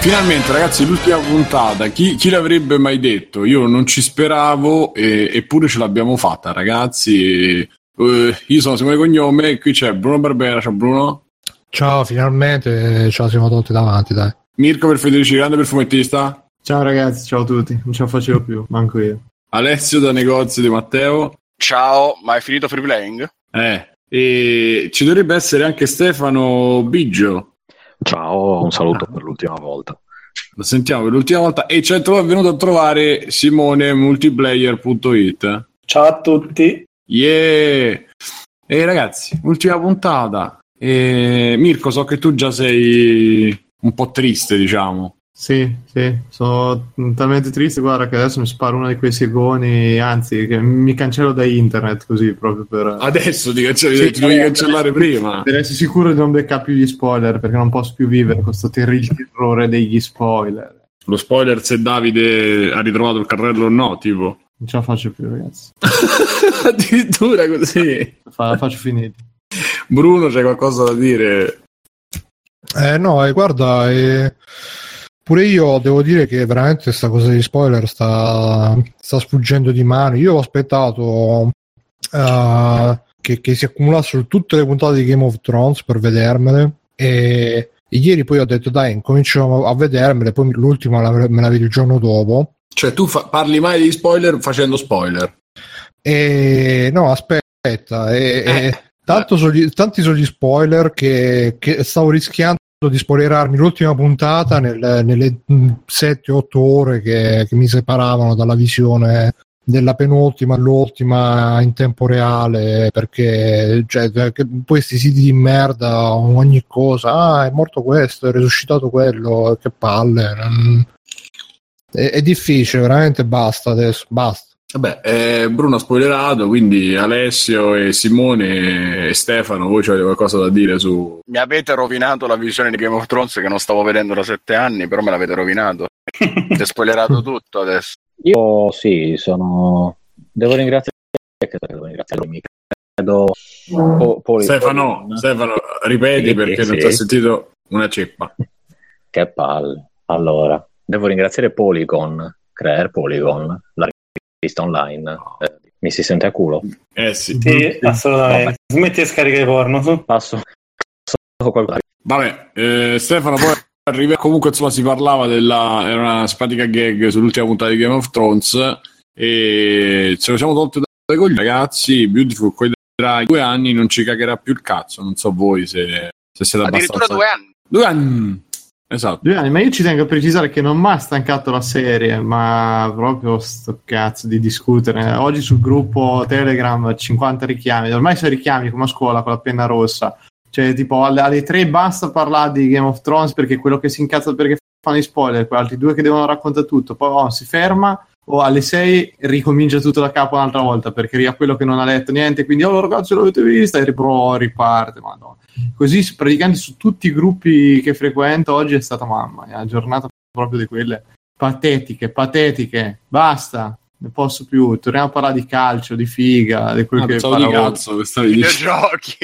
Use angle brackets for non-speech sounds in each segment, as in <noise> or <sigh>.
Finalmente, ragazzi, l'ultima puntata. Chi, chi, l'avrebbe mai detto? Io non ci speravo, e, eppure ce l'abbiamo fatta, ragazzi. Uh, io sono Simone Cognome, e qui c'è Bruno Barbera. Ciao, Bruno. Ciao, finalmente ce la siamo tolti davanti, dai. Mirko per Federici, grande perfumettista. Ciao, ragazzi, ciao a tutti. Non ce la facevo più, manco io. Alessio da negozio di Matteo. Ciao, ma hai finito free playing? Eh, e ci dovrebbe essere anche Stefano Biggio. Ciao, un saluto <laughs> per l'ultima volta. Lo sentiamo per l'ultima volta e ci è venuto a trovare Simone multiplayer.it. Ciao a tutti. Yeah! E ragazzi, ultima puntata. E Mirko, so che tu già sei un po' triste, diciamo. Sì, sì, sono talmente triste, guarda che adesso mi sparo uno di quei segoni, anzi, che mi cancello da internet così proprio per... Adesso ti, cancelli, sì, ti devi cancellare prima. Per essere sicuro di non beccare più gli spoiler, perché non posso più vivere questo terribile errore degli spoiler. Lo spoiler se Davide ha ritrovato il carrello o no, tipo. Non ce la faccio più, ragazzi. <laughs> Addirittura così. Fa, la faccio finita. Bruno, c'è qualcosa da dire? Eh no, eh, guarda... Eh Pure io devo dire che veramente questa cosa di spoiler sta, sta sfuggendo di mano. Io ho aspettato uh, che, che, si accumulassero tutte le puntate di Game of Thrones per vedermele e, e ieri poi ho detto dai incomincio a vedermele, poi l'ultima la, me la vedo il giorno dopo. Cioè tu fa- parli mai di spoiler facendo spoiler? E, no, aspetta, e, eh. Sono gli, tanti sono gli spoiler che, che stavo rischiando di spoilerarmi l'ultima puntata nel, nelle 7-8 ore che, che, mi separavano dalla visione della penultima all'ultima in tempo reale perché cioè, questi siti di merda ogni cosa ah è morto questo è risuscitato quello che palle è, è difficile veramente basta adesso basta Vabbè, eh, Bruno ha spoilerato, quindi Alessio e Simone e Stefano, voi avete qualcosa da dire su... Mi avete rovinato la visione di Game of Thrones che non stavo vedendo da sette anni, però me l'avete rovinato. <laughs> Ti spoilerato tutto adesso. Io sì, sono... Devo ringraziare... Devo ringraziare mica. Credo... Po- poli- Stefano, poli- Stefano, ripeti sì, perché sì. non ti ho sentito una ceppa. che palle. Allora, devo ringraziare Polygon, Creare Polygon, la vista online. Eh, mi si sente a culo? Eh sì. Sì, assolutamente. Vabbè. Smetti di scaricare porno. Su. Passo. Passo Vabbè, eh, Stefano, poi arriva. Comunque, insomma, si parlava della. Era una simpatica gag sull'ultima puntata di Game of Thrones. E ce lo siamo tolti dai cogli ragazzi. Beautiful, coi tra due anni non ci cagherà più il cazzo. Non so voi se, se siete Addirittura abbastanza. due anni. Due anni. Esatto. Due anni, ma io ci tengo a precisare che non mi ha stancato la serie, ma proprio sto cazzo di discutere. Oggi sul gruppo Telegram 50 richiami, ormai sono richiami come a scuola con la penna rossa. Cioè, tipo, alle, alle tre basta parlare di Game of Thrones perché quello che si incazza perché fanno i spoiler, quegli altri due che devono raccontare tutto, poi oh, si ferma o alle 6 ricomincia tutto da capo un'altra volta perché arriva quello che non ha letto niente, quindi oh ragazzi l'avete vista e riparte, madonna. Così praticamente su tutti i gruppi che frequento oggi è stata mamma, è una giornata proprio di quelle patetiche, patetiche, basta, ne posso più, torniamo a parlare di calcio, di figa, di quel ah, che di cazzo, videogiochi.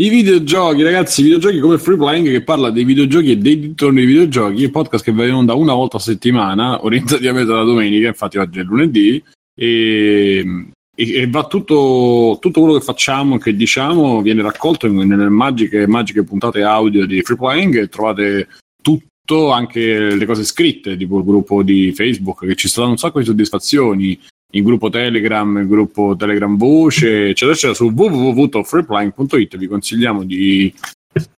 I videogiochi, ragazzi, videogiochi come Free Playing che parla dei videogiochi e dei dintorni dei videogiochi, il podcast che va in onda una volta a settimana, orientativamente la domenica, infatti oggi è lunedì, e, e, e va tutto, tutto, quello che facciamo, che diciamo, viene raccolto nelle magiche, magiche puntate audio di Free Playing trovate tutto, anche le cose scritte, tipo il gruppo di Facebook, che ci sta dando un sacco di soddisfazioni, il gruppo Telegram, il gruppo Telegram Voce, eccetera, eccetera, su www.freeplying.it vi consigliamo di,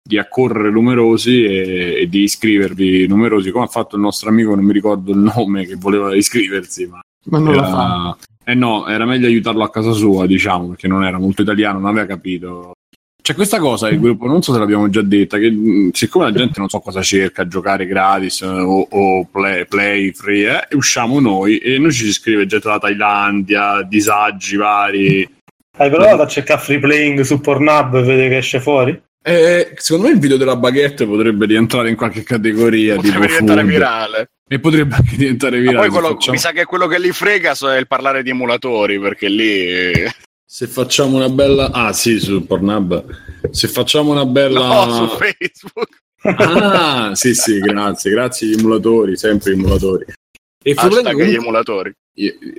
di accorrere numerosi e, e, di iscrivervi numerosi, come ha fatto il nostro amico, non mi ricordo il nome, che voleva iscriversi, ma, ma non era, fa. Eh no, era meglio aiutarlo a casa sua, diciamo, perché non era molto italiano, non aveva capito. C'è questa cosa il gruppo, non so se l'abbiamo già detta, che siccome la gente non so cosa cerca, giocare gratis o, o play, play, free, eh, usciamo noi e noi ci si scrive gente dalla Thailandia, disagi vari. Hai provato a cercare free playing su Pornhub e vedere che esce fuori? Eh, secondo me il video della baguette potrebbe rientrare in qualche categoria. Potrebbe diventare food. virale. E potrebbe anche diventare virale. Ma poi quello, mi sa che quello che li frega è il parlare di emulatori, perché lì... Se facciamo una bella... Ah sì, su Pornhub. Se facciamo una bella... No, su Facebook. Ah, sì, sì, grazie, grazie agli emulatori, sempre emulatori. E Freeplank gli comunque- emulatori.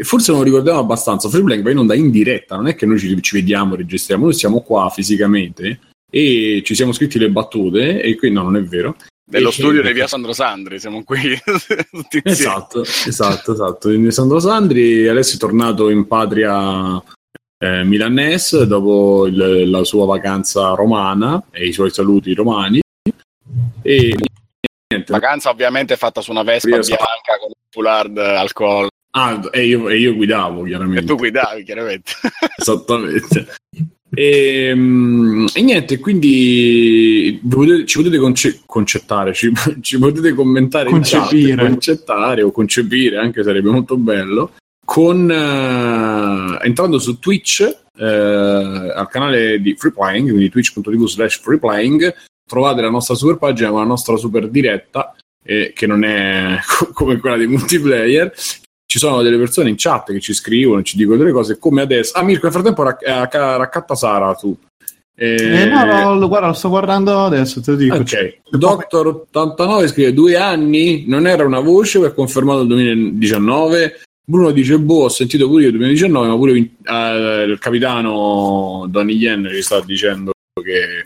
forse non ricordiamo abbastanza. Freeplank va in onda in diretta, non è che noi ci, ci vediamo, registriamo, noi siamo qua fisicamente e ci siamo scritti le battute e qui no, non è vero. Nello studio di via Sandro Sandri, siamo qui <laughs> tutti insieme. Esatto, esatto, esatto. Sandro Sandri adesso è tornato in patria eh, milanese dopo il- la sua vacanza romana e i suoi saluti romani. E niente. Vacanza ovviamente fatta su una Vespa Io so- bianca con un foulard alcol Ah, e io, e io guidavo e chiaramente. tu guidavi chiaramente. <laughs> Esattamente. E, mm, e niente, quindi potete- ci potete conce- concettare, ci, ci potete commentare in chat, Concepire. concettare o concepire, anche sarebbe molto bello, con, eh, entrando su Twitch, eh, al canale di Freeplaying, quindi twitch.tv slash freeplaying, trovate la nostra super pagina con la nostra super diretta, eh, che non è co- <laughs> come quella di multiplayer, ci sono delle persone in chat che ci scrivono, ci dicono delle cose come adesso. Ah, Mirko, nel frattempo rac- eh, racca- raccatta Sara tu. Eh, Eh, no, lo, guarda, lo sto guardando adesso, te lo dico. Cioè, Ok, Doctor 89 scrive due anni, non era una voce, poi è confermato nel 2019. Bruno dice: Boh, ho sentito pure io nel 2019, ma pure eh, il capitano Donny Yen ci sta dicendo che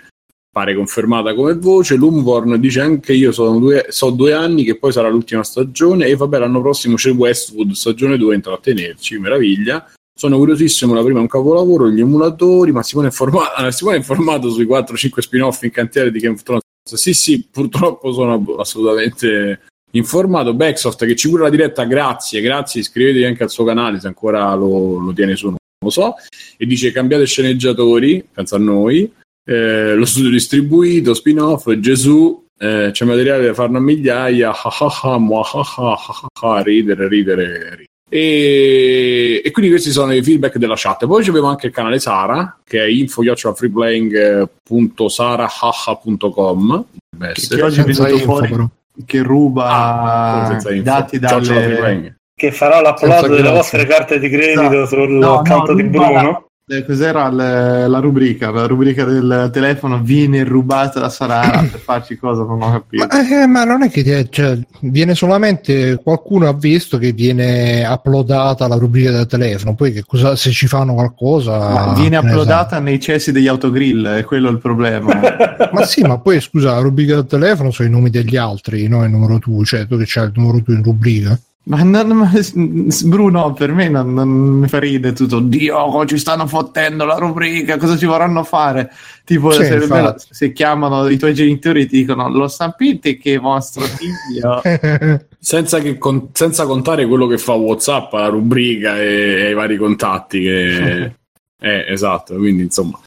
pare confermata come voce. Lumvorn dice: Anche io sono due, so due anni che poi sarà l'ultima stagione. E vabbè, l'anno prossimo c'è Westwood, stagione 2, a tenerci, meraviglia. Sono curiosissimo, la prima è un capolavoro, gli emulatori, ma Simone è informato, <laughs> Simone è informato sui 4-5 spin-off in cantiere di Game of Thrones. Sì, sì, purtroppo sono assolutamente informato. Backsoft che ci cura la diretta, grazie, grazie, iscrivetevi anche al suo canale se ancora lo, lo tiene su, non lo so. E dice cambiate sceneggiatori, pensa a noi, eh, lo studio distribuito, spin-off, Gesù, eh, c'è materiale da farne a migliaia, ah ah ah, ah ah ah ah, ridere, ridere, ridere. E, e quindi questi sono i feedback della chat. Poi abbiamo anche il canale Sara, che è info.freeplaying.sarahaha.com. che oggi è venuto info, fuori però. Che ruba Ah, info. dati dalle... Che farà l'upload delle vostre carte di credito No, sull'account no, di ruba Bruno. Eh, Cos'era le- la rubrica? La rubrica del telefono viene rubata da Sarà per <coughs> farci cosa? Non ho capito. Ma, eh, ma non è che cioè, viene solamente qualcuno ha visto che viene uploadata la rubrica del telefono, poi che cosa, se ci fanno qualcosa Ma viene uploadata nei cessi degli autogrill, è quello il problema. <laughs> Ma sì, ma poi scusa, la rubrica del telefono sono i nomi degli altri, non il numero tuo, cioè tu che c'hai il numero tuo in rubrica. Ma, non- ma- Bruno, per me non, non mi fa ridere tutto. Dio, ci stanno fottendo la rubrica, cosa ci vorranno fare? Tipo, se, infatti. se chiamano i tuoi genitori e ti dicono: Lo sapete che vostro figlio. <laughs> Senza, che con- senza contare quello che fa WhatsApp, la rubrica e, e i vari contatti. Che... <laughs> eh, esatto, quindi insomma.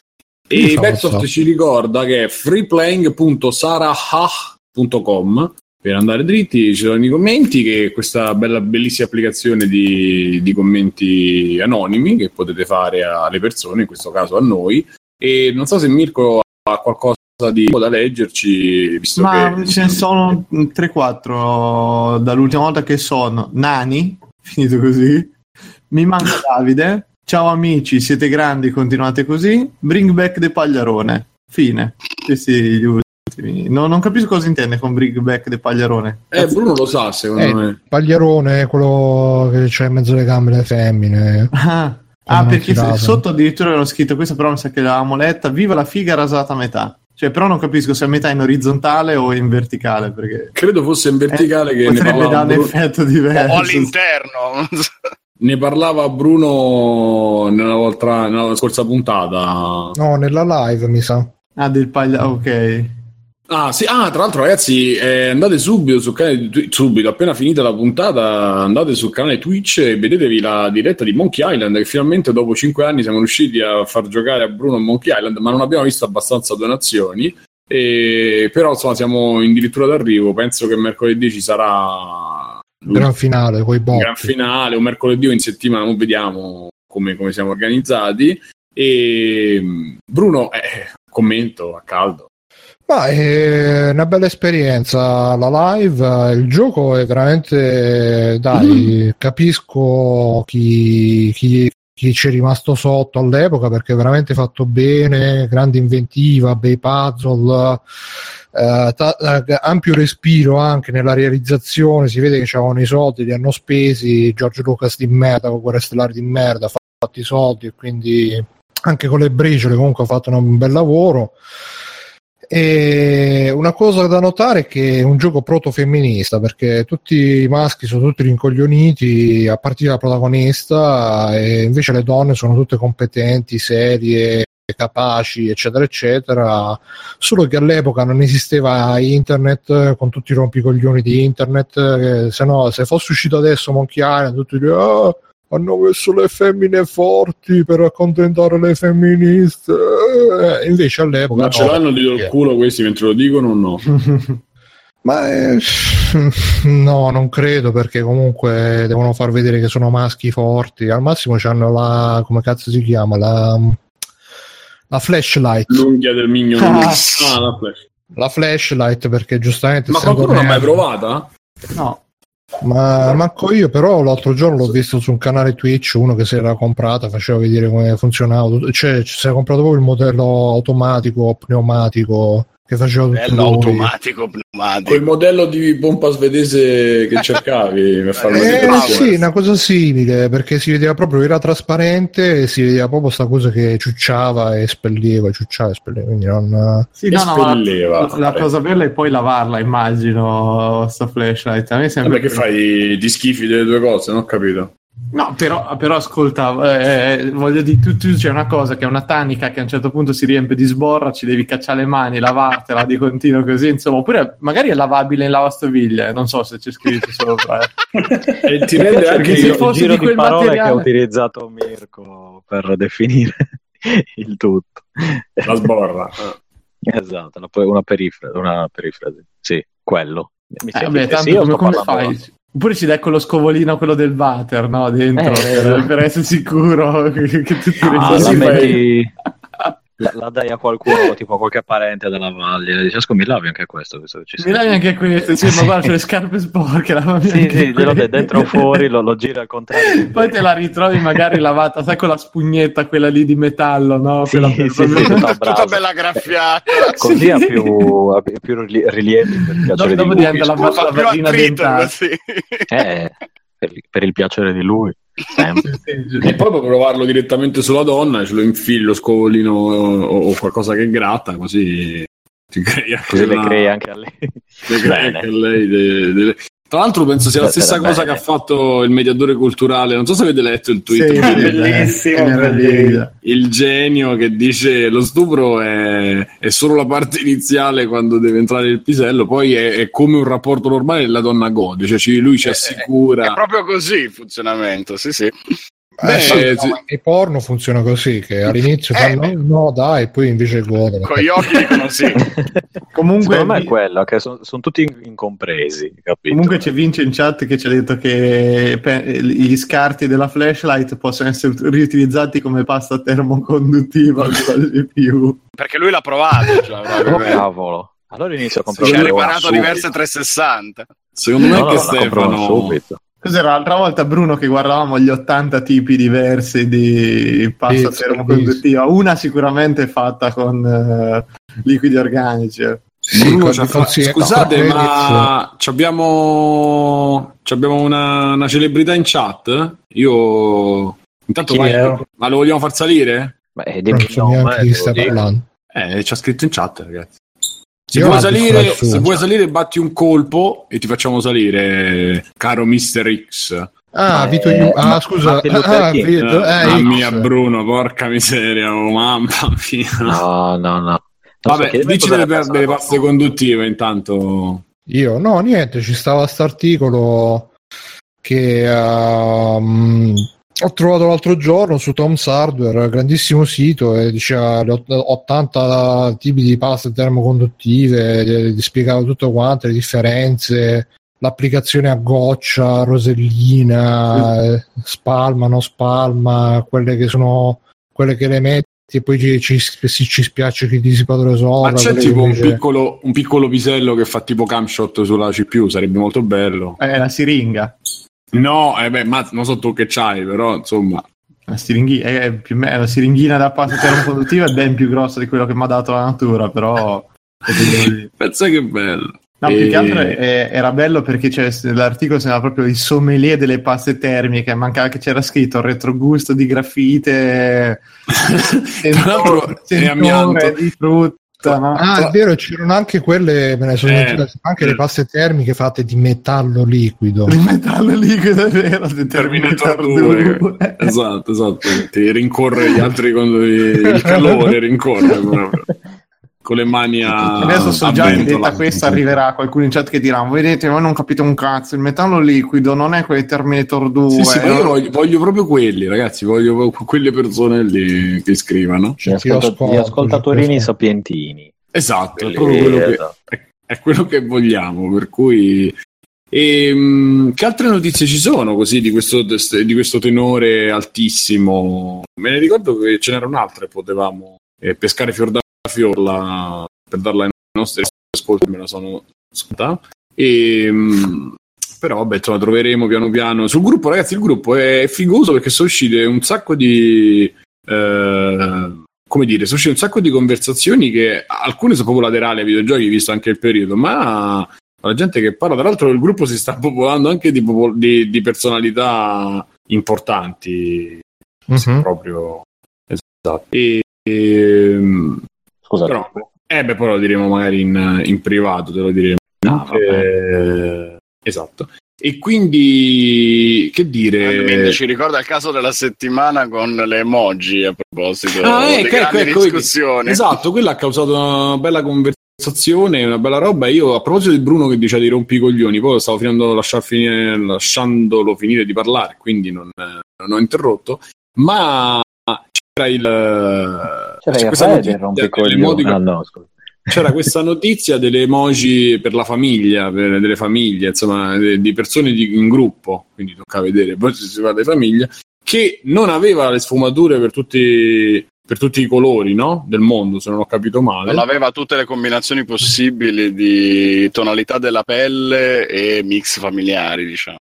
E WhatsApp? ci ricorda che è freeplaying.sarahah.com per andare dritti ci sono i commenti che questa bella bellissima applicazione di, di commenti anonimi che potete fare alle persone in questo caso a noi e non so se Mirko ha qualcosa di da leggerci visto Ma che ce ne sono 3-4 dall'ultima volta che sono Nani, <laughs> finito così. Mi manca Davide. Ciao amici, siete grandi, continuate così. Bring back the pagliarone. Fine. Questi gli. No, non capisco cosa intende con bring back the pagliarone. eh, Bruno lo sa secondo Eh, me Pagliarone, quello che c'ha in mezzo alle gambe le femmine. Ah, ah, perché tirato. sotto addirittura avevano scritto questa, però mi sa che l'avevamo letta. Viva la figa rasata a metà. Cioè, però non capisco se a metà in orizzontale o in verticale. Perché credo fosse in verticale che Eh, potrebbe parlava, dare un effetto diverso. o all'interno. ne parlava Bruno nella, volta, nella scorsa puntata No, nella live mi sa. Ah, del paglia. Ok. Ah, sì. ah, tra l'altro, ragazzi, eh, andate subito sul canale Twitch, subito, appena finita la puntata, andate sul canale Twitch e vedetevi la diretta di Monkey Island. Che finalmente dopo 5 anni siamo riusciti a far giocare a Bruno Monkey Island, ma non abbiamo visto abbastanza donazioni. E, però, insomma, siamo addirittura d'arrivo. Penso che mercoledì ci sarà Gran finale, un botti. gran finale, un mercoledì o in settimana, non vediamo come, come siamo organizzati. E Bruno, eh, commento a caldo. Ma è una bella esperienza la live, il gioco è veramente dai, capisco chi, chi, chi ci è rimasto sotto all'epoca perché è veramente fatto bene, grande inventiva, bei puzzle, eh, ta- eh, ampio respiro anche nella realizzazione, si vede che c'avevano i soldi, li hanno spesi, George Lucas di merda, con Guerre Stellari di merda, ha fatto i soldi e quindi anche con le briciole comunque ha fatto un bel lavoro. E una cosa da notare è che è un gioco proto-femminista perché tutti i maschi sono tutti rincoglioniti a partire dalla protagonista e invece le donne sono tutte competenti, serie, capaci, eccetera, eccetera. Solo che all'epoca non esisteva internet con tutti i rompicoglioni di internet, che se no, se fosse uscito adesso Monkey Island, tutti dicono. Ah, hanno messo le femmine forti per accontentare le femministe. Eh, invece all'epoca. Ma ce no, l'hanno di il culo questi mentre lo dicono o no? <laughs> Ma eh, no, non credo perché comunque devono far vedere che sono maschi forti. Al massimo hanno la. come cazzo si chiama? La, la flashlight. L'unghia del mignolo. Ah. Ah, la flash. La flashlight perché giustamente. Ma qualcuno l'ha mai provata? No. Ma manco io, però l'altro giorno l'ho visto su un canale Twitch uno che si era comprata, faceva vedere come funzionava. Cioè, si era comprato proprio il modello automatico, pneumatico che faceva tutto automatico, pneumatico. Quel modello di pompa svedese che <laughs> cercavi per Eh, decorazione. sì, una cosa simile, perché si vedeva proprio, era trasparente e si vedeva proprio sta cosa che ciucciava e spelleva, ciucciava e spelleva, quindi non... Sì, no, no, la, la cosa bella è poi lavarla, immagino, sta flashlight. A me sembra Vabbè, che fai di schifi delle due cose, non ho capito. No, però, però ascolta, eh, voglio dire, tu, tu c'è una cosa che è una tanica che a un certo punto si riempie di sborra, ci devi cacciare le mani, lavartela di continuo così, insomma, oppure magari è lavabile in lavastoviglie, non so se c'è scritto sopra. eh. E ti rende anche Perché se il- fosse giro di di, quel parole che materiale- ha utilizzato Mirko per definire <laughs> il tutto. la sborra. Esatto, una, una, perifrasi, una perifrasi. Sì, quello. Mi Eh, vabbè, che tanto sì come, come parlando- fai? Oppure ci dai quello scovolino, quello del water, no? Dentro, Eh, per, per essere sicuro <laughs> che, che tutti Ah, la, registrino. metti- la, la dai a qualcuno, <laughs> tipo a qualche parente della valle, e dici, ascolta, mi lavi anche questo, ci Mi lavi anche questo, sì, ma guarda, c'è le scarpe sporche, lavami Sì, sì, glielo dai dentro o fuori, <laughs> lo, lo gira al contrario. Poi te la ritrovi magari lavata, sai con la spugnetta, quella lì di metallo, no? Sì, Quella sì, sì, sì, tutta <laughs> Tutta bella graffiata. Così Sì. ha più, ha più rilievi per il piacere Dopo di lui. diventa la, la dentale. così. Eh, per, per il piacere di lui. Sempre. <laughs> E poi puoi provarlo direttamente sulla donna, ce lo infili lo scovolino o, o qualcosa che gratta, così ti crei anche, Così le una- crei anche a lei. le crei anche a lei de- delle- Tra l'altro penso sia la stessa bene. cosa che ha fatto il mediatore culturale, non so se avete letto il tweet, Sì, Bellissimo, che meraviglia. il genio che dice lo stupro è, è solo la parte iniziale quando deve entrare il pisello, poi è, è come un rapporto normale e la donna gode, cioè ci- lui ci È assicura. proprio così il funzionamento, sì, sì. Eh, Beh, sì, sì. no, nei porno funziona così, che all'inizio Eh, fanno beh. no dai, e poi invece godono. Con gli occhi dicono sì. <laughs> Comunque, Secondo me è quello, che sono tutti in- incompresi, capito? comunque c'è Vince in chat che ci ha detto che pe- gli scarti della flashlight possono essere riutilizzati come pasta termoconduttiva. <laughs> Perché lui l'ha provato. Cioè, Oh, cavolo. Allora inizio a Si comprare è una riparato diverse 360. Secondo me No, no, Stefano subito. Cos'era l'altra volta, Bruno, che guardavamo gli 80 tipi diversi di pasta Sì, termoconduttiva? Una sicuramente fatta con eh, liquidi organici. eh. Sì, Bruno con- ci ha con- fatto- sì, Scusate, ma ci abbiamo, ci abbiamo una, una celebrità in chat? Io intanto Chi vai- è? ma lo vogliamo far salire? È non so neanche chi te lo sta parlando. Eh, ci ha scritto in chat, ragazzi. Se vuoi, salire, se vuoi salire, batti un colpo e ti facciamo salire, caro Mr. X. Ah, Eh, Vito Iu- ah, Ma- scusa, ah, King. Vito, eh, mamma mia, Bruno, porca miseria, oh, mamma mia. No, no, no. Non so, Vabbè, chiedimi dici delle, delle la paste conduttive intanto. Io no, niente, ci stava quest'articolo che ehm, ho trovato l'altro giorno su Tom's Hardware, grandissimo sito, e diceva le ott- 80 tipi di paste termoconduttive, eh, ti spiegava tutto quanto, le differenze, l'applicazione a goccia, rosellina, eh, spalma, non spalma, quelle che sono quelle che le metti e poi ci, ci, ci, ci spiace che ti si padre sopra. Ma c'è tipo un piccolo, un piccolo pisello che fa tipo camshot sulla CPU, sarebbe molto bello. È la siringa. No, eh beh, ma non so tu che c'hai, però insomma. La, siringhi- è più me- la siringhina da pasta <laughs> termoproduttiva è ben più grossa di quello che mi ha dato la natura, però... Pensa che bello. No, più E- che altro è- era bello perché c'è, l'articolo sembrava proprio il sommelier delle paste termiche, mancava che c'era scritto retrogusto di grafite, <laughs> Tra l'altro è sentore amianto. di frutta? Ah, è vero, c'erano anche quelle, me ne sono Eh. anche le paste termiche fatte di metallo liquido. Il metallo liquido è vero, di Terminator Terminator 2. 2. esatto, esatto. Ti rincorre gli altri con <laughs> il calore, rincorre proprio. Con le mani a Adesso so a già che detta questa arriverà qualcuno in chat che dirà vedete voi non capite un cazzo il metallo liquido non è quel Terminator 2 Sì, sì, ma io no? voglio, voglio proprio quelli, ragazzi. Voglio proprio quelle persone lì che scrivano. Gli, Cioè, ti ascolta- ascolto, gli ascoltatorini ti sapientini. Esatto, è quello che, è, è quello che vogliamo. Per cui, Ehm, che altre notizie ci sono così di questo, di questo tenore altissimo? Me ne ricordo che ce n'era un'altra e potevamo eh, pescare fior da fiorla per darla ai nostri ascolti, me la sono scontata. E, però vabbè, insomma, troveremo piano piano sul gruppo, ragazzi. Il gruppo è figoso perché sono uscite un sacco di. eh, come dire, sono uscite un sacco di conversazioni che alcune sono proprio laterali ai videogiochi, visto anche il periodo, ma la gente che parla, tra l'altro, il gruppo si sta popolando anche di, popol- di- di personalità importanti, Mhm. proprio esatto. E, ehm, Scusate. però, eh beh, poi lo diremo magari in, in privato, te lo diremo. No. Eh, esatto. E quindi, che dire? Quindi ci ricorda il caso della settimana con le emoji a proposito Ah, di ecco, ecco, discussioni. Esatto, quella ha causato una bella conversazione, una bella roba. Io, a proposito di Bruno che diceva di rompi i coglioni, poi stavo finendo lasciar finire, lasciandolo finire di parlare, quindi non, eh, non ho interrotto. Ma c'era il. C'era il notizia rompicoglioni. dell'emoticon- Ah, no, c'era questa notizia delle emoji per la famiglia, per delle famiglie, insomma, de- di persone di- in gruppo, quindi tocca vedere, poi se si parla di famiglia, che non aveva le sfumature per tutti, per tutti i colori no? del mondo, se non ho capito male. Non aveva tutte le combinazioni possibili di tonalità della pelle e mix familiari, diciamo.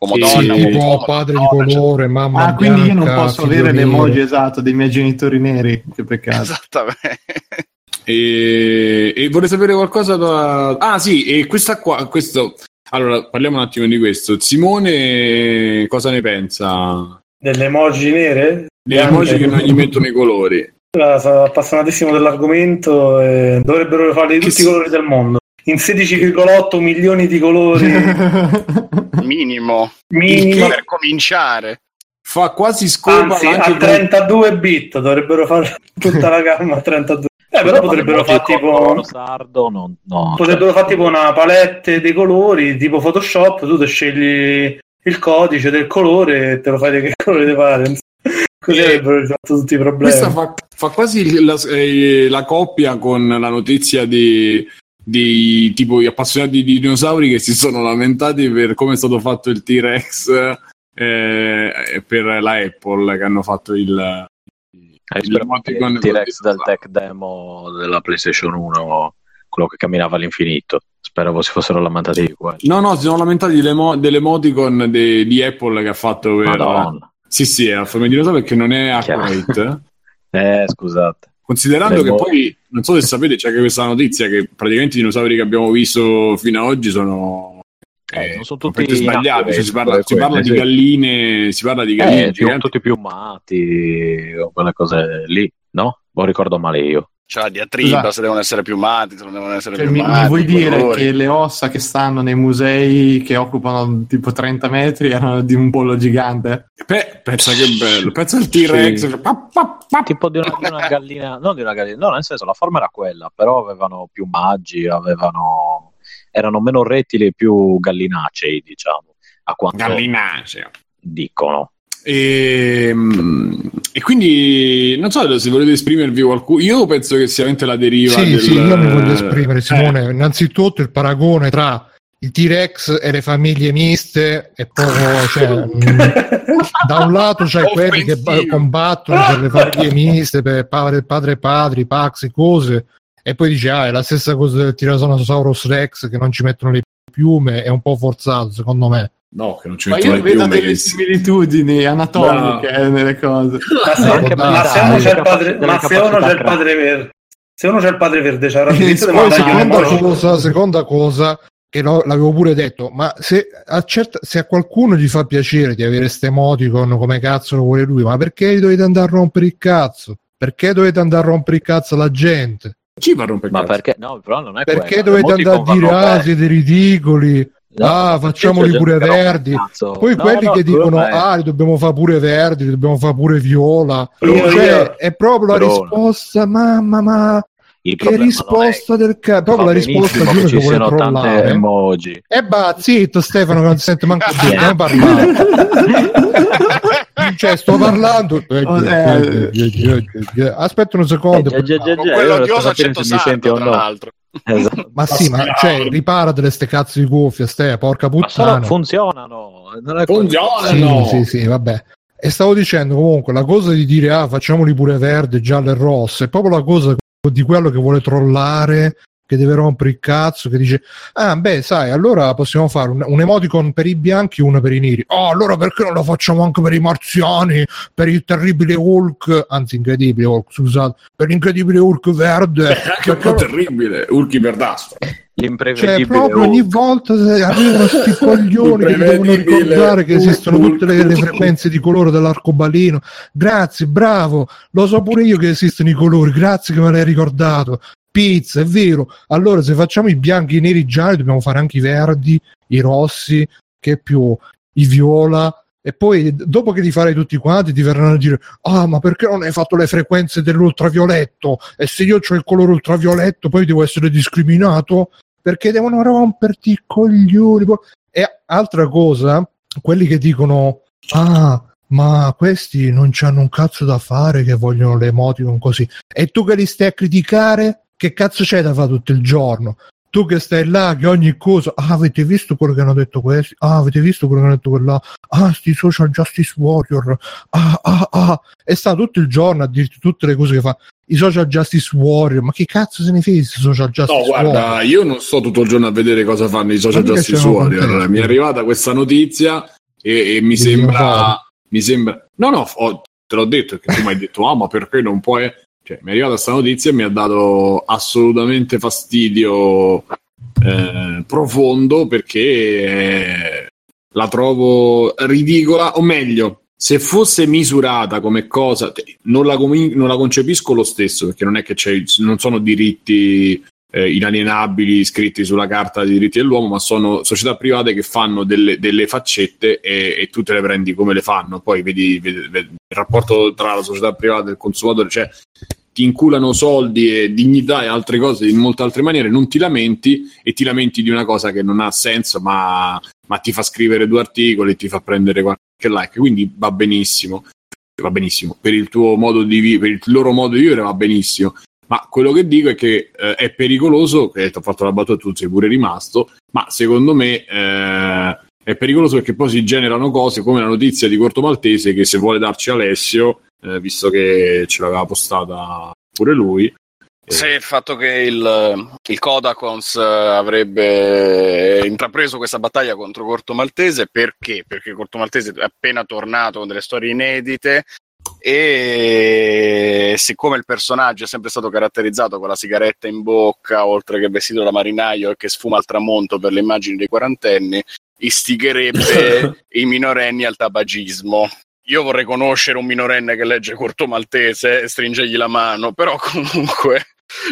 Uomo Sì, donna, sì, tipo uomo, padre di donna, cioè- colore, mamma ah quindi io non bianca, posso avere l'emoji esatto dei miei genitori neri che peccato Esattamente. E, e vorrei sapere qualcosa da... Ah sì, e questa qua, questo... Allora, parliamo un attimo di questo. Simone, cosa ne pensa? Delle emoji nere? Le emoji che non gli mettono i colori. Sono appassionatissimo dell'argomento e dovrebbero farli di tutti si- i colori del mondo. In 16,8 milioni di colori <laughs> Minimo. minimo. Per cominciare. Fa quasi scopa Anzi, anche a 32 bit dovrebbero fare tutta la gamma a 32. Eh, però potrebbero fare tipo sardo, no, no, potrebbero cioè, fare tipo una palette dei colori tipo Photoshop tu scegli il codice del colore e te lo fai di che <laughs> colore ti pare così Eh, avrebbero risolto tutti i problemi Questa fa, fa quasi la, eh, la coppia con la notizia di, di tipo gli appassionati di dinosauri che si sono lamentati per come è stato fatto il T-Rex eh, per la Apple che hanno fatto il Eh, il emoticon il T-Rex del tech demo della PlayStation 1, quello che camminava all'infinito. Spero si fossero lamentati di quello. no no si sono lamentati dell'emo- dell'emoticon de- di Apple che ha fatto per Madonna. sì sì è a forma di dinosauro perché non è accurate <laughs> Eh, scusate. Considerando che poi, non so se sapete, c'è anche questa notizia che praticamente i dinosauri che abbiamo visto fino ad oggi sono, Eh, eh, non sono tutti sbagliati. Cioè, si, parla, si parla di galline, si parla di galline Eh, sono tutti piumati o quelle cose lì, no? O ricordo male io. C'è la diatriba Scusa. se devono essere piumati, se non devono essere Cioè, mi, piumati. mi vuoi i dire colori. che le ossa che stanno nei musei che occupano tipo 30 metri erano di un pollo gigante? Pe- pensa che bello, pensa al T-Rex. Sì. cioè, pa, pa, pa. Tipo di una, di una gallina, non di una gallina, no, nel senso la forma era quella, però avevano piumaggi, avevano erano meno rettili e più gallinacei, diciamo, a quanto Gallinacea. dicono. E, mm, e quindi non so se volete esprimervi qualcuno. Io penso che sia veramente la deriva. Sì, del- sì, io mi voglio esprimere, Eh, Simone. Innanzitutto il paragone tra il T-Rex e le famiglie miste è proprio, cioè, <laughs> da un lato c'hai quelli che ba- Offensivo. combattono per le famiglie miste, per padre, padre e padri, Pax e cose, e poi dici, ah, è la stessa cosa del Tyrannosaurus Rex che non ci mettono le piume, è un po' forzato secondo me. No, che non ci Ma metto io mai vedo più delle mesi. similitudini anatomiche eh, nelle cose. <laughs> Ma se, ma uno c'è il padre, ma se uno c'è il padre verde, se uno c'è il padre verde, c'ha la <laughs> seconda cosa, seconda cosa che lo- l'avevo pure detto, ma se a, certa- se a qualcuno gli fa piacere di avere ste emoticon come cazzo lo vuole lui, ma perché gli dovete andare a rompere il cazzo? Perché dovete andare a rompere il cazzo alla gente? Ci va a rompere Ma cazzo. perché? No, però non è Perché quello. dovete andare a dire ah siete ridicoli? No, ah, facciamoli pure che verdi. Poi No, quelli no, che dicono è- ah li dobbiamo fare pure verdi, li dobbiamo fare pure viola. Io- Cioè, io- è proprio la risposta, mamma ma che risposta del cazzo, proprio la risposta benissimo di uno che che ci vuole trollare. emoji. E bah, zitto Stefano che non si sente manco più, non parlare. cioè, sto parlando. Oh, eh. Aspetta un secondo. Eh, quello io odioso sto capire accento se mi senti sardo, o tra no. l'altro. Esatto. Ma sì, ma cioè, ripara delle ste cazzo di cuffie, ste, porca puttana. funzionano. Non è Funzionano! Sì, sì, sì, vabbè. E stavo dicendo comunque la cosa di dire ah facciamoli pure verde, giallo e rosso, è proprio la cosa di quello che vuole trollare, che deve rompere il cazzo, che dice ah beh sai allora possiamo fare un, un emoticon per i bianchi e uno per i neri. Oh allora perché non lo facciamo anche per i marziani, per il terribile Hulk, anzi incredibile Hulk, scusate, per l'incredibile Hulk verde. <laughs> Che un po' terribile, Urchi Verdastro. Cioè, proprio ogni Hulk. volta arrivano sti coglioni che devono ricordare che esistono tutte le, le Hulk. frequenze di colore dell'arcobaleno. Grazie, bravo, lo so pure io che esistono i colori, grazie che me l'hai ricordato. Pizza, è vero. Allora, se facciamo i bianchi, i neri, i gialli, dobbiamo fare anche i verdi, i rossi, che più, i viola. E poi, dopo che li farai tutti quanti, ti verranno a dire: Ah, ma perché non hai fatto le frequenze dell'ultravioletto? E se io ho il colore ultravioletto, poi devo essere discriminato? perché devono romperti i coglioni. po- E altra cosa, quelli che dicono: Ah, ma questi non hanno un cazzo da fare che vogliono le emoticon così. E tu che li stai a criticare? Che cazzo c'è da fare tutto il giorno? Tu che stai là, che ogni cosa, ah, avete visto quello che hanno detto questi? Ah, avete visto quello che hanno detto quella? Ah, sti social justice warrior. Ah, ah, ah. E sta tutto il giorno a dirti tutte le cose che fa. I social justice warrior, ma che cazzo se ne fai i social justice No, guarda, warrior? io non sto tutto il giorno a vedere cosa fanno i social justice warrior. Mi è arrivata questa notizia e, e mi sembra. Mi sembra. No, no, ho- te l'ho detto che tu mi hai detto, ah, ma perché non puoi. Cioè, mi è arrivata questa notizia e mi ha dato assolutamente fastidio eh, profondo perché eh, la trovo ridicola, o meglio, se fosse misurata come cosa, non la, comi- non la concepisco lo stesso perché non è che non sono diritti eh, inalienabili scritti sulla carta dei diritti dell'uomo, ma sono società private che fanno delle, delle faccette e, e tu te le prendi come le fanno. Poi vedi, vedi- vedi il rapporto tra la società privata e il consumatore, cioè ti inculano soldi e dignità e altre cose in molte altre maniere, non ti lamenti e ti lamenti di una cosa che non ha senso, ma, ma ti fa scrivere due articoli ti fa prendere qualche like, quindi va benissimo. Va benissimo, per il tuo modo di vivere, per il loro modo di vivere va benissimo. Ma quello che dico è che eh, è pericoloso, che ti ho fatto la battuta, tu sei pure rimasto, ma secondo me eh, è pericoloso perché poi si generano cose come la notizia di Corto Maltese che se vuole darci Alessio, eh, visto che ce l'aveva postata pure lui. eh, Sì, il fatto che il, il Kodakons eh, avrebbe intrapreso questa battaglia contro Corto Maltese perché? Perché Corto Maltese è appena tornato con delle storie inedite e siccome il personaggio è sempre stato caratterizzato con la sigaretta in bocca, oltre che vestito da marinaio e che sfuma al tramonto per le immagini dei quarantenni, istigherebbe <laughs> i minorenni al tabagismo. Io vorrei conoscere un minorenne che legge Corto Maltese e stringergli la mano, però <laughs> comunque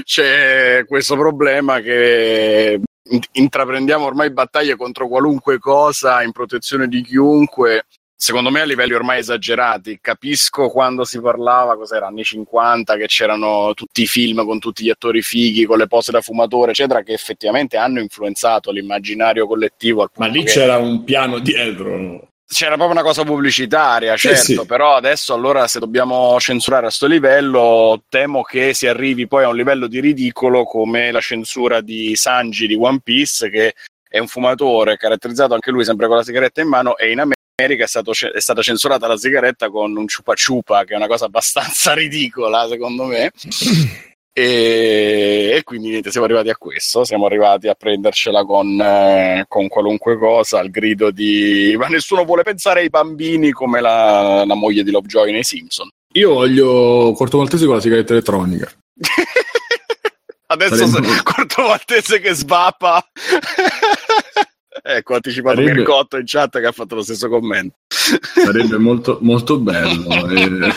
c'è questo problema che in- intraprendiamo ormai battaglie contro qualunque cosa in protezione di chiunque. Secondo me a livelli ormai esagerati, capisco quando si parlava, cos'era, anni 50, che c'erano tutti i film con tutti gli attori fighi, con le pose da fumatore, eccetera, che effettivamente hanno influenzato l'immaginario collettivo. Ma lì che- c'era un piano dietro. c'era proprio una cosa pubblicitaria, Sì, certo, sì. però adesso allora se dobbiamo censurare a sto livello, temo che si arrivi poi a un livello di ridicolo come la censura di Sanji di One Piece, che è un fumatore caratterizzato anche lui sempre con la sigaretta in mano e in America è, stato è stata censurata la sigaretta con un ciupa ciupa, che è una cosa abbastanza <laughs> ridicola secondo me. <clears throat> E, e quindi niente, siamo arrivati a questo, siamo arrivati a prendercela con, eh, con qualunque cosa, al grido di ma nessuno vuole pensare ai bambini come la, la moglie di Lovejoy nei Simpson. Io voglio Corto Maltese con la sigaretta elettronica. <laughs> Adesso se- Corto Maltese che svappa. <laughs> ecco, ho anticipato Sarebbe- Mircotto in chat che ha fatto lo stesso commento. Sarebbe molto, molto bello. <laughs> eh.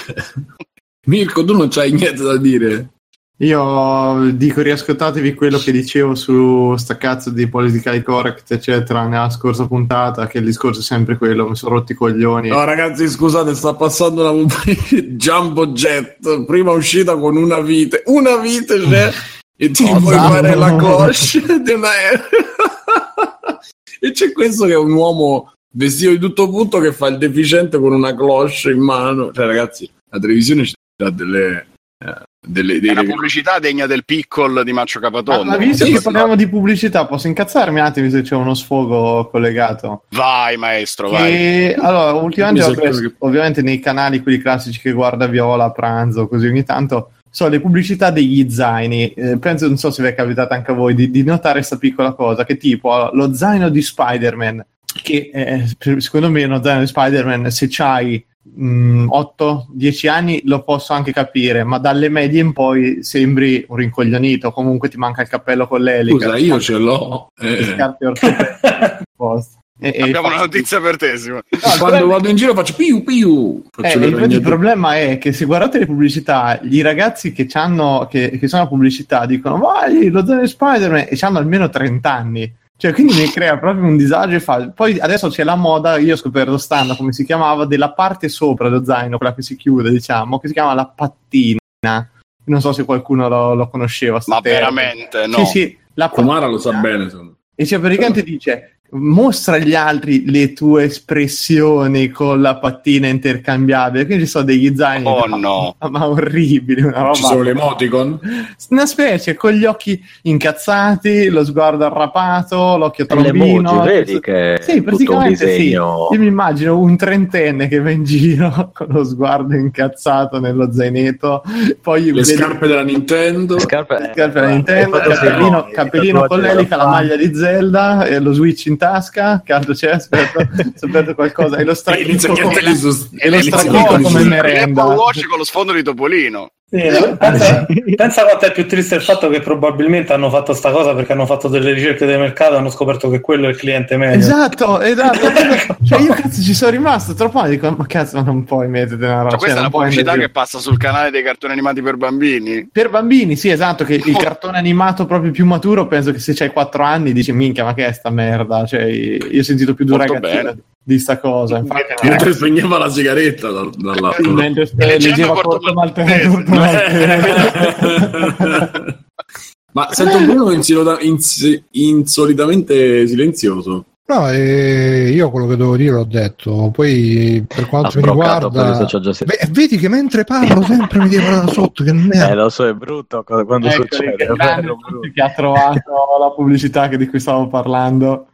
Mirko, tu non c'hai niente da dire. Io dico riascoltatevi quello che dicevo su sta cazzo di politically correct, eccetera, nella scorsa puntata, che il discorso è sempre quello, mi sono rotti i coglioni. No, ragazzi, scusate, sta passando una Jumbo Jet, prima uscita con una vite. Una vite c'è e ti puoi fare la cloche di una E c'è questo che è un uomo vestito di tutto punto che fa il deficiente con una cloche in mano. Cioè, ragazzi, la televisione ci dà delle... eh, delle, dei È una pubblicità degna del piccolo di Maccio Ma, Capatondo. ma visto Sì, che parliamo di pubblicità, posso incazzarmi un attimo se c'è uno sfogo collegato? Vai, maestro, vai. Che, allora, ultimamente preso- che- ovviamente nei canali quelli classici che guarda Viola a pranzo, così ogni tanto sono le pubblicità degli zaini. Eh, penso, non so se vi è capitato anche a voi di, di notare questa piccola cosa, che tipo lo zaino di Spider-Man, che eh, secondo me uno zaino di Spider-Man, se c'hai 8-10 anni lo posso anche capire, ma dalle medie in poi sembri un rincoglionito, comunque ti manca il cappello con l'elica. Scusa, io ce l'ho. le eh. <laughs> E- e Abbiamo una notizia per te. No, Quando vado in giro faccio piu piu. eh, Faccio il problema è che se guardate le pubblicità, i ragazzi che, c'hanno, che, che sono a pubblicità dicono vai, lo zaino di Spider-Man e hanno almeno 30 anni. Cioè, quindi mi crea proprio un disagio. E fa... Poi adesso c'è la moda, io ho scoperto stand come si chiamava, della parte sopra dello zaino, quella che si chiude, diciamo, che si chiama la pattina. Non so se qualcuno lo, lo conosceva. Ma veramente, no. Sì, sì, la Comara lo sa bene. E cioè praticamente dice mostra agli altri le tue espressioni con la pattina intercambiabile. Quindi ci sono degli zaini Oh, ma, no. ma orribili, una Ci sono roba. le emoticon? Una specie con gli occhi incazzati, lo sguardo arrapato, l'occhio E trombino. vedi che è Sì, tutto un praticamente sì. disegno. Io mi immagino un trentenne che va in giro <laughs> con lo sguardo incazzato nello zainetto, poi Le vedi- scarpe della Nintendo? Le scarpe, le scarpe da eh, Nintendo, cappellino, sì, cappellino con l'elica, la maglia di Zelda, e lo Switch in tasca, che altro c'è? Aspetta, perdendo qualcosa. E lo stracchino come, e come merenda. Apple Watch con lo sfondo di Topolino. Sì, pensa, pensa quanto è più triste il fatto che probabilmente hanno fatto sta cosa perché hanno fatto delle ricerche del mercato e hanno scoperto che quello è il cliente medio. Esatto, esatto. <laughs> cioè io cazzo ci sono rimasto troppo male, dico, ma cazzo ma non puoi mettere una roba. Cioè, questa cioè, è la pubblicità che passa sul canale dei cartoni animati per bambini. Per bambini, sì, esatto, che il cartone animato proprio più maturo, penso che se c'hai 4 anni dici minchia, ma che è sta merda? Cioè, io ho sentito più ragazzino bene. Di sta cosa. Infatti, Mentre spegneva la sigaretta dal, dall'altro. mentre leggendo leggeva Corto Maltese. Ma sento Bruno insolita- ins- insolitamente silenzioso. No, eh, io quello che devo dire l'ho detto. Poi per quanto Ha mi riguarda, Beh, vedi che mentre parlo sempre mi devo da sotto. Che Eh, merda. lo so, è brutto quando Eccoli, succede. che è vero, brutto. che ha trovato la pubblicità che- di cui stavo parlando.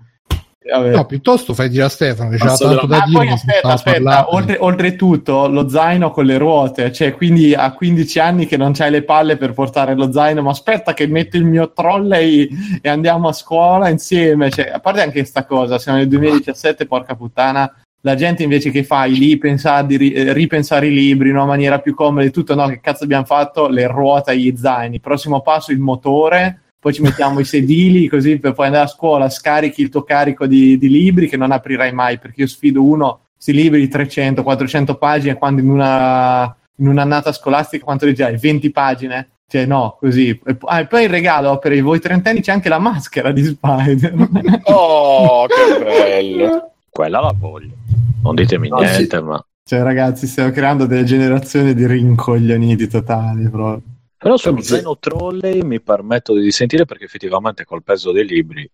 E vabbè. No, piuttosto fai dire a Stefano che c'era tanto da Ah, dire. aspetta, aspetta, oltre, oltretutto lo zaino con le ruote, cioè quindi a 15 anni che non c'hai le palle per portare lo zaino, ma aspetta che metto il mio trolley e andiamo a scuola insieme, cioè, a parte anche questa cosa, siamo nel 2017, porca puttana, la gente invece che fa i lì pensare di ri- eh, ripensare i libri in una maniera più comoda e tutto, no, che cazzo abbiamo fatto? Le ruote agli zaini, prossimo passo il motore, poi ci mettiamo i sedili così per poi andare a scuola, scarichi il tuo carico di, di libri che non aprirai mai perché io sfido uno, si libri di 300-400 pagine quando in una in un'annata scolastica quanto leggerai? 20 pagine? Cioè no, così. E ah, e poi in regalo per i voi trentenni c'è anche la maschera di Spider. <laughs> Oh, che bello. Quella la voglio. Non ditemi No, niente, ma... cioè ragazzi, stiamo creando delle generazioni di rincoglioniti totali proprio. Però sullo Sì. zaino trolley mi permetto di sentire perché effettivamente col peso dei libri...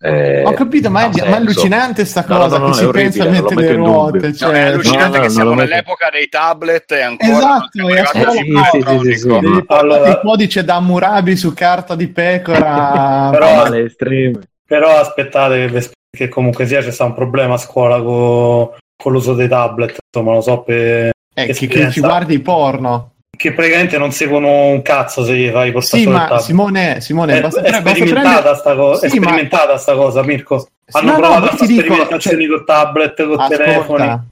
eh, Ho capito, ma è, ma è allucinante sta No, cosa no, no, che è si orribile, pensa a mettere le ruote. No, Cioè, è allucinante no, no, che siamo nell'epoca dei tablet e ancora Esatto, arrivati ancora no. Sì, sì, sì, sì, Allora- il codice da Hammurabi su carta di pecora. <laughs> Però-. Però aspettate che, che comunque sia c'è sta un problema a scuola co- con l'uso dei tablet, insomma lo so per Eh, che, che ci guardi porno. Che praticamente non seguono un cazzo se gli fai portare Sì, ma tablet. Simone, Simone È, basta, è sperimentata, prendere- sta cosa, Sì, è ma- sperimentata sta cosa, Mirko. Hanno No, no, provato ma a ti fare dico, sperimentazioni cioè- con tablet, con telefoni. Ascolta,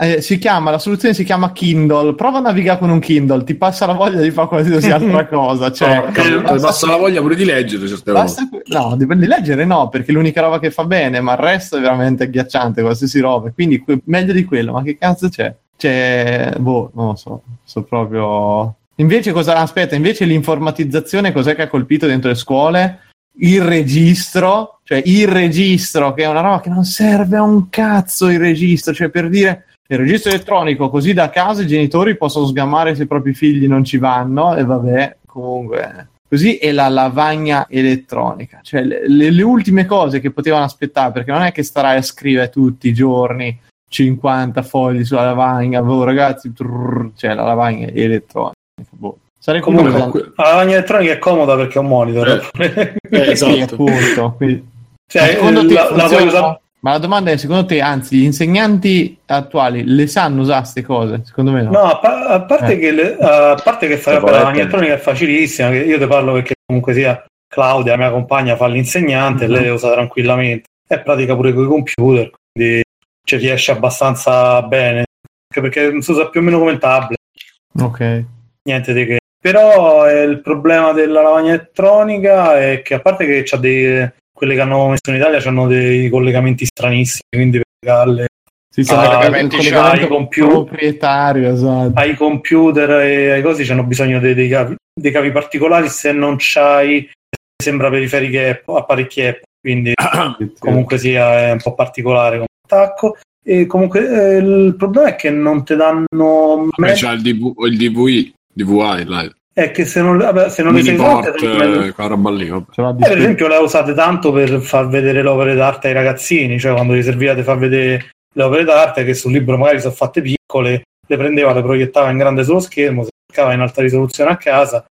eh, si chiama, la soluzione si chiama Kindle. Prova a navigare con un Kindle, ti passa la voglia di fare qualsiasi altra <laughs> cosa. Cioè, basta- ti passa la voglia pure di leggere certe basta que- no, di, di leggere no, perché è l'unica roba che fa bene, ma il resto è veramente agghiacciante, qualsiasi roba. Quindi que- meglio di quello, ma che cazzo c'è? C'è, boh, non lo so, so proprio... Invece cosa, aspetta, invece l'informatizzazione cos'è che ha colpito dentro le scuole? Il registro, cioè il registro, che è una roba che non serve a un cazzo il registro, cioè per dire il registro elettronico, così da casa i genitori possono sgamare se i propri figli non ci vanno e vabbè, comunque così e la lavagna elettronica, cioè le, le- le ultime cose che potevano aspettare, perché non è che starai a scrivere tutti i giorni 50 fogli sulla lavagna, boh, ragazzi, trrr, cioè la lavagna elettronica. Boh. Sarei Comunque, curioso. la lavagna elettronica è comoda perché è un monitor. Eh, <laughs> Sì, esatto. appunto. Quindi- Cioè, Ma secondo te la, la usare- Ma la domanda è, secondo te, anzi, gli insegnanti attuali le sanno usare queste cose? Secondo me no. No, a, pa- a parte Eh. che, le- a parte che fare la lavagna elettronica è facilissima, io ti parlo perché comunque sia Claudia, la mia compagna, fa l'insegnante e Mhm. lei le usa tranquillamente. È pratica pure con i computer, quindi ci riesce abbastanza bene, anche perché si usa più o meno come tablet. Ok. niente di che. Però eh, il problema della lavagna elettronica è che a parte che c'ha dei quelle che hanno messo in Italia hanno dei collegamenti stranissimi, quindi per legarle Sì, sì, Ah, collegamento computer. proprietario, esatto. ai computer e ai cosi c'hanno bisogno dei, dei cavi, dei cavi particolari se non c'hai sembra periferiche Apple- apparecchi Apple, quindi <coughs> comunque sia è un po' particolare attacco. E comunque eh, il problema è che non ti danno Vabbè, c'ha il, DV, il DVI, DVI, là. è che se non, vabbè, se non le sai usate eh, Eh, per esempio, le ha usate tanto per far vedere le opere d'arte ai ragazzini, cioè quando gli serviva di far vedere le opere d'arte che sul libro magari sono fatte piccole, le prendeva, le proiettava in grande sullo schermo, si cercava in alta risoluzione a casa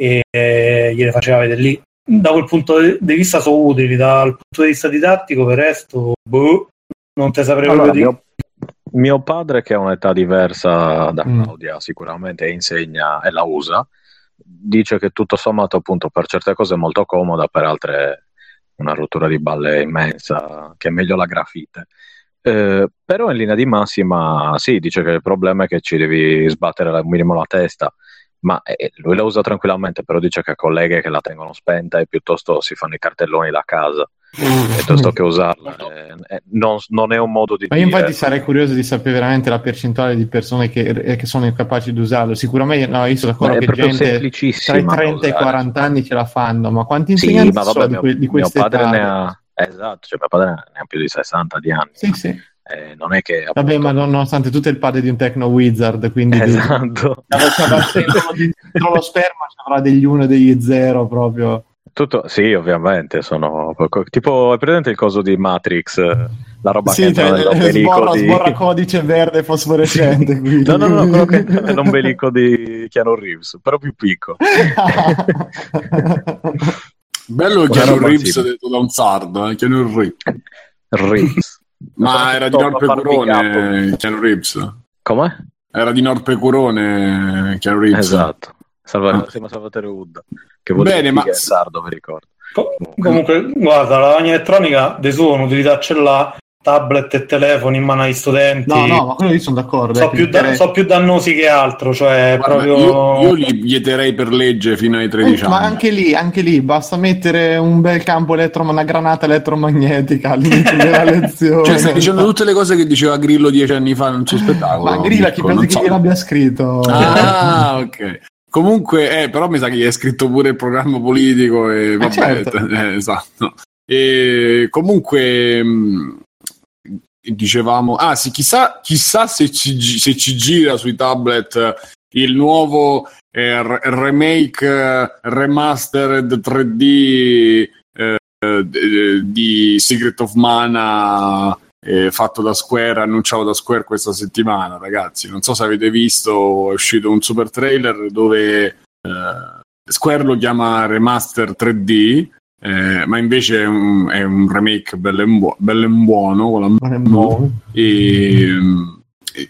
e eh, gliele faceva vedere lì. Da quel punto di di vista sono utili, dal punto di vista didattico, per il resto, boh, non te saprei Allora, dire. mio, mio padre, che ha un'età diversa da Mm. Claudia, sicuramente insegna e la usa, dice che tutto sommato, appunto, per certe cose è molto comoda, per altre una rottura di balle immensa, che è meglio la grafite. Eh, però in linea di massima, sì, dice che il problema è che ci devi sbattere al minimo la testa. Ma eh, lui la usa tranquillamente, però dice che ha colleghe che la tengono spenta e piuttosto si fanno i cartelloni da casa piuttosto che usarla. eh, eh, non, non è un modo di Ma io dire. infatti sarei curioso di sapere veramente la percentuale di persone che, eh, che sono incapaci di usarlo. Sicuramente, no, io sono Ma d'accordo che gente tra i da 30 e i usare. 40 anni ce la fanno, ma quanti Sì, insegnanti ma sono vabbè, di, mio, que- di mio queste padre età? ne ha esatto, cioè mio padre ne ha più di 60 di anni. Sì, sì. Eh, non è che Vabbè, appunto- ma non- nonostante tutto è il padre di un techno wizard, quindi esatto. dentro, dentro <laughs> lo sperma ci avrà degli 1 e degli 0 proprio. Tutto, sì, ovviamente, sono tipo, è presente il coso di Matrix, eh, la roba che Sì, entra cioè, nell'ombelico sborra, di... sborra codice verde fosforescente. quindi. No, no, no, quello che entra nell'ombelico di <laughs> Keanu Reeves, però più piccolo. <laughs> Bello Quella Keanu Reeves sì. detto da un sardo, eh? Keanu Reeves. Reeves. <laughs> Ma era di Norpe Curone, Keanu Reeves. Come? Era di Norpe Curone, Keanu Reeves. Esatto. Salva- Ah. Salvatore Wood. Che vuol Bene, dire ma- sardo, vi ricordo. Co- Comunque, guarda, la lavagna elettronica de suo un'utilità ce l'ha, tablet e telefoni in mano agli studenti. No, no, ma quello io sono d'accordo. so, eh, più da- so più dannosi che altro, cioè Guarda, proprio... io, io li vieterei per legge fino ai 13 Eh, ma anni. anche lì, anche lì, basta mettere un bel campo elettro, una granata elettromagnetica all'inizio <laughs> della lezione. Cioè, stai dicendo tutte le cose che diceva Grillo dieci anni fa nel suo spettacolo. Ma Grilla, chi Mirko, pensi non che so. gliel'abbia scritto? Ah, ok. Comunque, eh, però mi sa che gli hai scritto pure il programma politico e vabbè, certo. eh, esatto. E comunque mh, dicevamo, ah sì, chissà, chissà se, ci, se ci gira sui tablet il nuovo eh, re- remake eh, remastered 3D eh, eh, di Secret of Mana eh, fatto da Square, annunciato da Square questa settimana, ragazzi. Non so se avete visto, è uscito un super trailer dove eh, Square lo chiama remaster 3D, eh, ma invece è un, è un remake bello e, buo- e buono è buono. e,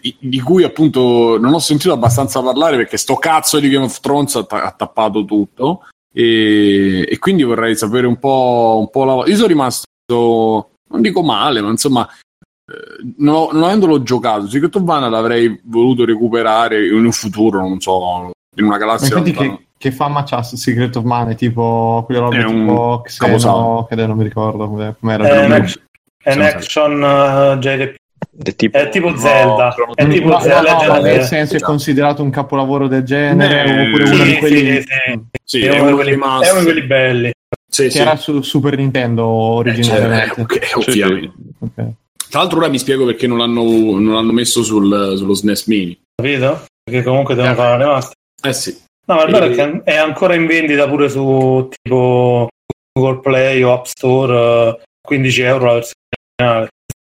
i- di cui appunto non ho sentito abbastanza parlare perché sto cazzo di Game of Thrones ha, ta- ha tappato tutto e, e quindi vorrei sapere un po', un po' la... Io sono rimasto, non dico male, ma insomma, non, non avendolo giocato, Secret of Mana l'avrei voluto recuperare in un futuro, non so, in una galassia che, che fama c'ha su Secret of Mana? Tipo quelle robe È un tipo Xeno, che non mi ricordo come- com'era. È un action, è un action uh, JRPG. È tipo, È tipo Zelda. Chrono È tipo No, Zelda no, no, of nel Zelda. senso è Esatto. considerato un capolavoro del genere Eh, oppure sì, uno di quelli sì, sì. Sì, È è uno uno di quelli- rimasto. è uno di quelli belli. Sì, che sì. era su Super Nintendo Eh, originariamente. cioè, ok, ovviamente. Ok. Tra l'altro ora mi spiego perché non l'hanno, non l'hanno messo sul- sullo SNES Mini. Capito? Perché comunque devono fare la remaster. Eh sì. No, ma il bello è che è ancora in vendita pure su tipo Google Play o App Store eh, 15 euro la versione originale.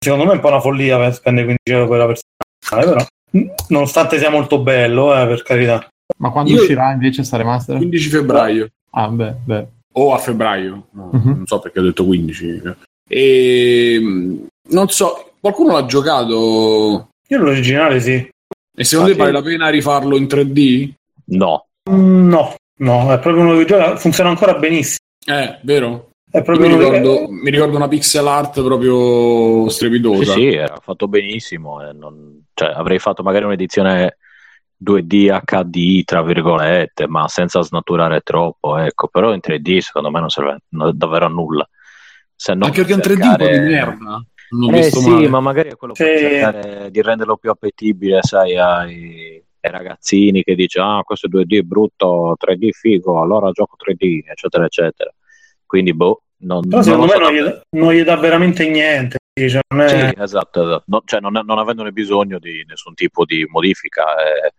Secondo me è un po' una follia per spendere 15 euro per la versione originale, però nonostante sia molto bello, eh, per carità. Ma quando Io- uscirà invece sta remaster? 15 febbraio. Ah, beh, beh. o a febbraio, no, Mhm. non so perché ho detto 15. E mh, non so, qualcuno l'ha giocato Io l'originale sì. e secondo Ah, te vale sì. la pena rifarlo in 3D? No, No, no, è proprio uno che gioca, funziona ancora benissimo. Eh, vero? È Io proprio mi, uno che- ricordo, mi ricordo una pixel art proprio sì, strepitosa. sì, era fatto benissimo. e non- cioè, avrei fatto magari un'edizione 2D HD, tra virgolette, ma senza snaturare troppo. Ecco. Però in 3D secondo me non serve no- davvero a nulla. Se non Anche perché è un 3D cercare- un po' di merda. Non Eh sì, male. ma magari è quello per Sì. cercare di renderlo più appetibile, sai, ai, ai ragazzini che dice ah, questo 2D è brutto, 3D figo, allora gioco 3D, eccetera, eccetera. Quindi, boh, non, Però non secondo lo me so non gli, dà- non gli dà veramente niente. cioè, non è- Sì, esatto, esatto. No- cioè, non, non avendone bisogno di nessun tipo di modifica, è,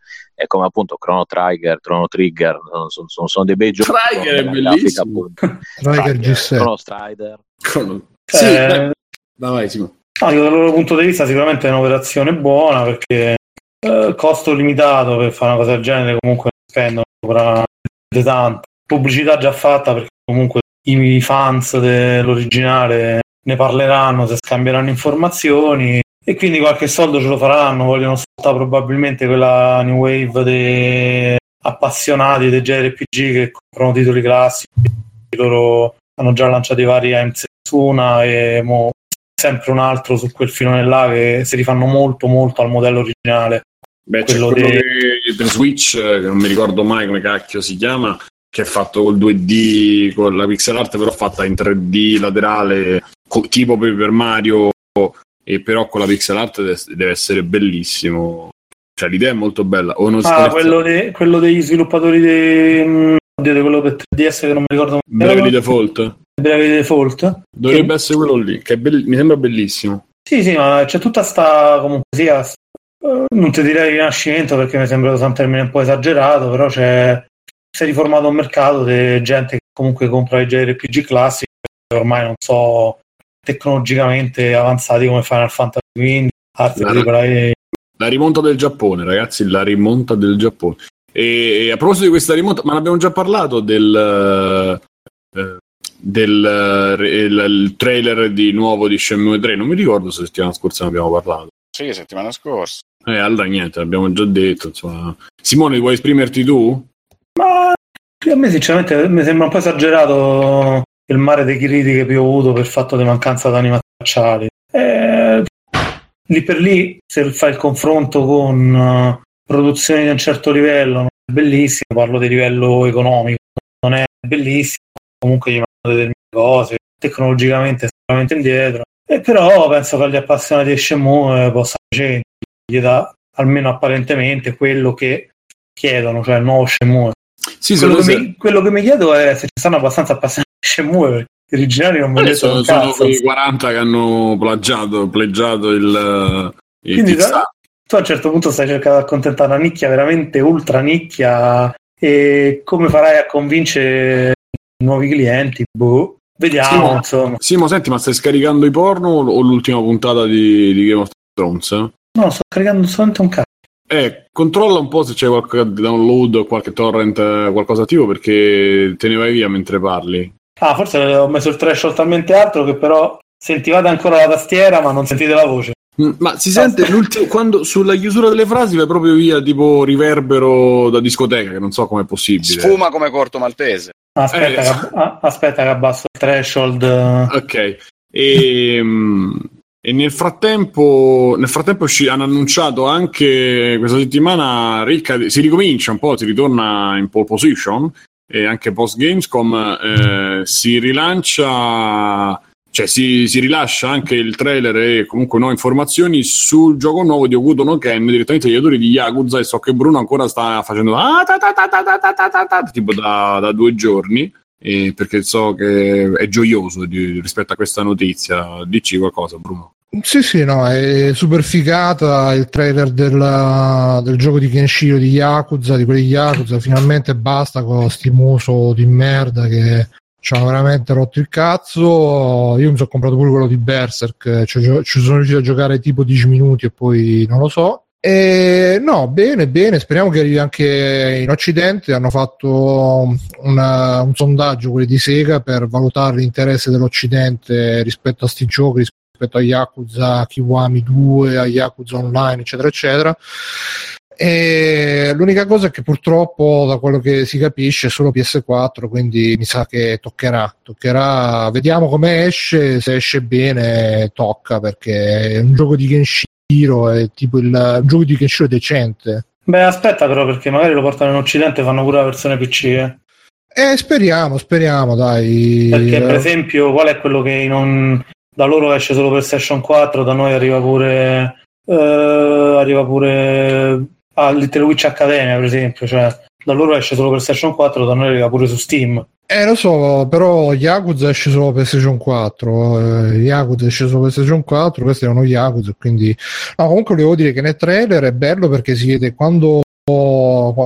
è come appunto Chrono Trigger, Chrono Trigger, sono, sono- sono dei bei giochi. Trigger è grafica, bellissimo. appunto. Trigger G7. Chrono Strider. Sì, cioè, beh, vai, Simo. No, dal loro punto di vista sicuramente è un'operazione buona perché eh, costo limitato per fare una cosa del genere comunque spendono veramente tanto. Pubblicità già fatta perché comunque i fans dell'originale ne parleranno, se scambieranno informazioni e quindi qualche soldo ce lo faranno, vogliono sfruttare probabilmente quella new wave dei appassionati dei JRPG che comprano titoli classici, loro hanno già lanciato i vari AMC Suna e mo sempre un altro su quel filone là che si rifanno molto molto al modello originale. Beh, Quello quello che- per Switch, che non mi ricordo mai come cacchio si chiama, che è fatto col 2D, con la pixel art, però fatta in 3D laterale, co- tipo Paper Mario, e però con la pixel art deve, essere bellissimo. Cioè, l'idea è molto bella. O non Ah, quello, de- quello degli sviluppatori di mm, oddio, di quello per 3DS che non mi ricordo era. Default. Bravely Default. Dovrebbe essere quello lì, che belli- mi sembra bellissimo. Sì, sì, ma c'è tutta sta comunque sia eh, non ti direi rinascimento perché mi sembra un termine un po' esagerato, però c'è si è riformato un mercato di gente che comunque compra i JRPG classici ormai non so tecnologicamente avanzati come Final Fantasy XV, La- La rimonta del Giappone, ragazzi, la rimonta del Giappone. E, e a proposito di questa rimonta, ma ne abbiamo già parlato del, eh, del eh, il, il trailer di nuovo di Shenmue 3. Non mi ricordo se settimana scorsa ne abbiamo parlato. Sì, settimana scorsa. Eh, allora niente, l'abbiamo già detto. Insomma. Simone, vuoi esprimerti tu? Ma a me sinceramente mi sembra un po' esagerato il mare di critiche piovuto per fatto di mancanza di animazioni facciali. Eh, lì per lì, se fai il confronto con eh, produzioni di un certo livello, non è bellissimo, parlo di livello economico, non è bellissimo, comunque gli mandano determinate cose, tecnologicamente estremamente indietro. E però penso che agli appassionati di Shenmue possa piacere, gli dà almeno apparentemente quello che chiedono, cioè il nuovo Shenmue. Sì, Quello che, me- mi, quello che mi chiedo è se ci stanno abbastanza appassionati di Shenmue perché gli originali non mi sono, sono quei 40 che hanno plagiato, pleggiato il, il Quindi tu a un certo punto stai cercando di accontentare una nicchia veramente ultra nicchia e come farai a convincere i nuovi clienti? Boh, vediamo, Sì, insomma. Simo, senti, ma stai scaricando i porno o l'ultima puntata di, di Game of Thrones? No, sto caricando solamente un cazzo. Eh, controlla un po' se c'è qualche download o qualche torrent, eh, qualcosa attivo perché te ne vai via mentre parli. Ah, forse ho messo il threshold talmente alto che però sentivate ancora la tastiera ma non sentite la voce. Mm, Ma si sente l'ultimo, quando sulla chiusura delle frasi vai proprio via tipo riverbero da discoteca, che non so com'è possibile. Sfuma come corto maltese. Aspetta, Eh. che, aspetta che abbasso il threshold. Ok. E, mm, e nel frattempo, nel frattempo usci- hanno annunciato anche questa settimana ricca, si ricomincia un po', si ritorna in pole position e anche post Gamescom eh, si rilancia, cioè si, si, rilascia anche il trailer e comunque nuove informazioni sul gioco nuovo di Okuto no Ken direttamente agli autori di Yakuza e so che Bruno ancora sta facendo ah, ta, ta, tipo da, da, due giorni e perché so che è gioioso di, rispetto a questa notizia. Dici qualcosa Bruno? Sì sì no è super figata il trailer del, del gioco di Kenshiro di Yakuza di quelli di Yakuza. Finalmente basta con sti muso di merda che ci hanno veramente rotto il cazzo. Io mi sono comprato pure quello di Berserk, ci, ho gio- ci sono riuscito a giocare tipo 10 minuti e poi non lo so. E no, bene, bene, speriamo che arrivi anche in Occidente. Hanno fatto una- un sondaggio, quelli di Sega, per valutare l'interesse dell'Occidente rispetto a sti giochi, rispetto a Yakuza Kiwami 2, a Yakuza Online, eccetera, eccetera. E l'unica cosa è che purtroppo, da quello che si capisce, è solo PS4, quindi mi sa che toccherà. toccherà. Vediamo come esce, se esce bene tocca, perché è un gioco di Kenshiro, è tipo il gioco di Kenshiro decente. Beh, aspetta però, perché magari lo portano in Occidente e fanno pure la versione PC. eh. Eh, speriamo, speriamo, dai. Perché, per esempio, qual è quello che non... da loro esce solo per Session 4, da noi arriva pure. eh, arriva pure a Little Witch Academia, per esempio. Cioè, da loro esce solo per Session 4, da noi arriva pure su Steam. Eh, lo so, però Yakuza esce solo per PlayStation 4. Eh, Yakuza esce solo per PlayStation 4. Questo è uno Yakuza. Quindi, no, comunque, volevo dire che nel trailer è bello perché si vede quando,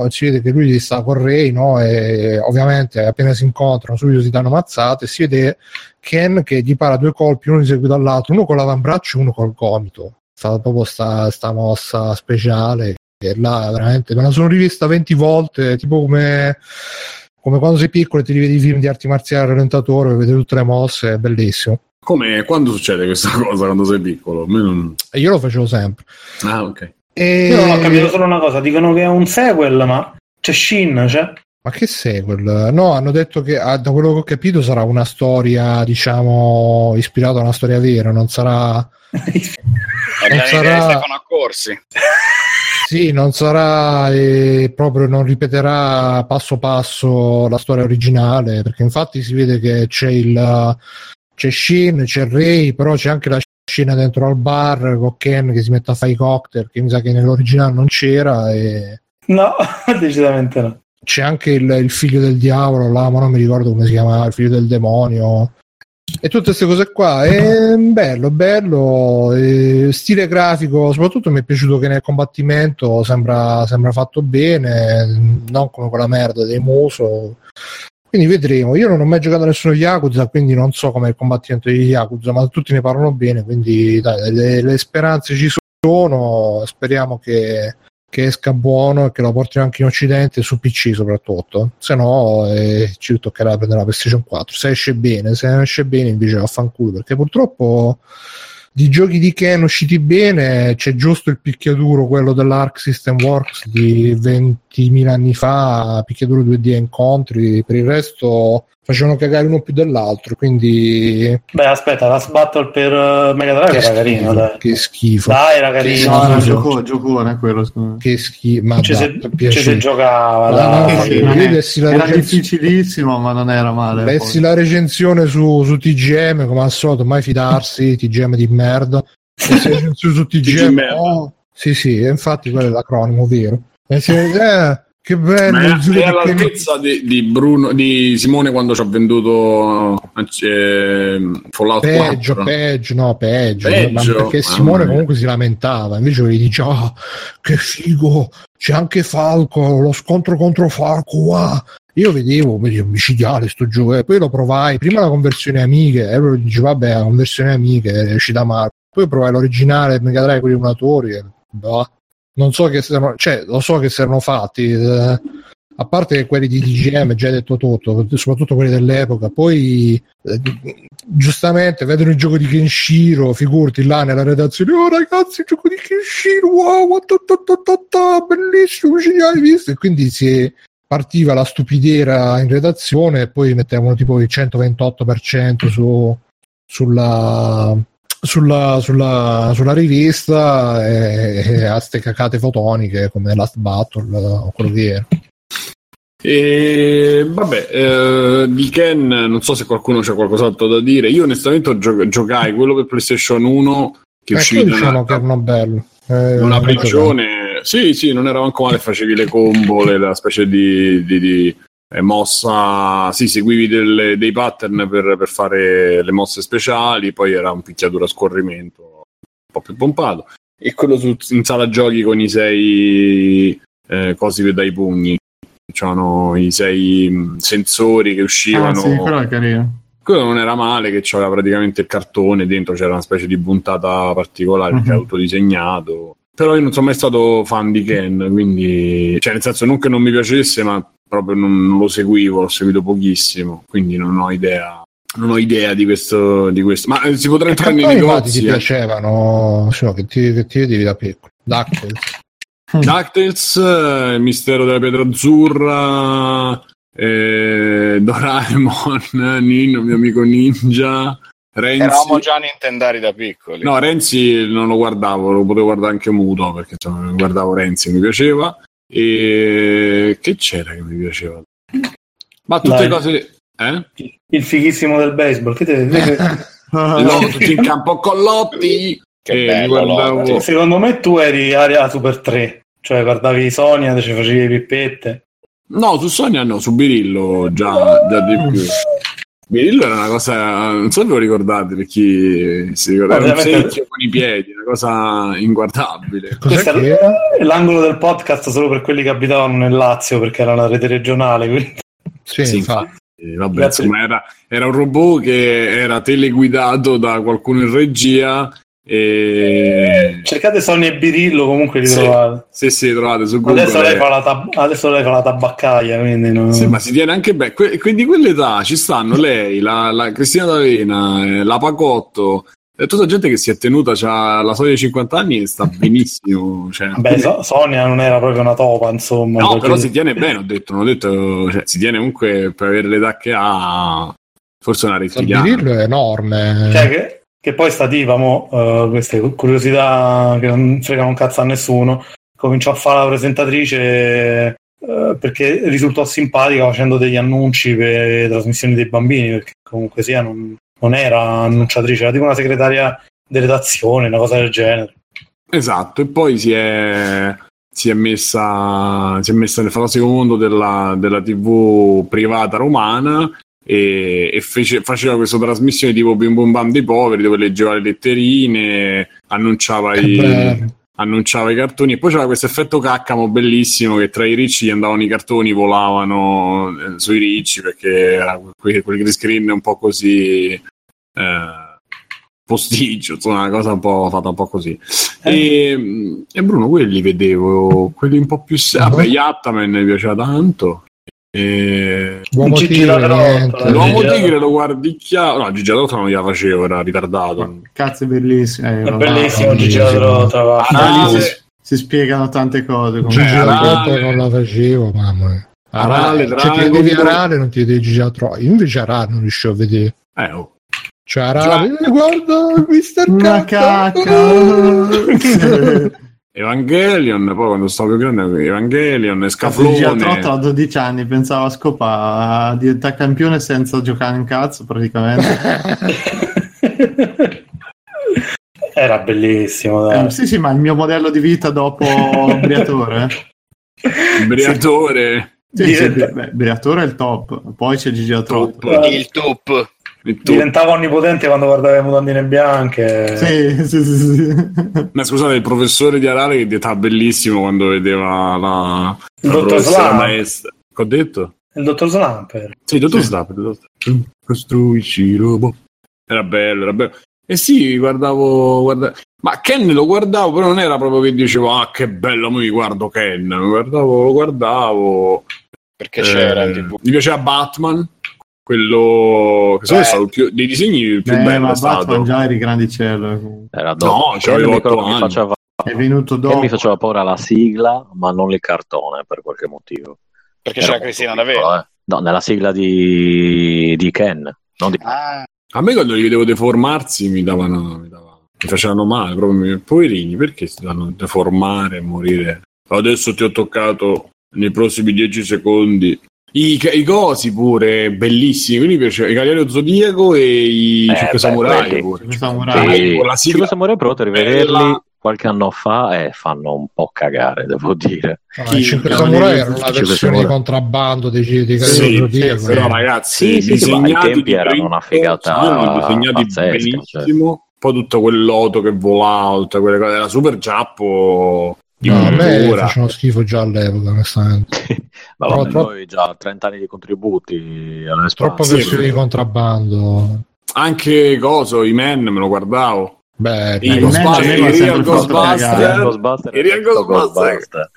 si vede che lui sta con Ray, no? E ovviamente appena si incontrano, subito si danno mazzate. Si vede Ken che gli para due colpi, uno di seguito dall'altro, uno con l'avambraccio e uno col gomito. Sta proprio sta, sta mossa speciale. Là veramente me la sono rivista 20 volte, tipo come come quando sei piccolo e ti rivedi i film di arti marziali al rallentatore, vedi tutte le mosse, è bellissimo. Come, quando succede questa <laughs> cosa quando sei piccolo? Non- io lo facevo sempre. Ah, ok. E... Io non ho capito solo una cosa: dicono che è un sequel, ma c'è Shin, cioè. Ma che sequel? No, hanno detto che ah, da quello che ho capito sarà una storia, diciamo, ispirata a una storia vera, non sarà. <laughs> Non sarà- Stefano Accorsi. <laughs> Sì, non sarà eh, proprio, non ripeterà passo passo la storia originale, perché infatti si vede che c'è il c'è Shin, c'è Ray, però c'è anche la scena dentro al bar con Ken che si mette a fare i cocktail, che mi sa che nell'originale non c'era, e No, <laughs> decisamente no. c'è anche il, il figlio del diavolo, là, ma non mi ricordo come si chiama, il figlio del demonio. E tutte queste cose qua, è bello, bello, e stile grafico, soprattutto mi è piaciuto che nel combattimento sembra, sembra fatto bene, non come quella merda dei Muso. Quindi vedremo. Io non ho mai giocato a nessuno Yakuza, quindi non so com'è il combattimento di Yakuza, ma tutti ne parlano bene, quindi dai, le, le speranze ci sono, speriamo che, che esca buono e che lo portino anche in Occidente su PC soprattutto. Se no eh, ci toccherà prendere la PlayStation 4. Se esce bene, se non esce bene invece vaffanculo, perché purtroppo di giochi di Ken usciti bene c'è giusto il picchiaduro, quello dell'Arc System Works di 20.000 anni fa, picchiaduro 2D e incontri, per il resto facevano cagare uno più dell'altro, quindi Beh, aspetta, la Battle per uh, Mega Drive era carino, dai. che schifo. Dai, era carino. No, era schifo. gioco, giocone quello. secondo me. Che schifo, ma Ci dai, si, si giocava, Ma dai. no, Sì, sì, era recensione- difficilissimo, ma non era male. Lessi poi. la recensione su, su TGM, come al solito, mai fidarsi, <laughs> TGM di merda. Lessi la recensione su TG TGM, merda. oh, sì, sì, infatti quello è l'acronimo vero. E eh, che bello, Ma è, è all'altezza di, di Bruno, di Simone quando ci ha venduto eh, Fallout peggio, 4. peggio, no, peggio, Peggio? perché Simone mia. comunque si lamentava, invece lui dice, ah, che figo, c'è anche Falco, lo scontro contro Falco, wow. Io vedevo, vedevo micidiale sto gioco, e poi lo provai, prima la conversione amiche, e lui dice, vabbè, la conversione amiche è uscita male, poi provai l'originale Mega Drive con i emulatori, e, boh, non so che siano, cioè, lo so che si erano fatti, eh, a parte quelli di DGM, già detto tutto, soprattutto quelli dell'epoca, poi eh, giustamente vedono il gioco di Kenshiro, figurati là nella redazione, oh ragazzi, il gioco di Kenshiro, wow, ta, ta, ta, bellissimo, geniale, visto? E quindi si partiva la stupidera in redazione e poi mettevano tipo il 128% su, sulla, sulla, sulla, sulla rivista e, e a ste cacate fotoniche come Last Battle o quello che era. E vabbè, eh, di Ken non so se qualcuno c'ha qualcos'altro da dire. Io onestamente gio- giocai quello per PlayStation 1 che Eh, uscì diciamo una, che erano. Eh, una non ricordo. prigione. Sì, sì, non era manco male, facevi le combo, la specie di, di- di, eh, mossa, sì, seguivi delle- dei pattern per, per fare le mosse speciali, poi era un picchiatura a scorrimento un po' più pompato. E quello su, in sala giochi con i sei eh, cosi per dai pugni. C'erano i sei mh, sensori che Ah, uscivano. sì, quello è carino. Quello non era male, che c'era praticamente il cartone, dentro c'era una specie di puntata particolare che è Mhm. autodisegnato. Però io non sono mai stato fan di Ken, quindi, cioè, nel senso, non che non mi piacesse, ma proprio non, non lo seguivo, l'ho seguito pochissimo, quindi non ho idea. Non ho idea di questo. Di questo. Ma eh, si potrà entrare nei infatti ti negozi. eh. piacevano? No, che ti, che ti vedevi da piccolo? DuckTales. DuckTales, eh, il mistero della pietra azzurra, eh, Doraemon, <laughs> Nino, mio amico ninja, Renzi. Eravamo già nintendari da piccoli. No, Renzi non lo guardavo, lo potevo guardare anche muto perché insomma, guardavo Renzi, mi piaceva. E che c'era che mi piaceva? Ma tutte Dai. cose. Eh? Il fighissimo del baseball. Che te- <laughs> No, tutti in campo con Lotti. Che Eh, bello, guardavo-. Secondo me tu eri area Super 3, cioè guardavi Sonia, ci facevi le pippette. No, su Sonia no, su Birillo già, già di più. <laughs> Birillo era una cosa, non so se ve lo ricordate per chi si ricorda, era un secchio con i piedi, una cosa inguardabile. Questo era? l'angolo del podcast solo per quelli che abitavano nel Lazio, perché era la rete regionale. quindi- Sì, Sì, infatti. Eh, vabbè, insomma, era, era un robot che era teleguidato da qualcuno in regia e... Cercate Sonia e Birillo, comunque li Sì. trovate. Sì, sì, trovate su Google. Adesso lei, fa la tab- adesso lei fa la tabaccaia, quindi no. Sì, ma si tiene anche bene. Que- que- di quell'età ci stanno lei, la, la Cristina D'Avena, eh, la Pacotto, è tutta gente che si è tenuta, c'ha la soglia di 50 anni e sta benissimo. Cioè, Beh, So- Sonia non era proprio una topa, insomma. no, perché- però si tiene bene, ho detto, non ho detto, cioè, si tiene comunque per avere l'età che ha, forse una Il rettiliana. birillo è enorme. Cioè, che, che poi sta mo, eh, queste curiosità che non fregano un cazzo a nessuno, cominciò a fare la presentatrice eh, perché risultò simpatica facendo degli annunci per le trasmissioni dei bambini, perché comunque sia non, non era annunciatrice, era tipo una segretaria di redazione, una cosa del genere. Esatto, e poi si è, si è messa, si è messa nel fantastico mondo della, della TV privata romana e, e fece- faceva questa trasmissione tipo Bim Bum Bam dei poveri dove leggeva le letterine, annunciava i, annunciava i cartoni e poi c'era questo effetto caccamo bellissimo che tra i ricci gli andavano i cartoni, volavano eh, sui ricci perché era que- quel green screen un po' così eh, posticcio, insomma una cosa un po' fatta un po' così. E, e Bruno, quelli vedevo, quelli un po' più... Vabbè, Yattaman mi piaceva tanto. E... Uomo Gigi tigre, la L'uomo tigre lo guardicchiavo. No, Gigi Ladrotto non gliela facevo, era ritardato. Cazzo, è bellissimo. Eh, È bellissimo Gigi Ah, si, spiegano tante cose. Cioè, Gigi comunque. Ladrotto Arale. non la facevo, mamma mia. Arale, Arale, cioè, ti vedevi Ball. Arale non ti vedevi Gigi Ladrotto. Io invece Arale non riuscivo a vedere. Eh, oh. Cioè Arale, eh, guarda, Mister Una Cacca. <laughs> <laughs> <laughs> Evangelion, poi quando stavo più grande, Evangelion, Cazzo, Scaflone. Gigi Ladrotto a 12 anni pensava a scopare a diventare campione senza giocare in cazzo praticamente. <laughs> Era bellissimo, dai. Eh, sì, sì, ma il mio modello di vita dopo Briatore. Briatore. Sì, sì, Briatore è il top. Poi c'è Gigi Ladrotto. Top. Il top. Diventava onnipotente quando guardava le mutandine bianche. Sì, sì, sì, sì. Ma scusate, il professore di Arale che diventava bellissimo quando vedeva la, Il dottor Slump. Che ho detto? Il dottor Slumper. Sì, il dottor Sì. Slump, il dottor Slump. Costruisci robot. Era bello, era bello. E sì, guardavo, guarda- Ma Ken lo guardavo, però non era proprio che dicevo, ah, che bello, mi guardo Ken. Lo guardavo, lo guardavo. Perché c'era Eh, TV. mi piaceva Batman, quello che me è Eh. stato più, dei disegni più Eh, bello ma è stato. Batman già eri grandicello. Era dopo. No, c'avevo mi faceva, È venuto dopo. mi faceva paura la sigla, ma non il cartone per qualche motivo. Perché Era c'era Cristina D'Avena. eh. No, nella sigla di, di Ken, non di Ah, A me quando li vedevo deformarsi mi davano, mi, davano- mi facevano male, proprio mi- poverini, perché si danno deformare e morire? Adesso ti ho toccato nei prossimi dieci secondi. I, i cosi pure, bellissimi, quelli mi piacevano, i Cavalieri dello Zodiaco e i Eh, Cinque beh, Samurai quelli- pure. I samurai. Sì. Con la Ci sigla- possiamo provare a rivederli qualche anno fa e fanno un po' cagare, devo dire. Chi- i 5 Cavalieri Samurai erano la Cinque versione di Samurai. contrabbando dei, dei Sì, Cavalieri dello Zodiaco, però eh. ragazzi, Sì, sì, sì, ai tempi di erano una figata sì, disegnati pazzesca, cioè. benissimo. Poi tutto quel loto che volava, tutte quelle cose, era super giappo di No, a me facevano schifo già all'epoca, onestamente. <laughs> Ma vabbè, troppo- noi già 30 anni di contributi spalle. Sì, versione sì. di contrabbando. Anche coso, i men me lo guardavo. Beh, I Real sempre. Ghostbuster I Real Ghostbuster.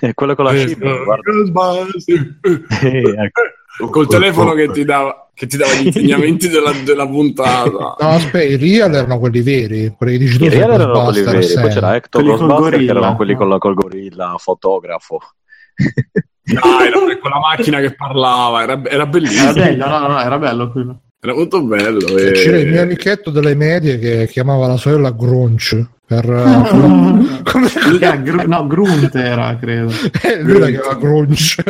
È <laughs> quello con la scimmia, <laughs> ecco. Col telefono che ti dava, che ti dava gli insegnamenti <laughs> della, della puntata. No, aspetta, i real erano quelli veri, quelli che dici tu I real erano quelli veri, poi eh. c'era Hector col Ghostbuster che erano quelli con la, col gorilla, fotografo. Dai, era quella macchina che parlava, era, era Era bellissimo. bello, no, no, no, era bello quello. Era molto bello. e- C'era il mio amichetto delle medie che chiamava la sorella Grunch per eh, <laughs> come Era Gru- no, Grunt era, credo. lui la chiamava Grunch.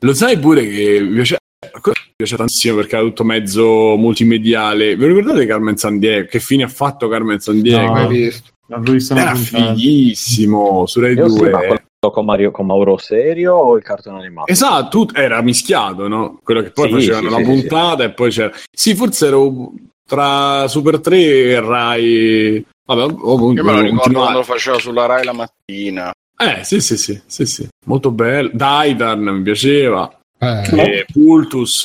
Lo sai pure che mi piace, piace tantissimo perché era tutto mezzo multimediale. Vi ricordate Carmen Sandiego? Che fine ha fatto Carmen Sandiego? No. Mai visto. Era puntata. fighissimo su Rai Io sì, 2. ma quello con, Mario, con Mauro Serio o il cartone animato? Esatto, tu- era mischiato, no? Quello che poi Sì, facevano sì, la sì, puntata e poi c'era. Sì, forse ero tra Super 3 e Rai. Vabbè, oh, io me lo ricordo continuare. quando lo faceva sulla Rai la mattina. Eh, sì, sì, sì, sì, sì. Molto bello. Daidan mi piaceva. Eh, E Pultus.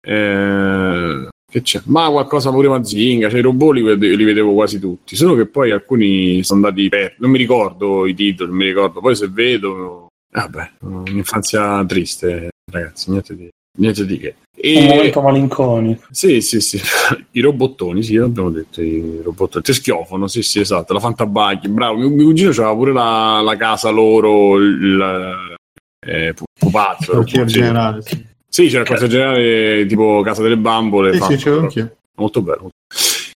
eh, che c'è? Ma qualcosa pure Mazinga. Cioè, i robot li, vede- li vedevo quasi tutti. Solo che poi alcuni sono andati per. Non mi ricordo i titoli, non mi ricordo. Poi se vedo. Vabbè, un'infanzia triste, ragazzi. Niente di, niente di che. Un E, momento malinconico. sì, sì, sì. <laughs> I robottoni, sì, abbiamo detto i robottoni. Teschiofono, sì, sì, esatto. La Fantabaghi, bravo. Mio, mio cugino aveva pure la, la casa loro, il eh, pu- pupazzo. Quartier sì. Sì. C'era il quartier generale tipo Casa delle Bambole. Sì, fatto, sì, anch'io. Molto bello.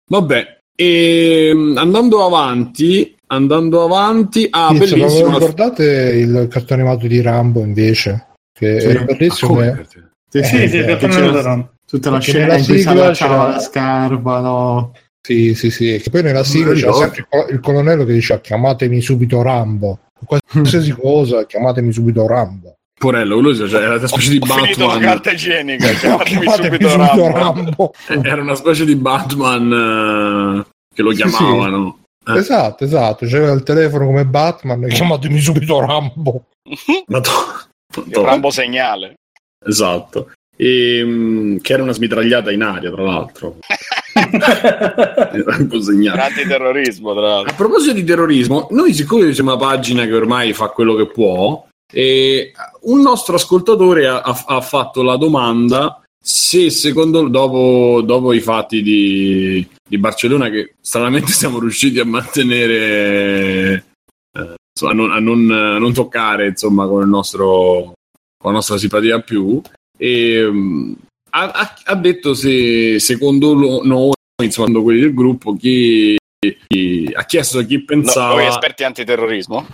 Vabbè, e, andando avanti, andando avanti, ah, non bellissimo. lo ricordate il cartone animato di Rambo invece, che Sì. era Ah, bellissimo. come? che- Sì, Eh, sì, Sì, sì, il cartone c'era era- tutta la Perché scena in cui si sigla allacciava c'era- la scarpa, no? Sì, sì, sì. Che poi nella sigla lo c'era ricordo. sempre il, il colonnello che diceva chiamatemi subito Rambo. Qualsiasi <laughs> cosa, chiamatemi subito Rambo. Porello, quello cioè, era una specie di <laughs> Ho la Batman. carta igienica, chiamatemi Chiamatemi subito subito Rambo. Rambo. Era una specie di Batman eh, che lo Sì, chiamavano. Eh. Esatto, esatto. C'era il telefono come Batman, chiamatemi subito Rambo. <laughs> Madonna. Rambo segnale. Esatto. E, mm, che era una smitragliata in aria, tra l'altro. <laughs> Antiterrorismo, tra A l'altro. proposito di terrorismo, noi siccome siamo una pagina che ormai fa quello che può, eh, un nostro ascoltatore ha, ha- fatto la domanda se secondo dopo, dopo i fatti di, di Barcellona che stranamente <laughs> siamo riusciti a mantenere eh, insomma, a, non, a non- a non toccare insomma con il nostro con la nostra simpatia più e, mm, ha, ha- detto se secondo lo- noi insomma secondo quelli del gruppo chi, chi- ha chiesto a chi No, pensava voi esperti antiterrorismo?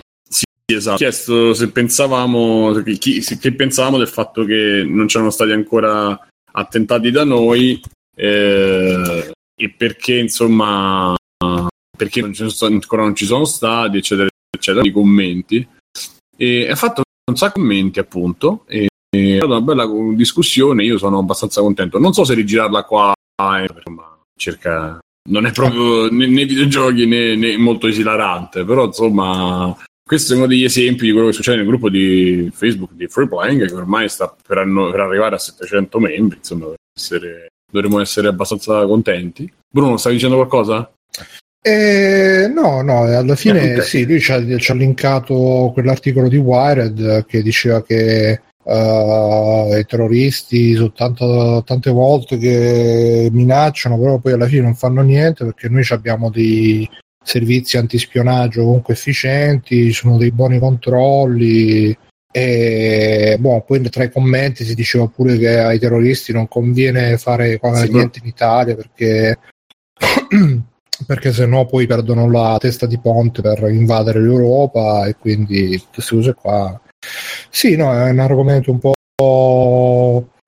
Esatto. Chiesto se pensavamo chi, se- che pensavamo del fatto che non c'erano stati ancora attentati da noi eh, e perché insomma perché non stati- ancora non ci sono stati eccetera eccetera i commenti e ha fatto un sacco di commenti appunto e è stata una bella discussione io sono abbastanza contento non so se rigirarla qua eh, insomma, cerca non è proprio né, né videogiochi né, né molto esilarante però insomma questo è uno degli esempi di quello che succede nel gruppo di Facebook di Free Playing che ormai sta per, anno- per arrivare a 700 membri insomma essere- dovremmo essere abbastanza contenti Bruno stavi dicendo qualcosa? Eh, no, no, alla fine Eh, sì, lui ci ha, ci ha linkato quell'articolo di Wired che diceva che uh, i terroristi su tanto, tante volte che minacciano, però poi alla fine non fanno niente perché noi abbiamo dei servizi antispionaggio comunque efficienti, ci sono dei buoni controlli. E boh, poi tra i commenti si diceva pure che ai terroristi non conviene fare sì, niente in Italia perché <clears throat> perché sennò poi perdono la testa di ponte per invadere l'Europa e quindi queste cose qua sì, no, è un argomento un po'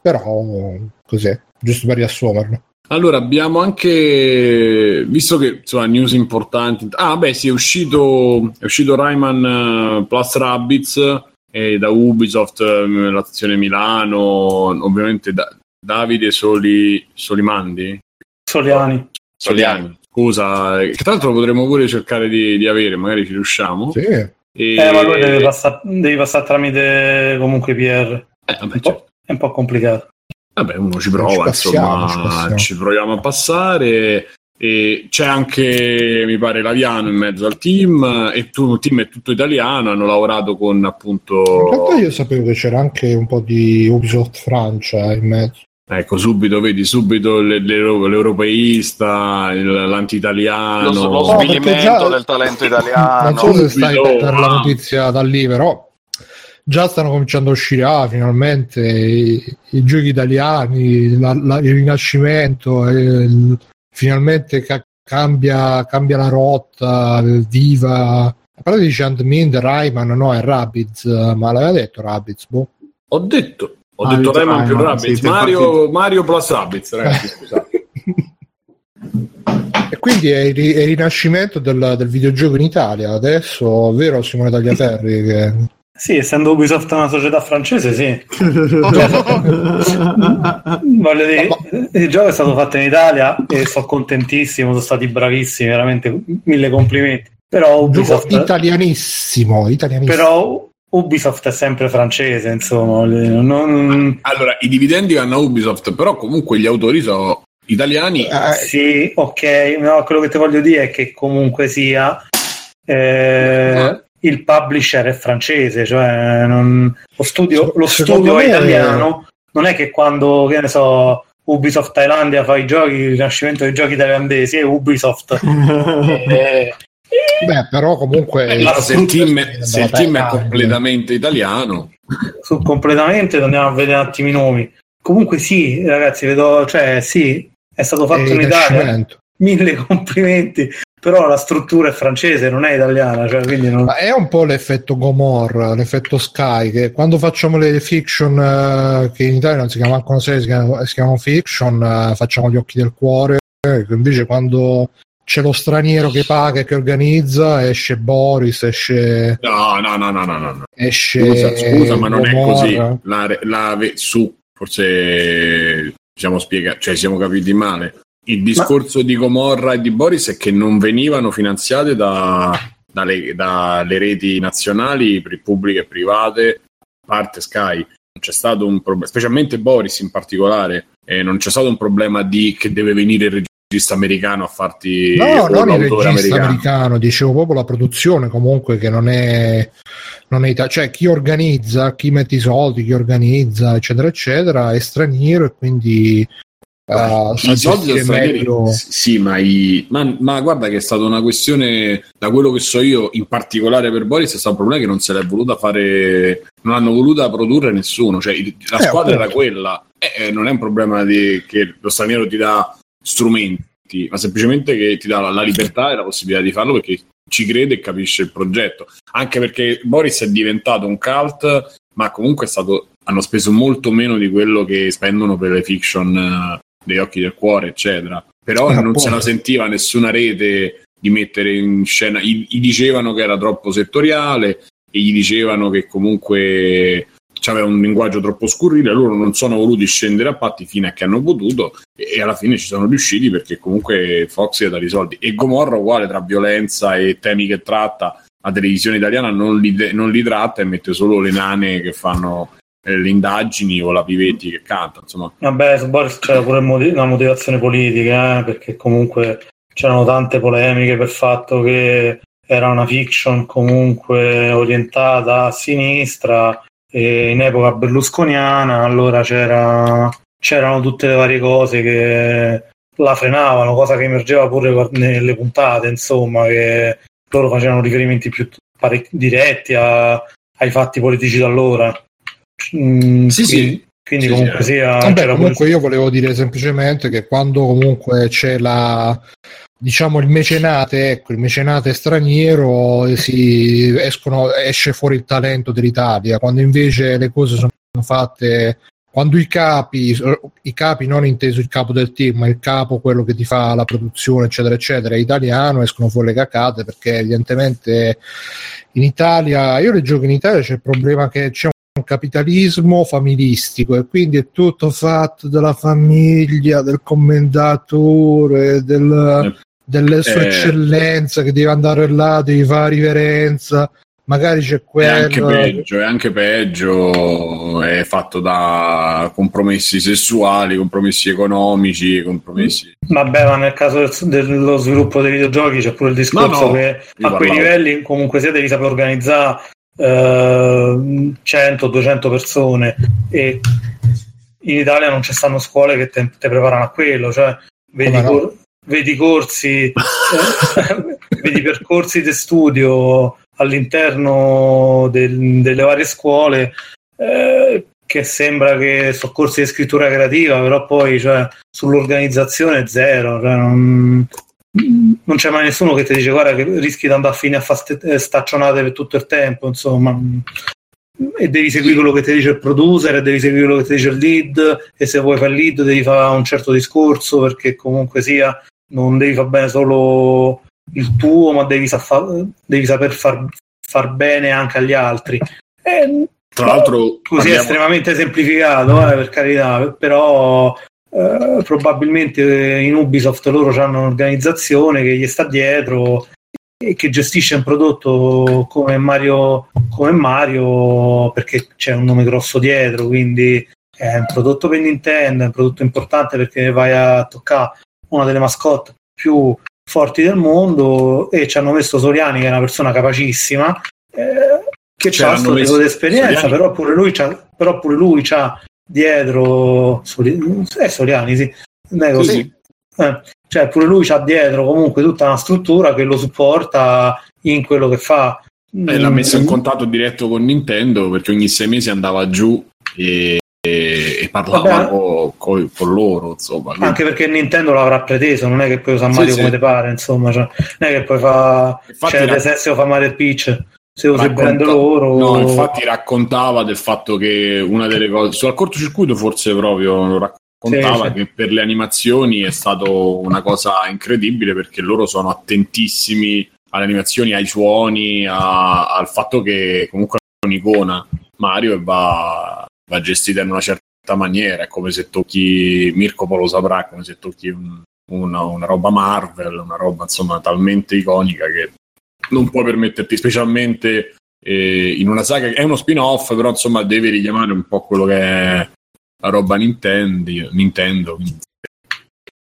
però così, giusto per riassumerlo. Allora, abbiamo anche visto che insomma, news importanti. Ah, beh, sì, è uscito, è uscito Rayman uh, Plus Rabbids e da Ubisoft, uh, l'azione Milano, ovviamente da, Davide Soli, Solimandi. Soliani. Soliani. Scusa, che tra l'altro potremmo pure cercare di, di avere, magari ci riusciamo. Sì. E... Eh, ma lui deve passare, devi passare tramite comunque PR. Eh, vabbè, un certo. È un po' complicato. Vabbè, uno ci prova, ci passiamo, insomma, ci, ci, proviamo a passare. E c'è anche, mi pare, Laviano in mezzo al team, e tu, il team è tutto italiano, hanno lavorato con appunto... In realtà io sapevo che c'era anche un po' di Ubisoft Francia in mezzo. Ecco, subito vedi, subito l'europeista, l'anti-italiano. Lo, lo svilimento già, del talento italiano. Non so se stai per la notizia da lì, però già stanno cominciando a uscire ah, finalmente i, i, giochi italiani, la, la, il rinascimento, il, finalmente ca- cambia, cambia, la rotta, viva. Però dice Antmind, Rayman, no, è Rabbids, ma l'aveva detto Rabbids, boh. Ho detto. Ho ah, detto Rayman più Rabbids, sì, Mario, Mario plus Rabbids, ragazzi, <laughs> scusate. e quindi è il, è il rinascimento del, del, videogioco in Italia adesso, vero Simone Tagliaferri? Che... Sì, essendo Ubisoft una società francese, sì. <laughs> Voglio dire, il gioco è stato fatto in Italia e sono contentissimo, sono stati bravissimi, veramente mille complimenti. Però Ubisoft... Italianissimo, italianissimo. Però Ubisoft è sempre francese, insomma. Non... Allora, i dividendi vanno a Ubisoft, però comunque gli autori sono italiani. Eh, sì, ok, no, quello che ti voglio dire è che comunque sia eh. Il publisher è francese, cioè non... lo studio, lo studio è italiano. Non è che quando, che ne so, Ubisoft Thailandia fa i giochi, il rinascimento dei giochi thailandesi è Ubisoft. eh, <laughs> Beh, però comunque Beh, se il team, se il team è completamente italiano, su completamente andiamo a vedere un attimo i nomi. Comunque, sì, ragazzi, vedo, cioè, sì, è stato fatto in Italia. Mille complimenti, però la struttura è francese, non è italiana. Cioè, non... Ma è un po' l'effetto Gomorra, l'effetto Sky, che quando facciamo le fiction, uh, che in Italia non si chiamano una serie, si chiamano, si chiamano fiction, uh, facciamo gli occhi del cuore. Eh, invece quando c'è lo straniero che paga e che organizza, esce Boris, esce... No, no, no, no, no, no. Esce scusa, scusa ma non Gomorra. è così. La, la, su, forse siamo spiegati, cioè siamo capiti male. Il discorso ma... di Gomorra e di Boris è che non venivano finanziate da, dalle, dalle reti nazionali, pubbliche e private, parte Sky. Non c'è stato un problema, specialmente Boris in particolare, eh, non c'è stato un problema di che deve venire il regista americano a farti no non il regista americano. americano. dicevo proprio la produzione comunque che non è, non è ita- cioè chi organizza chi mette i soldi chi organizza eccetera eccetera è straniero e quindi Uh, I soldi meglio... sì, ma, i... ma, ma, guarda che è stata una questione, da quello che so io, in particolare per Boris, è stato un problema che non se l'è voluta fare, non hanno voluta produrre nessuno, cioè la eh, squadra appunto. era quella, eh, eh, non è un problema di, che lo straniero ti dà strumenti, ma semplicemente che ti dà la, la libertà e la possibilità di farlo perché ci crede e capisce il progetto. Anche perché Boris è diventato un cult, ma comunque stato, hanno speso molto meno di quello che spendono per le fiction uh, degli occhi del cuore, eccetera. Però ah, non se la sentiva nessuna rete di mettere in scena. Gli, gli dicevano che era troppo settoriale e gli dicevano che comunque aveva un linguaggio troppo scurrile, loro non sono voluti scendere a patti fino a che hanno potuto e alla fine ci sono riusciti perché comunque Fox ha dato i soldi. E Gomorra uguale tra violenza e temi che tratta, la televisione italiana non li, non li tratta e mette solo le nane che fanno le indagini o la Pivetti che canta, insomma. Vabbè, su Boris c'era pure una motivazione politica, eh, perché comunque c'erano tante polemiche per il fatto che era una fiction comunque orientata a sinistra e in epoca berlusconiana, allora c'era, c'erano tutte le varie cose che la frenavano, cosa che emergeva pure nelle puntate, insomma, che loro facevano riferimenti più pare- diretti a, ai fatti politici d'allora. Mm, Sì, sì. quindi, quindi Sì, comunque sì. sia... Vabbè, comunque io volevo dire semplicemente che quando comunque c'è la diciamo il mecenate, ecco, il mecenate straniero si escono, esce fuori il talento dell'Italia, quando invece le cose sono fatte quando i capi, i capi non inteso il capo del team, ma il capo, quello che ti fa la produzione, eccetera, eccetera, è italiano, escono fuori le cacate perché evidentemente in Italia, io leggo che in Italia c'è il problema che c'è capitalismo familistico e quindi è tutto fatto dalla famiglia, del commendatore, del, delle sue Eh. eccellenza che deve andare là, devi fare riverenza, magari c'è È quello. anche peggio, è anche peggio, è fatto da compromessi sessuali, compromessi economici, compromessi... Vabbè, ma nel caso del- dello sviluppo dei videogiochi c'è pure il discorso No, no, che io a quei parlavo- livelli comunque sia devi sapere organizzare eh, 100-200 persone e in Italia non ci stanno scuole che te, te preparano a quello, cioè vedi, no? cor- vedi corsi, <laughs> vedi percorsi di studio all'interno del- delle varie scuole eh, che sembra che sono corsi di scrittura creativa, però poi cioè, sull'organizzazione zero. Cioè, non, non c'è mai nessuno che ti dice guarda che rischi di andare a fine a fare eh, staccionate per tutto il tempo, insomma. E devi seguire quello che ti dice il producer, e devi seguire quello che ti dice il lead, e se vuoi fare il lead devi fare un certo discorso perché comunque sia non devi fare bene solo il tuo, ma devi, sa- devi saper far, far bene anche agli altri. E Tra l'altro... così è estremamente semplificato, eh, per carità, però eh, probabilmente in Ubisoft loro hanno un'organizzazione che gli sta dietro e che gestisce un prodotto come Mario, come Mario perché c'è un nome grosso dietro, quindi è un prodotto per Nintendo, è un prodotto importante perché vai a toccare una delle mascotte più forti del mondo e ci hanno messo Soriani che è una persona capacissima eh, che Cioè, ha hanno questo tipo di esperienza Soriani- però pure lui c'ha, però pure lui c'ha dietro Sori- è Soriani sì, Nego, Sì, sì. sì. Eh, cioè pure lui c'ha dietro comunque tutta una struttura che lo supporta in quello che fa E l'ha messo in Mm. contatto diretto con Nintendo perché ogni sei mesi andava giù e, e- e parlava Vabbè. co- co- con loro, insomma. Anche perché Nintendo l'avrà preteso non è che puoi usare Sì, Mario sì. come te pare insomma cioè, non è che puoi fare Infatti cioè, o fa Mario Peach se il racconta- brand loro No, infatti raccontava del fatto che una delle cose sul cortocircuito forse proprio lo raccontava Sì, sì. che per le animazioni è stato una cosa incredibile perché loro sono attentissimi alle animazioni, ai suoni, a- al fatto che comunque è un'icona Mario e va, va gestita in una certa maniera, è come se tocchi Mirko poi lo saprà, come se tocchi un- una, una roba Marvel, una roba insomma talmente iconica che non puoi permetterti, specialmente eh, in una saga che è uno spin-off, però insomma deve richiamare un po' quello che è la roba Nintendo. Nintendo.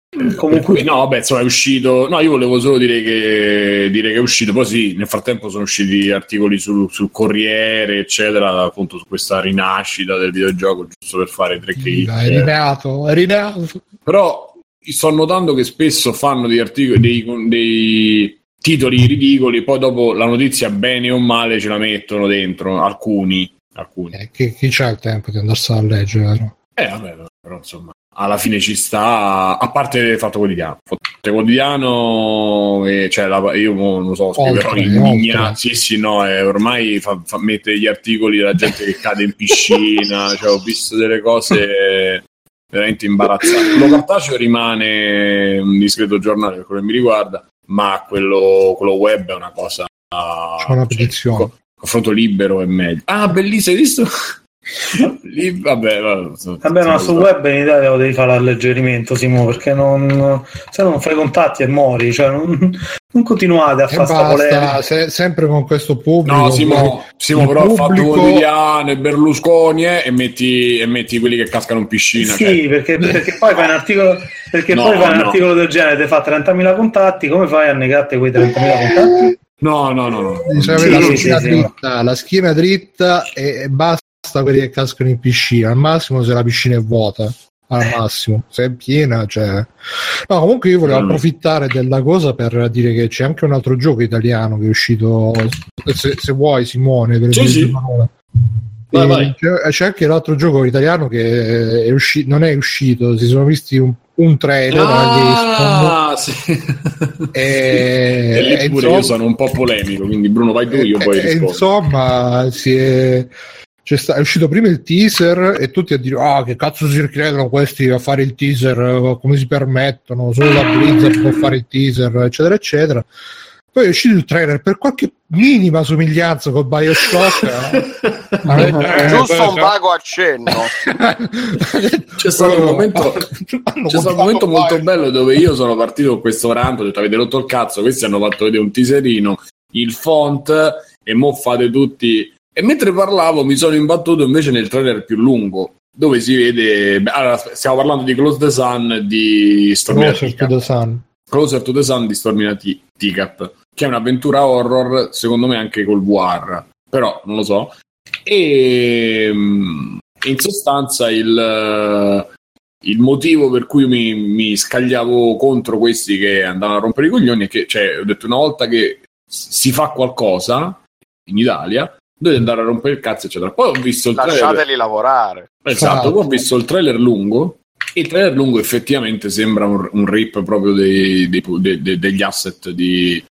Per comunque no, vabbè, insomma, è uscito. No, io volevo solo dire che, dire che è uscito. Poi sì, nel frattempo sono usciti articoli sul, sul Corriere, eccetera, appunto su questa rinascita del videogioco, giusto per fare tre dai, è rinato, è rinato. Però sto notando che spesso fanno degli articoli, dei, dei titoli ridicoli, poi dopo la notizia, bene o male, ce la mettono dentro. Alcuni. alcuni. Eh, chi, chi c'ha il tempo di andarsela a leggere? Eh, vabbè, però insomma, alla fine ci sta, a parte il fatto quotidiano. Fatto quotidiano, e, cioè, la- io non lo so, Oltre, l'indigna- oltre. Sì, sì, no, eh, ormai fa, fa- mette gli articoli della gente che cade in piscina, <laughs> cioè, ho visto delle cose veramente imbarazzanti. Lo cartaceo rimane un discreto giornale per quello che mi riguarda, ma quello, quello web è una cosa... C'è una cioè, petizione. co- confronto libero è meglio. Ah, bellissimo, hai visto? Lì, vabbè, vabbè, Vabbè, ma sul web in Italia lo devi fare alleggerimento, Simo, perché non, se no non fai contatti e mori. Cioè non, non continuate a fare sta polemica. se- sempre con questo pubblico. No, Simo, Simo però ha fatto pubblico- quotidiano e Berlusconi eh, e, metti, e metti quelli che cascano in piscina. Sì, cioè. perché, perché poi fai un articolo, perché No, poi fai un no. articolo del genere, ti fa 30.000 contatti, come fai a negarti quei 30.000 contatti? No, no, no, no. Sì, la sì, schiena sì, dritta, la schiena dritta e basta quelli che cascano in piscina, al massimo se la piscina è vuota al massimo, se è piena, cioè... No, comunque io volevo Mm. approfittare della cosa per dire che c'è anche un altro gioco italiano che è uscito, se, se vuoi Simone, per Sì, sì. Vai, vai. C'è, c'è anche l'altro gioco italiano che è usci- non è uscito, si sono visti un, un trailer Ah, sì. E, <laughs> E lì pure insomma- io sono un po' polemico, quindi Bruno vai tu, io poi e- rispondo. insomma, si è, sta- è uscito prima il teaser e tutti a dire: Ah, che cazzo si credono questi a fare il teaser? eh, Come si permettono? Solo la Blizzard può fare il teaser, eccetera, eccetera. Poi è uscito il trailer per qualche minima somiglianza con Bioshock. eh, <laughs> eh, Giusto un beh, vago accenno. <laughs> C'è stato un momento, <laughs> c'è stato un momento molto Bioshock. bello dove io sono partito con questo rant, ho detto avete rotto il cazzo, questi hanno fatto vedere un teaserino, il font e mo fate tutti... E mentre parlavo mi sono imbattuto invece nel trailer più lungo, dove si vede... allora, stiamo parlando di Close the Sun di Stormina Closer to the Sun. Closer to the Sun di Stormina T- Teacup, che è un'avventura horror, secondo me anche col VR, però non lo so. E mm, in sostanza il, il motivo per cui mi, mi scagliavo contro questi che andavano a rompere i coglioni è che, cioè, ho detto una volta che si fa qualcosa in Italia, dovete andare a rompere il cazzo, eccetera. Poi ho visto il trailer. Lasciateli lavorare. Esatto, Esatto. poi ho visto il trailer lungo. e Il trailer lungo effettivamente sembra un, un rip proprio dei- dei- de- de- degli asset di,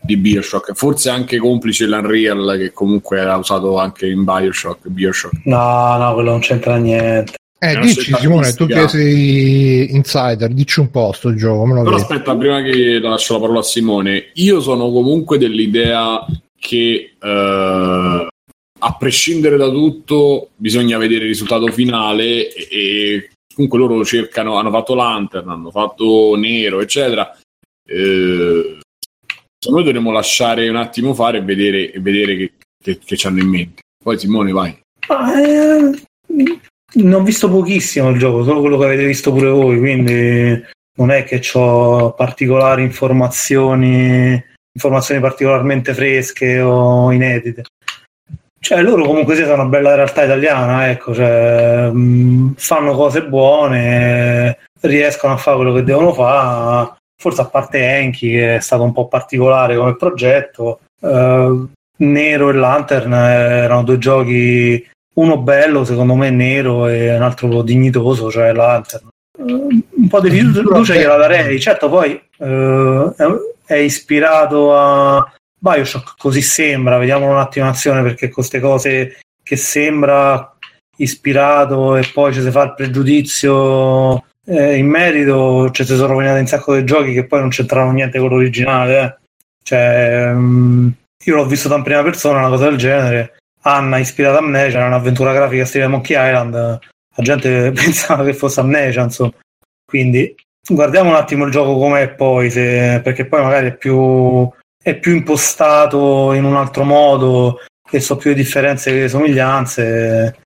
di Bioshock. Forse anche complice l'Unreal che comunque era usato anche in Bioshock. Bioshock. No, no, quello non c'entra niente. Eh, dici Simone, tu che sei insider, dici un po' sto gioco, me lo Però vedi. aspetta, prima che lascio la parola a Simone, io sono comunque dell'idea che eh, a prescindere da tutto bisogna vedere il risultato finale e, e comunque loro cercano, hanno fatto Lantern, hanno fatto Nero, eccetera. Eh, me dovremmo lasciare un attimo fare e vedere, e vedere che, che, che ci hanno in mente. Poi Simone vai. Ma, eh, ne ho visto pochissimo il gioco, solo quello che avete visto pure voi, quindi non è che ho particolari informazioni, informazioni particolarmente fresche o inedite. Cioè, loro comunque sono una bella realtà italiana, ecco, cioè, mh, fanno cose buone, riescono a fare quello che devono fare. Forse a parte Enki, che è stato un po' particolare come progetto, eh, Nero e Lantern erano due giochi uno bello secondo me nero e un altro dignitoso cioè Lantern. Eh, un po' di fiducia gliela darei. Certo poi eh, è ispirato a Bioshock così sembra vediamolo un attimo in azione perché queste cose che sembra ispirato e poi ci si fa il pregiudizio eh, in merito ci si sono rovinati un sacco di giochi che poi non c'entravano niente con l'originale eh. cioè mm, io l'ho visto da in prima persona una cosa del genere Anna ispirata a Amnesia, era un'avventura grafica stile Monkey Island, la gente <laughs> pensava che fosse Amnesia, insomma. Quindi guardiamo un attimo il gioco com'è poi, se- perché poi magari è più, è più impostato in un altro modo, che so più le differenze che le somiglianze,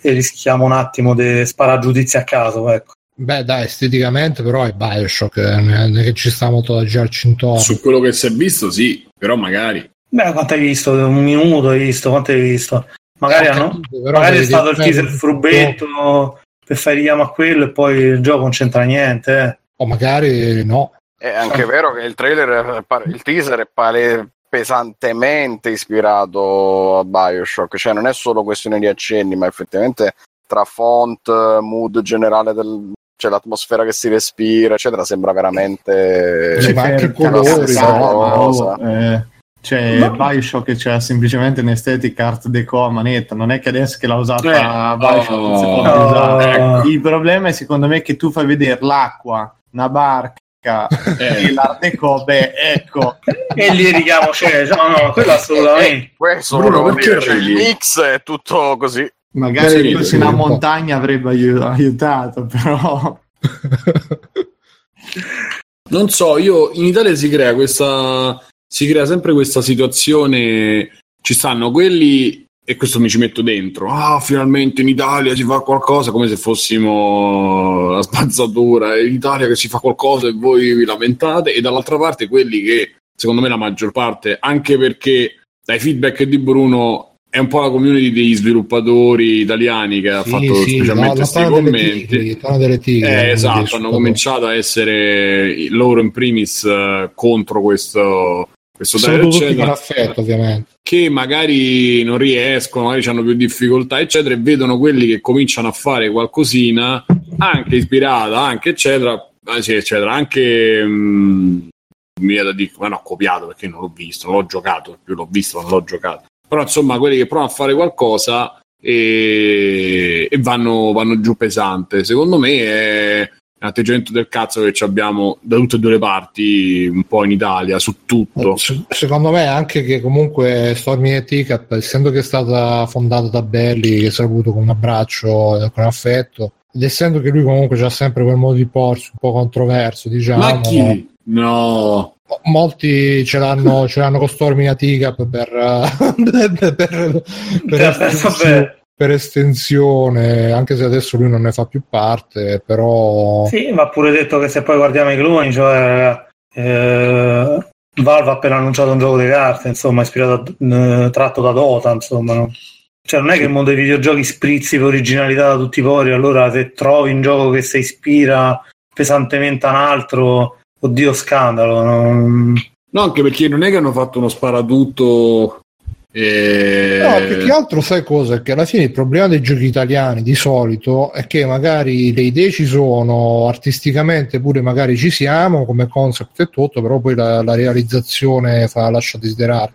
e rischiamo un attimo di sparare giudizi a caso, ecco. Beh, dai, esteticamente però è Bioshock, eh, non è che ci sta molto da girarci intorno. Su quello che si è visto, sì, però magari. Beh, quanto hai visto? Un minuto hai visto? Quanto hai visto? Magari, Ho hanno, magari è stato il teaser frubbetto per fare richiamo a quello e poi il gioco non c'entra niente. eh. O magari no. È anche vero che il trailer, il teaser è pale- pesantemente ispirato a Bioshock, cioè non è solo questione di accenni, ma effettivamente tra font, mood generale del cioè l'atmosfera che si respira, eccetera, sembra veramente Sì, ma anche i colori, no? Eh, cioè, Bioshock c'era semplicemente un'estetica art deco a manetta, non è che adesso che l'ha usata Eh, Bioshock non si può oh, usare. ecco. Il problema è secondo me che tu fai vedere l'acqua, una barca <laughs> Eh. e l'art deco, beh, ecco, E lì richiamo c'è, no, no, quello assolutamente. questo Bruno, perché cioè, il mix è tutto così. magari Sì, fosse sì, una un po'. montagna avrebbe aiu- aiutato, però... <laughs> Non so, io in Italia si crea questa si crea sempre questa situazione ci stanno quelli e questo mi ci metto dentro. Ah, finalmente in Italia si fa qualcosa come se fossimo la spazzatura, è in Italia che si fa qualcosa e voi vi lamentate e dall'altra parte quelli che secondo me la maggior parte, anche perché dai feedback di Bruno è un po' la community degli sviluppatori italiani che ha Sì, fatto sì, specialmente questi delle commenti. tigri, delle tigri, Eh, esatto, hanno cominciato a essere loro in primis eh, contro questo, questo Sono tutti eccetera, con affetto, ovviamente. che magari non riescono, magari hanno più difficoltà, eccetera, e vedono quelli che cominciano a fare qualcosina, anche ispirata, anche eccetera, sì, eccetera, anche mh, mi viene da dire, ma no, copiato perché non l'ho visto, non l'ho giocato, più l'ho visto, non l'ho giocato. Però insomma, quelli che provano a fare qualcosa e, e vanno, vanno giù pesante. Secondo me è atteggiamento del cazzo che ci abbiamo da tutte e due le parti, un po' in Italia, su tutto. Se- Secondo me anche che comunque Stormy e Teacup, essendo che è stata fondata da Belli, che si è avuto con un abbraccio e con affetto, ed essendo che lui comunque c'ha sempre quel modo di porsi un po' controverso, diciamo, Ma chi? No, molti ce l'hanno, ce l'hanno con Stormy e Teacup <laughs> per, per, per, per estensione, per estensione, anche se adesso lui non ne fa più parte, però... Sì, va pure detto che se poi guardiamo i cloni, cioè eh, Valve ha appena annunciato un gioco di carte, insomma, ispirato a- eh, tratto da Dota, insomma, no? Cioè, non è che il mondo dei videogiochi sprizzi per originalità da tutti i pori, allora se trovi un gioco che si ispira pesantemente a un altro, oddio scandalo. non- no, anche perché non è che hanno fatto uno sparatutto. Eh, No, più che altro sai cosa? Che alla fine il problema dei giochi italiani di solito è che magari le idee ci sono, artisticamente pure magari ci siamo come concept e tutto, però poi la, la realizzazione fa, lascia desiderare.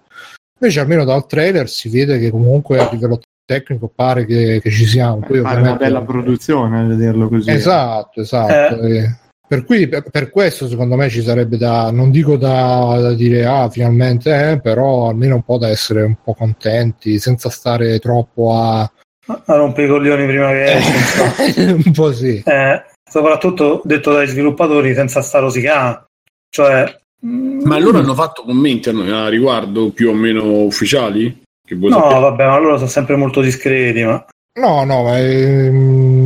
Invece almeno dal trailer si vede che comunque a livello tecnico pare che, che ci siamo. Poi, Fare una bella produzione, a vederlo così. Esatto, esatto. eh. Per cui per, per questo secondo me ci sarebbe da, non dico da, da dire ah finalmente, eh, però almeno un po' da essere un po' contenti senza stare troppo a... A rompere i coglioni prima che insomma. <laughs> un po' sì. Eh, soprattutto detto dai sviluppatori senza sta rosicando. Cioè, mm, Ma loro hanno fatto commenti a a riguardo più o meno ufficiali? Che vuoi no, sapere? vabbè, ma loro sono sempre molto discreti, ma No, no, ma ehm,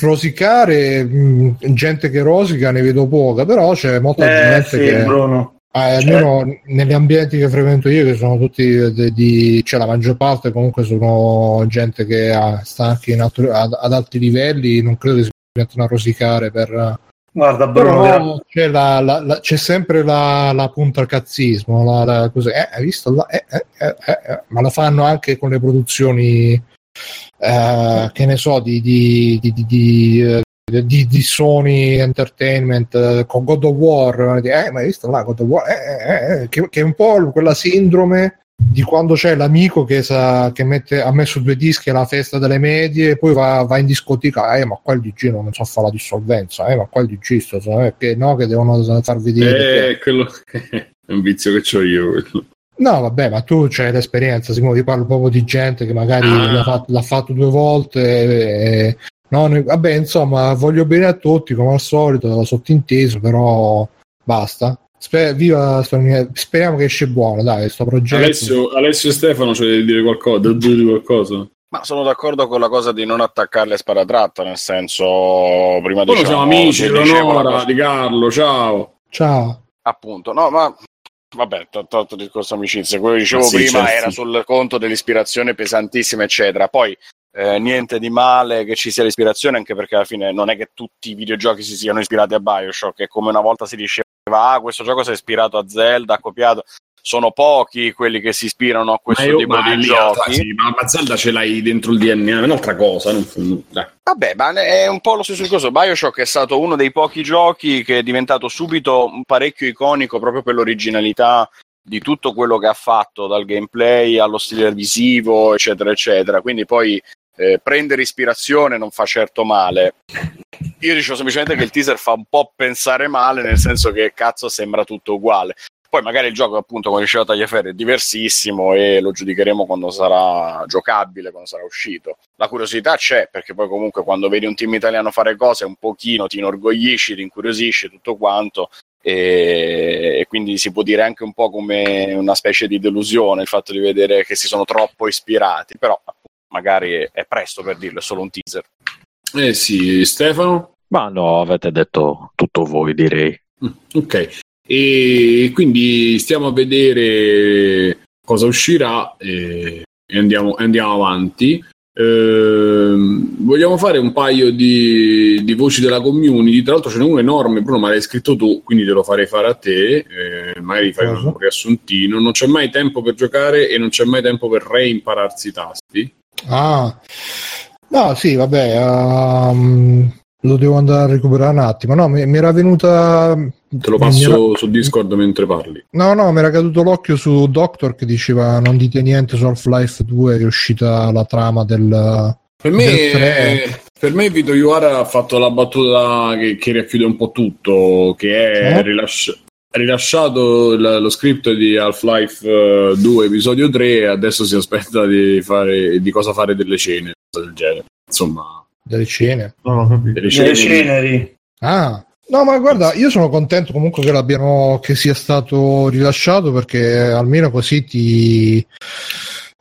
rosicare, mh, gente che rosica ne vedo poca, però c'è molta eh, gente sì, che... Bruno. Eh, almeno negli ambienti che frequento io, che sono tutti di, di- cioè la maggior parte comunque sono gente che ha- sta anche in alto- ad, ad alti livelli, non credo che si mettano a rosicare per... Guarda, Bruno, Però c'è, la- la- la- c'è sempre la, la punta al cazzismo, eh, hai visto eh, eh, eh. ma lo fanno anche con le produzioni, eh, che ne so, di, di, di, di- di, eh, di- di Sony Entertainment eh, con God of War, eh, ma hai visto là God of War? Eh, eh, eh, che, che è un po' quella sindrome di quando c'è l'amico che, sa, che mette, ha messo due dischi alla festa delle medie e poi va, va in discoteca, eh, ma qua il DJ non so fare la dissolvenza, eh, ma qua il DJ sto, eh, che no, che devono far vedere. Eh, quello <laughs> è un vizio che ho io. quello. No, vabbè, ma tu c'hai l'esperienza, Simone, ti parlo proprio di gente che magari Ah. l'ha, fatto, l'ha fatto due volte. e- no, ne- vabbè, insomma, voglio bene a tutti, come al solito, sottinteso, però basta. Spe- viva, speriamo che esce buono, dai, sto progetto. Alessio, Alessio e Stefano c'è da dire qualcosa? Da dire qualcosa? Ma sono d'accordo con la cosa di non attaccarle a sparatratta, nel senso, prima Loro dicevamo, siamo amici, Leonora, di Carlo, ciao. Ciao. Appunto, no, ma vabbè, t- tolto il discorso amicizia, quello che dicevo sì, prima certo. era sul conto dell'ispirazione pesantissima, eccetera. Poi eh, niente di male che ci sia l'ispirazione, anche perché alla fine non è che tutti i videogiochi si siano ispirati a Bioshock, è come una volta si diceva, ah, questo gioco si è ispirato a Zelda, ha copiato. Sono pochi quelli che si ispirano a questo io- tipo di giochi. sì, ma, ma Zelda ce l'hai dentro il DNA, è un'altra cosa. non- dai. Vabbè, ma è un po' lo stesso discorso. Bioshock è stato uno dei pochi giochi che è diventato subito parecchio iconico proprio per l'originalità di tutto quello che ha fatto, dal gameplay allo stile visivo, eccetera, eccetera. Quindi poi eh, prendere ispirazione non fa certo male. Io dicevo semplicemente che il teaser fa un po' pensare male, nel senso che cazzo sembra tutto uguale. Poi magari il gioco, appunto, come diceva Tagliaferri, è diversissimo e lo giudicheremo quando sarà giocabile, quando sarà uscito. La curiosità c'è, perché poi comunque quando vedi un team italiano fare cose un pochino ti inorgoglisci, ti incuriosisci tutto quanto e, e quindi si può dire anche un po' come una specie di delusione il fatto di vedere che si sono troppo ispirati, però magari è presto per dirlo, è solo un teaser. Eh sì, Stefano? Ma no, avete detto tutto voi, direi. Mm, Ok, e quindi stiamo a vedere cosa uscirà. E andiamo, andiamo avanti. Ehm, vogliamo fare un paio di, di voci della community. Tra l'altro, ce n'è uno enorme, Bruno, ma l'hai scritto tu, quindi te lo farei fare a te. Eh, magari fai un, Cosa? un riassuntino. Non c'è mai tempo per giocare e non c'è mai tempo per reimpararsi i tasti. Ah, no, sì, vabbè, ehm, lo devo andare a recuperare un attimo. No, mi, mi era venuta. Te lo passo era- su Discord mentre parli. No, no, mi era caduto l'occhio su Doctor che diceva non dite niente su Half-Life 2 che è uscita la trama del... Per me, Del per me Vito Iuara ha fatto la battuta che, che racchiude un po' tutto, che è Eh? rilasci- rilasciato il- lo script di Half-Life eh, 2 episodio 3 e adesso si aspetta di, fare, di cosa fare delle cene, del genere. Insomma, delle scene. Non ho capito. delle Delle cene. ceneri. Ah, no, ma guarda, io sono contento comunque che l'abbiano che sia stato rilasciato perché almeno così ti.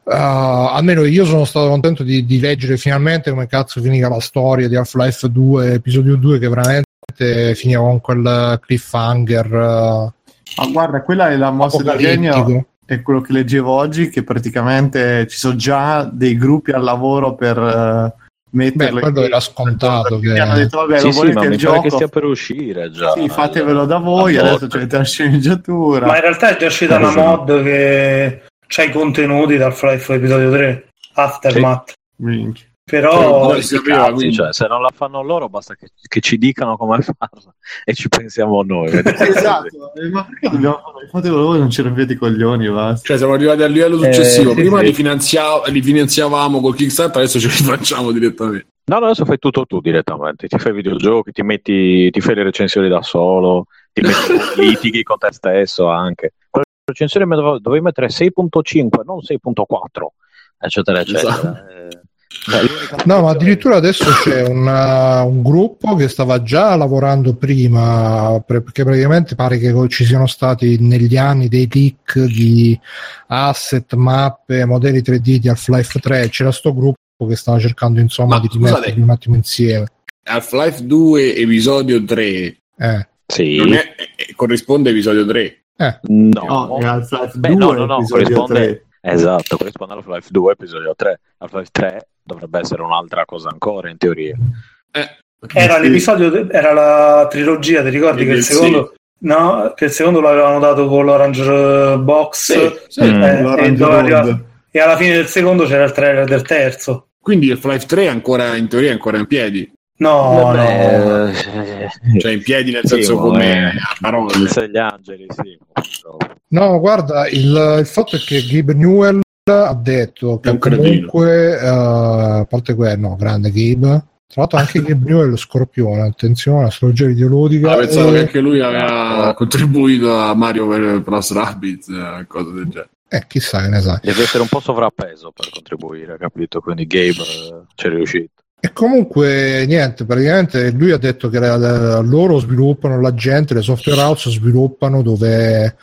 ah, almeno io sono stato contento di, di leggere finalmente come cazzo finiva la storia di Half-Life 2, episodio 2, che veramente finiva con quel cliffhanger eh, Ma guarda, quella è la mossa di genio. È quello che leggevo oggi, che praticamente ci sono già dei gruppi al lavoro per eh, Beh, quello era scontato. Che... hanno detto, vabbè, sì, lo sì, volete ma il mi pare che gioco? stia per uscire già. Sì, fatevelo da voi, adesso c'è la sceneggiatura. Ma in realtà è già uscita una mod che c'ha i contenuti dal Half-Life episodio 3, Aftermath. Minchia. Però si sapeva, Cazzi, quindi- cioè, se non la fanno loro basta che, che ci dicano come <laughs> farla e ci pensiamo noi. <laughs> esatto, eh, ma perché <laughs> dobbiamo voi, non ci rompiate i coglioni, basta. Cioè, siamo arrivati al livello successivo. Eh, sì, Prima sì. Li, finanzia- li finanziavamo col Kickstarter, adesso ce li facciamo direttamente. No, no, adesso fai tutto tu direttamente. Ti fai i videogiochi, ti, metti, ti fai le recensioni da solo, ti metti litighi con te stesso anche. Quella recensione me dove- dovevi mettere 6.5, non 6.4, eccetera, eccetera. Esatto. Eh, No, ma addirittura adesso c'è una- un gruppo che stava già lavorando prima, per- perché praticamente pare che ci siano stati negli anni dei leak di asset, mappe, modelli 3D di Half-Life 3. C'era sto gruppo che stava cercando insomma Ma di rimetterli un attimo insieme. Half-Life 2 episodio 3 Eh, Sì. non è- eh, corrisponde episodio 3. eh. No, No, è Half-Life Beh, 2, no, no, no, corrisponde- 3. esatto, corrisponde a Half-Life 2, episodio 3. Half-Life 3 dovrebbe essere un'altra cosa ancora, in teoria. Eh, era Sì. l'episodio, era la trilogia, ti ricordi Il che il secondo... No, che il secondo l'avevano dato con l'Orange Box Sì, sì. Mm. eh, L'Orange e, arrivare- e alla fine del secondo c'era il trailer del terzo. Quindi Half-Life 3 è ancora in teoria è ancora in piedi. No, no. Vabbè, eh, Cioè in piedi nel Sì, senso come a parole. il gli angeli, sì. No, guarda, il, il fatto è che Gabe Newell ha detto che comunque, eh, a parte quello, no, grande Gabe. Tra l'altro anche <laughs> Gabe Newell è lo scorpione, attenzione, astrologia ideologica. Ah, pensavo e- che anche lui aveva contribuito a Mario Plus Rabbids, eh, cose del genere. Eh, chissà che ne sai. Deve essere un po' sovrappeso per contribuire, capito? Quindi Gabe eh, ci è riuscito. E comunque, niente, praticamente lui ha detto che la- la- loro sviluppano, la gente, le software house sviluppano dove,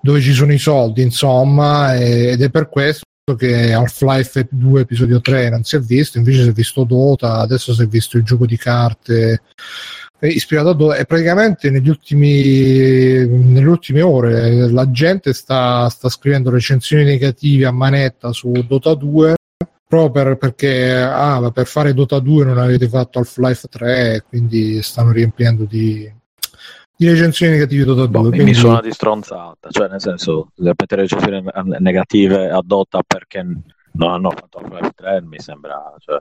dove ci sono i soldi, insomma, ed è per questo che Half-Life 2 episodio 3 non si è visto, invece si è visto Dota, adesso si è visto il gioco di carte eh, ispirato a Dota e praticamente negli ultimi, nelle ultime ore la gente sta, sta scrivendo recensioni negative a manetta su Dota 2 proprio per- perché ah, per fare Dota 2 non avete fatto Half-Life 3 e quindi stanno riempiendo di, di recensioni negative Dota 2 Boh, mi- quindi- Mi suona di stronzata, cioè nel senso, le mettere recensioni ne- negative a Dota perché non hanno fatto Half-Life 3 mi sembra... Cioè,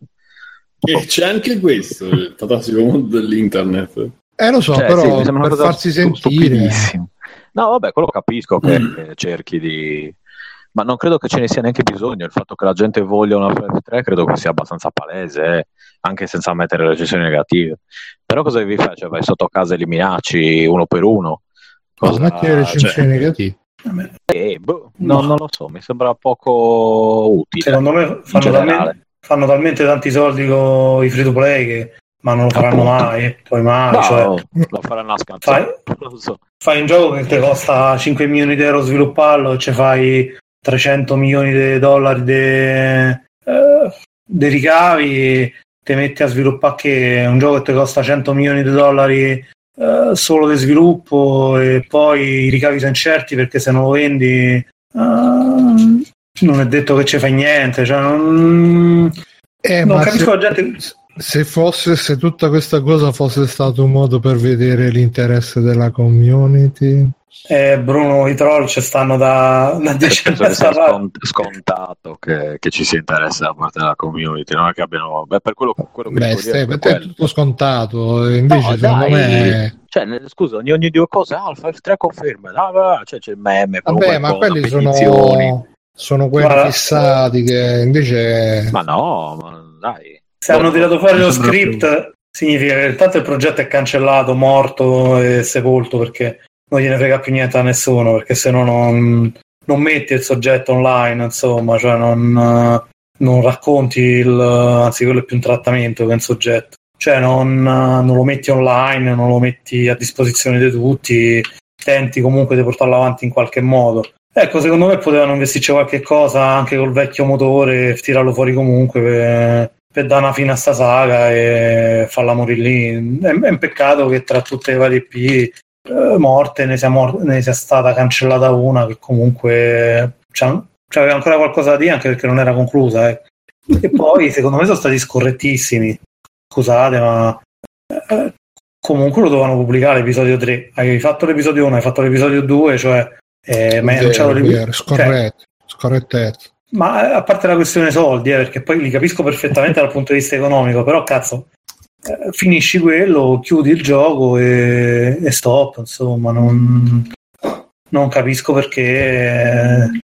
E c'è anche questo, il fantastico mondo dell'internet. eh lo so Cioè, però sì, mi sembra una per farsi sentire. No, vabbè, quello capisco che Mm. cerchi di... Ma non credo che ce ne sia neanche bisogno. Il fatto che la gente voglia una Half-Life 3 credo che sia abbastanza palese, eh, anche senza mettere recensioni negative. Però cosa devi fare? Cioè, vai sotto casa e li minacci uno per uno? cosa metti le recensioni cioè, negative eh, boh, No. no, non lo so, mi sembra poco utile. Secondo me fanno, talmente, fanno talmente tanti soldi con i free to play che ma non lo faranno Appunto. mai, poi mai. No, cioè, lo faranno a scansare. <laughs> Lo so. fai un gioco che ti costa 5 milioni di euro svilupparlo e ci fai 300 milioni di dollari di ricavi ti metti a sviluppare che un gioco che ti costa 100 milioni di dollari eh, solo di sviluppo e poi i ricavi sono incerti perché se non lo vendi eh, non è detto che ci fai niente. Cioè non, Eh, non capisco se, la gente. se fosse, se tutta questa cosa fosse stato un modo per vedere l'interesse della community, Eh, Bruno, i troll ci stanno da, da dieci penso anni che sia a parlare. scont- scontato che, che ci sia interesse da parte della community. Non è che abbiano. Beh, per quello, quello che beh, io per è te è quello. tutto scontato. Invece, No, secondo dai. me, Cioè, scusa, ogni, ogni due cose, ah, Alpha F3 conferma, ah, cioè c'è il meme, vabbè, ma qualcosa, quelli petizioni. sono, sono quelli Guarda. fissati che invece. Ma no, ma dai. Se hanno tirato fuori lo script, significa che intanto il progetto è cancellato, morto e sepolto perché non gliene frega più niente a nessuno. Perché se no non, non metti il soggetto online, insomma, cioè non, non racconti il. anzi, quello è più un trattamento che un soggetto. Cioè non, non lo metti online, non lo metti a disposizione di tutti, tenti comunque di portarlo avanti in qualche modo. Ecco, secondo me potevano investirci qualche cosa anche col vecchio motore tirarlo fuori comunque per, per dare una fine a sta saga e farla morire lì. È, è un peccato che tra tutte le varie P morte ne sia, mor- ne sia stata cancellata una che comunque c'aveva ancora qualcosa da dire anche perché non era conclusa. ecco. E poi secondo me sono stati scorrettissimi. Scusate, ma eh, comunque lo dovevano pubblicare l'episodio 3. Hai fatto l'episodio 1, hai fatto l'episodio 2, cioè eh, ma Vero, cioè, scorretto, scorrettezza. ma eh, a parte la questione soldi, eh, perché poi li capisco perfettamente <laughs> dal punto di vista economico, però cazzo, eh, finisci quello, chiudi il gioco e, e stop, insomma, non, non capisco perché eh,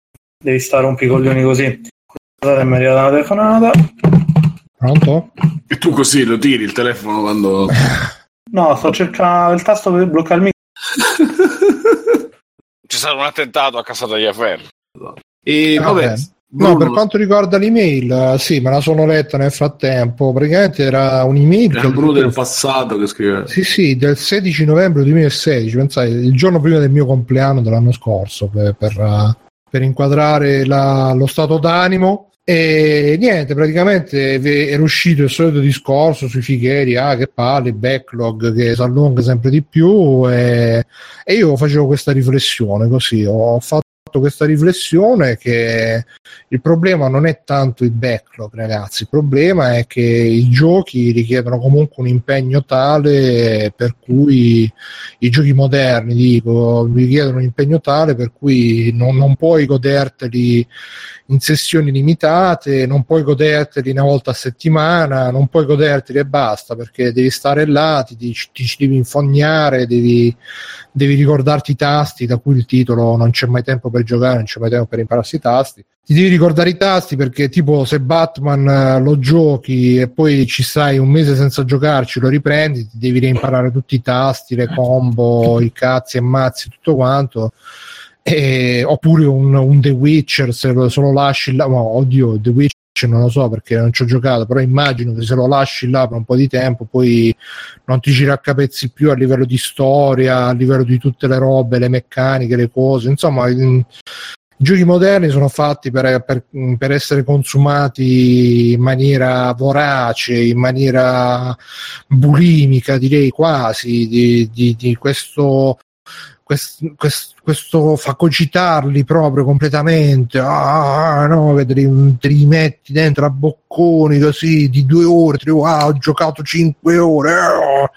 devi stare un picoglioni così. Scusate, mi è arrivata una telefonata. Pronto? E tu così lo tiri il telefono quando. No, sto cercando il tasto per bloccare il microfono. C'è stato un attentato a casa degli affair. E Ah, vabbè. No, per quanto riguarda l'email, eh, sì, me la sono letta nel frattempo. Praticamente era un'email era Bruno del passato che scrive. Sì, sì, del 16 novembre 2016, pensate, il giorno prima del mio compleanno dell'anno scorso, per, per, eh, per inquadrare la- lo stato d'animo. E niente, praticamente era uscito il solito discorso sui fighieri, ah che palle, backlog che si allunga sempre di più e, e io facevo questa riflessione così, ho fatto questa riflessione che il problema non è tanto il backlog, ragazzi, il problema è che i giochi richiedono comunque un impegno tale per cui i giochi moderni, dico, richiedono un impegno tale per cui non, non puoi goderteli in sessioni limitate, non puoi goderteli una volta a settimana, non puoi goderteli e basta perché devi stare là, ti, ti, ti devi infognare, devi, devi ricordarti i tasti da cui il titolo non c'è mai tempo per giocare, non c'è mai tempo per impararsi i tasti. Ti devi ricordare i tasti perché tipo se Batman eh, lo giochi e poi ci stai un mese senza giocarci, lo riprendi, ti devi reimparare tutti i tasti, le combo, i cazzi e mazzi, tutto quanto. E- oppure un, un The Witcher se lo, se lo lasci là, no, oddio, The Witcher non lo so perché non ci ho giocato, però immagino che se lo lasci là per un po' di tempo poi non ti ci raccapezzi più a livello di storia, a livello di tutte le robe, le meccaniche, le cose, insomma i giochi moderni sono fatti per, per- per essere consumati in maniera vorace, in maniera bulimica direi quasi, di, di- di questo quest- quest- questo facogitarli proprio completamente, ah, no, che te li, te li metti dentro a bocconi così di due ore, tre ore, ah, ho giocato cinque ore, ah,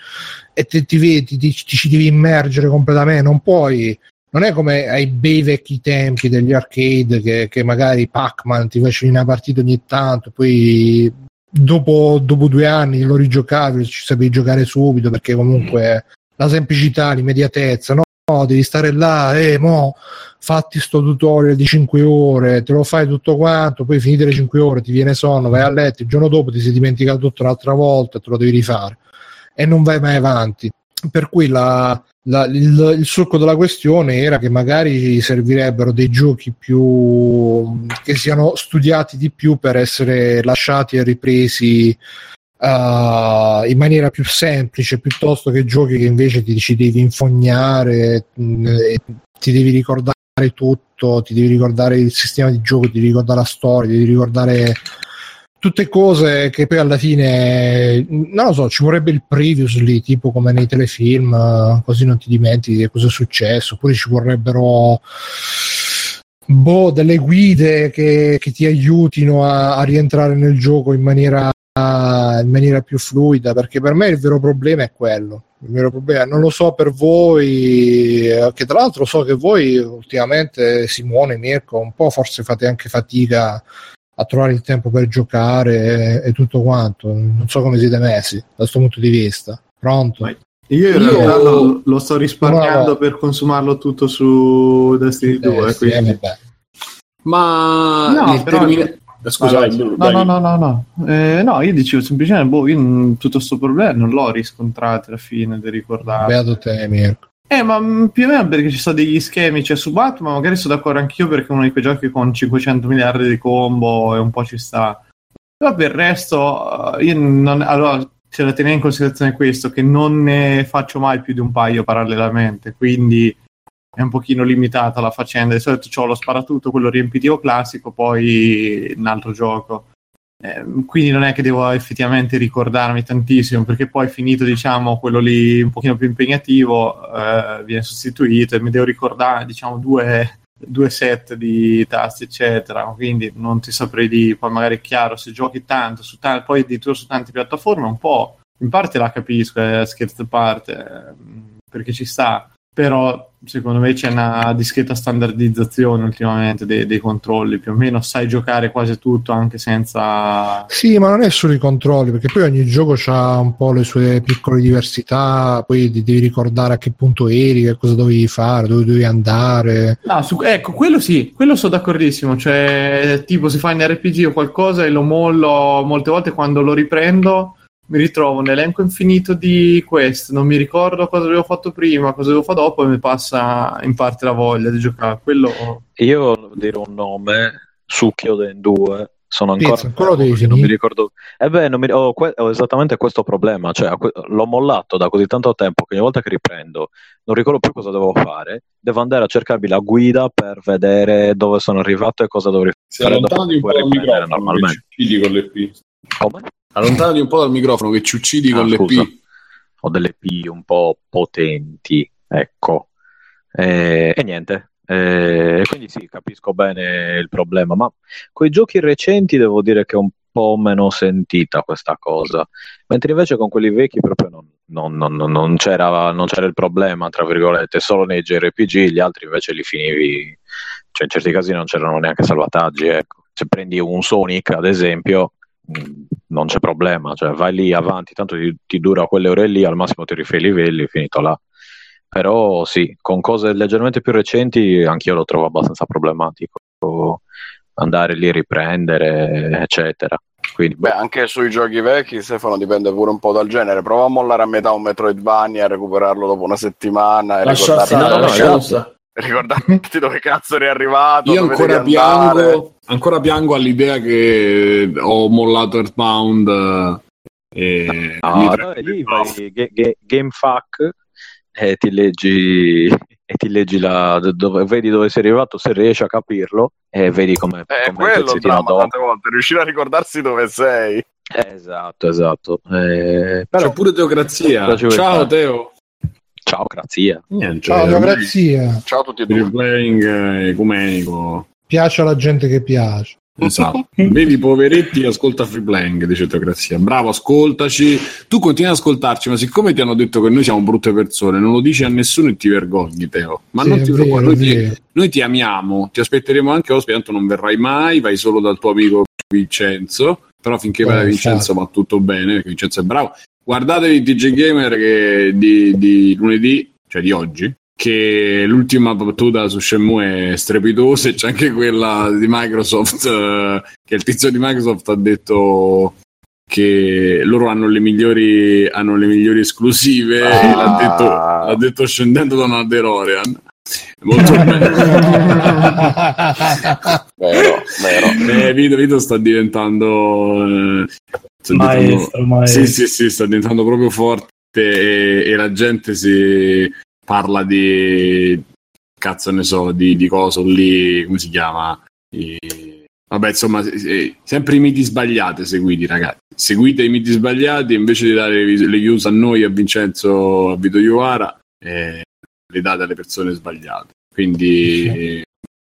e te, ti vedi, ti, ti ci devi immergere completamente, non puoi. Non è come ai bei vecchi tempi degli arcade che, che magari Pac-Man ti facevi una partita ogni tanto, poi dopo, dopo due anni lo rigiocavi, ci sapevi giocare subito perché comunque la semplicità, l'immediatezza, no? Devi stare là, e eh, mo fatti sto tutorial di 5 ore, te lo fai tutto quanto, poi finite le 5 ore, ti viene sonno, vai a letto, il giorno dopo ti sei dimenticato tutto un'altra volta te lo devi rifare e non vai mai avanti. Per cui la, la, il, il, succo della questione era che magari servirebbero dei giochi più che siano studiati di più per essere lasciati e ripresi Uh, in maniera più semplice piuttosto che giochi che invece ti ci devi infognare mh, ti devi ricordare tutto ti devi ricordare il sistema di gioco ti devi ricordare la storia ti devi ricordare tutte cose che poi alla fine non lo so ci vorrebbe il previously tipo come nei telefilm uh, così non ti dimentichi di cosa è successo oppure ci vorrebbero boh, delle guide che, che ti aiutino a, a rientrare nel gioco in maniera in maniera più fluida perché per me il vero problema è quello il vero problema non lo so per voi eh, che tra l'altro so che voi ultimamente Simone Mirko un po' forse fate anche fatica a trovare il tempo per giocare e, e tutto quanto non so come siete messi da questo punto di vista pronto Vai. io in Io- realtà lo, lo sto risparmiando No. per consumarlo tutto su Destiny 2 Eh, sì. Ma No, il però- termine- Scusa, Vai, vai, vai. No, no, no, no, no. Eh, no, io dicevo semplicemente, boh, io non- tutto questo problema non l'ho riscontrato alla fine di ricordare. beato te Mirko Eh, ma mm, più o meno perché ci sono degli schemi, cioè su Batman magari sono d'accordo anch'io perché è uno di quei giochi con 500 miliardi di combo e un po' ci sta. Però per il resto, eh, io non... Allora, c'è da tenere in considerazione questo, che non ne faccio mai più di un paio parallelamente, quindi è un pochino limitata la faccenda. Di solito ho lo sparatutto, quello riempitivo classico, poi un altro gioco. Eh, quindi non è che devo effettivamente ricordarmi tantissimo, perché poi finito diciamo quello lì un pochino più impegnativo eh, viene sostituito e mi devo ricordare diciamo due, due set di tasti eccetera, quindi non ti saprei di poi magari è chiaro se giochi tanto, su ta- poi addirittura su tante piattaforme un po' in parte la capisco, eh, scherzo a parte, eh, perché ci sta, però secondo me c'è una discreta standardizzazione ultimamente dei, dei controlli, più o meno sai giocare quasi tutto anche senza... Sì, ma non è solo i controlli, perché poi ogni gioco ha un po' le sue piccole diversità, poi ti devi ricordare a che punto eri, che cosa dovevi fare, dove dovevi andare. No, su- ecco, quello sì, quello sono d'accordissimo, cioè tipo se fai in RPG o qualcosa e lo mollo molte volte quando lo riprendo mi ritrovo un elenco infinito di quest, non mi ricordo cosa avevo fatto prima, cosa avevo fatto dopo e mi passa in parte la voglia di giocare. Quello Io dirò un nome, Sukkyoden 2, sono ancora Pizza, ancora lo devi non mi ricordo. Eh beh, non mi- ho, que- ho esattamente questo problema, cioè que- l'ho mollato da così tanto tempo che ogni volta che riprendo non ricordo più cosa devo fare, devo andare a cercarmi la guida per vedere dove sono arrivato e cosa dovrei Si fare allontanati un dopo po' normalmente. con le P. Come? Allontanati un po' dal microfono che ci uccidi Ah, con le scusa. P. Ho delle P un po' potenti, ecco. E, e niente. E quindi sì, capisco bene il problema, ma con i giochi recenti devo dire che è un po' meno sentita questa cosa, mentre invece con quelli vecchi proprio non, non- non- non- c'era, non c'era il problema, tra virgolette, solo nei JRPG, gli altri invece li finivi, cioè in certi casi non c'erano neanche salvataggi, ecco. Se prendi un Sonic, ad esempio, non c'è problema, cioè vai lì avanti, tanto ti, ti dura quelle ore lì, al massimo ti rifai i livelli, finito là. Però sì, con cose leggermente più recenti anch'io lo trovo abbastanza problematico andare lì a riprendere, eccetera. Quindi, Beh, anche sui giochi vecchi, Stefano, dipende pure un po' dal genere. Prova a mollare a metà un Metroidvania, a recuperarlo dopo una settimana e Lascia ricordarti, no, no, stare. <laughs> ricordarti dove cazzo eri arrivato. Io dove ancora piango, ancora piango all'idea che ho mollato Earthbound eh, e Ah, no, e lì vai ga- ga- GameFAQ e ti leggi e ti leggi la, dove, vedi dove sei arrivato se riesci a capirlo e vedi come È come quello il dramma tante volte, riuscire a ricordarsi dove sei. Eh, esatto esatto Eh, però C'è pure Teocrazia. Ciao fare? Teo. ciao grazie Niente, Ciao, ormai democrazia. Ciao a tutti e due. playing eh, ecumenico. Piace alla gente che piace. Esatto. <laughs> Vedi poveretti, ascolta Free Playing, dice Teocrazia. Bravo, ascoltaci. Tu continui ad ascoltarci, ma siccome ti hanno detto che noi siamo brutte persone, non lo dici a nessuno e ti vergogni, Teo. Ma Sì, non ti preoccupare, noi, ti- noi ti amiamo, ti aspetteremo anche ospite, tanto non verrai mai, vai solo dal tuo amico Vincenzo. Però finché vai Eh, da Vincenzo infatti. va tutto bene, perché Vincenzo è bravo. Guardatevi TG Gamer che di, di lunedì, cioè di oggi, che l'ultima battuta su Shenmue è strepitosa e c'è anche quella di Microsoft eh, che il tizio di Microsoft ha detto che loro hanno le migliori, hanno le migliori esclusive e Ah. l'ha detto, l'ha detto scendendo da una DeLorean molto bello Vero, vero. eh, Vito, Vito sta diventando eh, sta diventando- Maestro, maestro. sì, sì, sì, sta diventando proprio forte e, e la gente si parla di cazzo ne so, di, di coso lì, come si chiama? I- vabbè, insomma, eh, sempre i miti sbagliati seguiti, ragazzi. Seguite i miti sbagliati invece di dare le views a noi, a Vincenzo, a Vito Iovara, eh, le date alle persone sbagliate. Quindi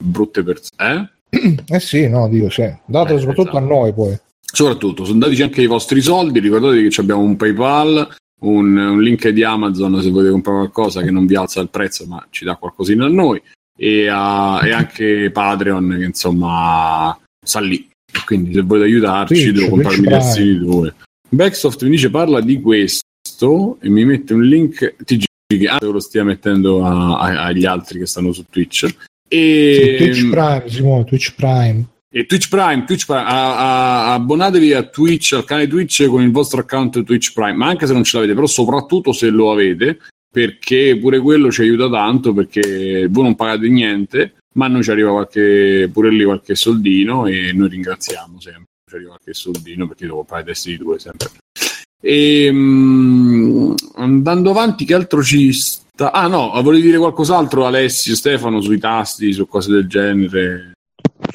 brutte persone. Eh? <clears throat> Eh sì, no, dico sì. Datelo Eh, soprattutto esatto. a noi poi. Soprattutto, sono dateci anche i vostri soldi. Ricordatevi che abbiamo un PayPal, un, un link di Amazon se volete comprare qualcosa che non vi alza il prezzo, ma ci dà qualcosina a noi. E, a- e anche Patreon, che insomma sta lì. Quindi, se volete aiutarci, Twitch, devo comprarmi assini due. Backsoft mi dice parla di questo e mi mette un link. TG che ah, lo stia mettendo a- a- agli altri che stanno su Twitch. Sì, E, Twitch Prime, Simone, Twitch Prime. E Twitch Prime, Twitch Prime a- a- abbonatevi a Twitch, al canale Twitch con il vostro account Twitch Prime, ma anche se non ce l'avete, però soprattutto se lo avete, perché pure quello ci aiuta tanto, perché voi non pagate niente, ma noi ci arriva qualche, pure lì qualche soldino e noi ringraziamo sempre, ci arriva qualche soldino perché devo comprare i testi di due sempre. E, mm, andando avanti, che altro ci sta? Ah no, volevi dire qualcos'altro Alessio, Stefano, sui tasti, su cose del genere?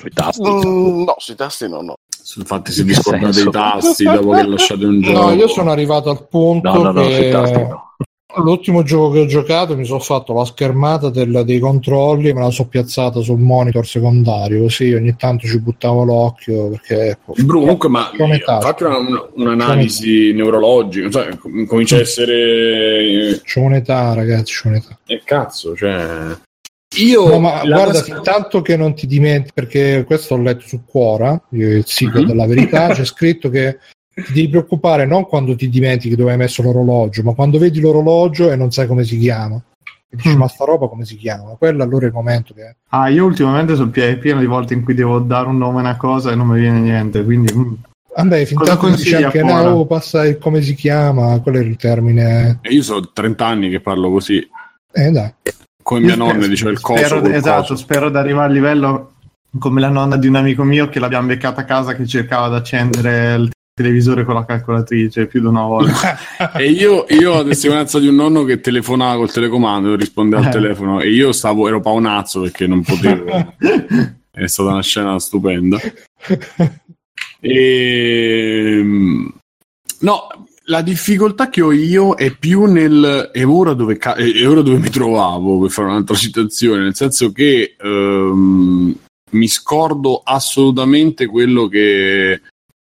Sui tasti. Mm, no, sui tasti no, no. Infatti, se vi Che scordate senso? i tasti dopo che lasciate un gioco, No, io sono arrivato al punto No, no, no, sui che tasti no. l'ultimo gioco che ho giocato mi sono fatto la schermata del- dei controlli e me la so piazzata sul monitor secondario, così ogni tanto ci buttavo l'occhio perché ecco, Bruno, comunque, ma Sono tasti. fate una- una- un'analisi neurologica, cioè, com- comincia a essere. c'ho un'età, ragazzi, c'ho un'età. E cazzo, cioè. Io. No, ma guarda, fin tanto che non ti dimentichi, perché questo ho letto su Quora, il sito Mhm. della verità, <laughs> c'è scritto che ti devi preoccupare non quando ti dimentichi dove hai messo l'orologio, ma quando vedi l'orologio e non sai come si chiama. E dici, Mm. ma sta roba come si chiama? Quello allora è il momento che... Ah, io ultimamente sono pie- pieno di volte in cui devo dare un nome a una cosa e non mi viene niente, quindi mm. Vabbè, fin Cosa tanto che dici anche no, passa il come si chiama, quello è il termine... E Io sono 30 anni che parlo così. Eh dai, Come mia spero- nonna diceva il coso. spero, esatto, coso. spero di arrivare al livello come la nonna di un amico mio che l'abbiamo beccata a casa che cercava di accendere il televisore con la calcolatrice più di una volta. <laughs> E io, io ho la testimonianza di un nonno che telefonava col telecomando, rispondeva al Eh. telefono e io stavo, ero paonazzo perché non potevo. <laughs> È stata una scena stupenda. E... No, la difficoltà che ho io è più nel è ora dove, ca- è ora dove mi trovavo per fare un'altra citazione, nel senso che ehm, mi scordo assolutamente quello che,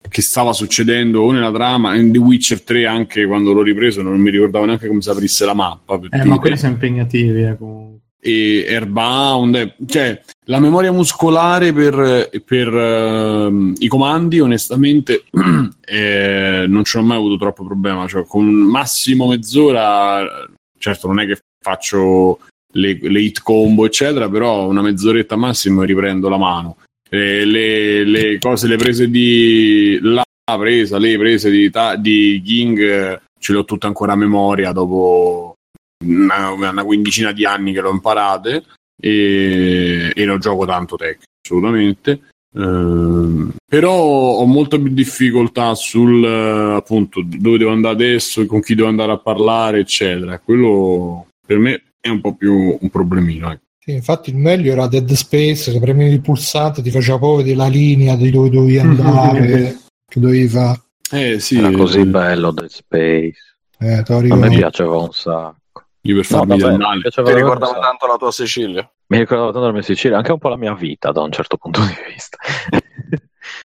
che stava succedendo o nella trama in The Witcher 3 anche quando l'ho ripreso non mi ricordavo neanche come si aprisse la mappa Eh, ma quelli sono impegnativi. eh, comunque. e Airbound, eh, cioè la memoria muscolare per, per, ehm, i comandi, onestamente, <clears throat> eh, non ci ho mai avuto troppo problema. Cioè, con massimo mezz'ora, certo, non è che faccio le, le hit combo, eccetera, però una mezz'oretta massimo riprendo la mano. Eh, le, le cose, le prese di la presa, le prese di, ta- di King, ce le ho tutte ancora a memoria dopo una, una quindicina di anni che l'ho imparate e, e non gioco tanto tecnico assolutamente Ehm, però ho molta più difficoltà sul eh, appunto dove devo andare adesso con chi devo andare a parlare eccetera quello per me è un po' più un problemino ecco. Sì, infatti il meglio era Dead Space, che premi il pulsante ti faceva proprio vedere la linea di dove dovevi andare, che dovevi fare. eh sì Era così eh, bello Dead Space. Eh, lo A me piaceva un sacco. Io per No, farmi mi Ti davvero un ricordava sacco. tanto la tua Sicilia. Mi ricordava tanto la mia Sicilia, anche un po' la mia vita da un certo punto di vista. <laughs>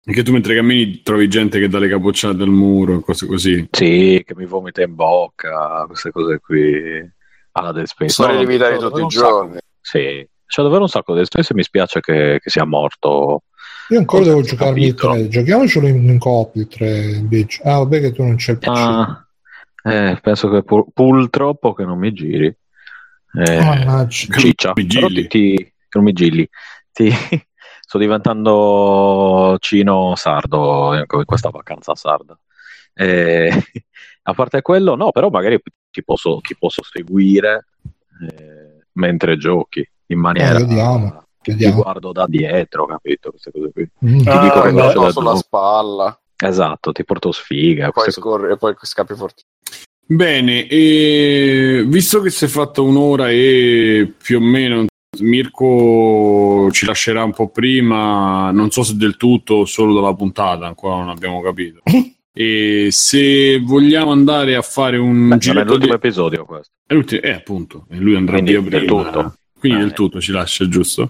perché tu mentre cammini trovi gente che dà le capocciate al muro cose così sì, che mi vomita in bocca, queste cose qui. Alla Dead Space. Storia No, di vita di tutti i giorni. Sì, c'è davvero un sacco di Dead Space e mi spiace che, che sia morto. Io ancora devo giocarmi il capito? 3, giochiamocelo in, in coop il 3 invece. Ah, vabbè che tu non c'è il PC. Ah, eh, penso che pur- purtroppo che non mi giri. Eh, Mannaggia. ciccia. Mi gilli. ti, ti- non mi gilli. Ti, <laughs> sto diventando cino sardo in questa vacanza sarda. Eh, <laughs> a parte quello, no, però magari ti posso, ti posso seguire eh, mentre giochi in maniera. Eh, vediamo, Ti vediamo. guardo da dietro, capito? Queste cose qui. Mm. Ti Ah, dico che No, da sulla spalla, Esatto, ti porto sfiga. e poi queste scorri e poi scappi forti. Bene, e visto che si è fatta un'ora e più o meno Mirko ci lascerà un po' prima, non so se del tutto o solo dalla puntata, ancora non abbiamo capito. <laughs> E se vogliamo andare a fare un Beh, non è giretto di... l'ultimo episodio questo. È l'ultimo- eh, appunto, e lui andrà Quindi via del prima. tutto. Quindi Eh. del tutto ci lascia, giusto?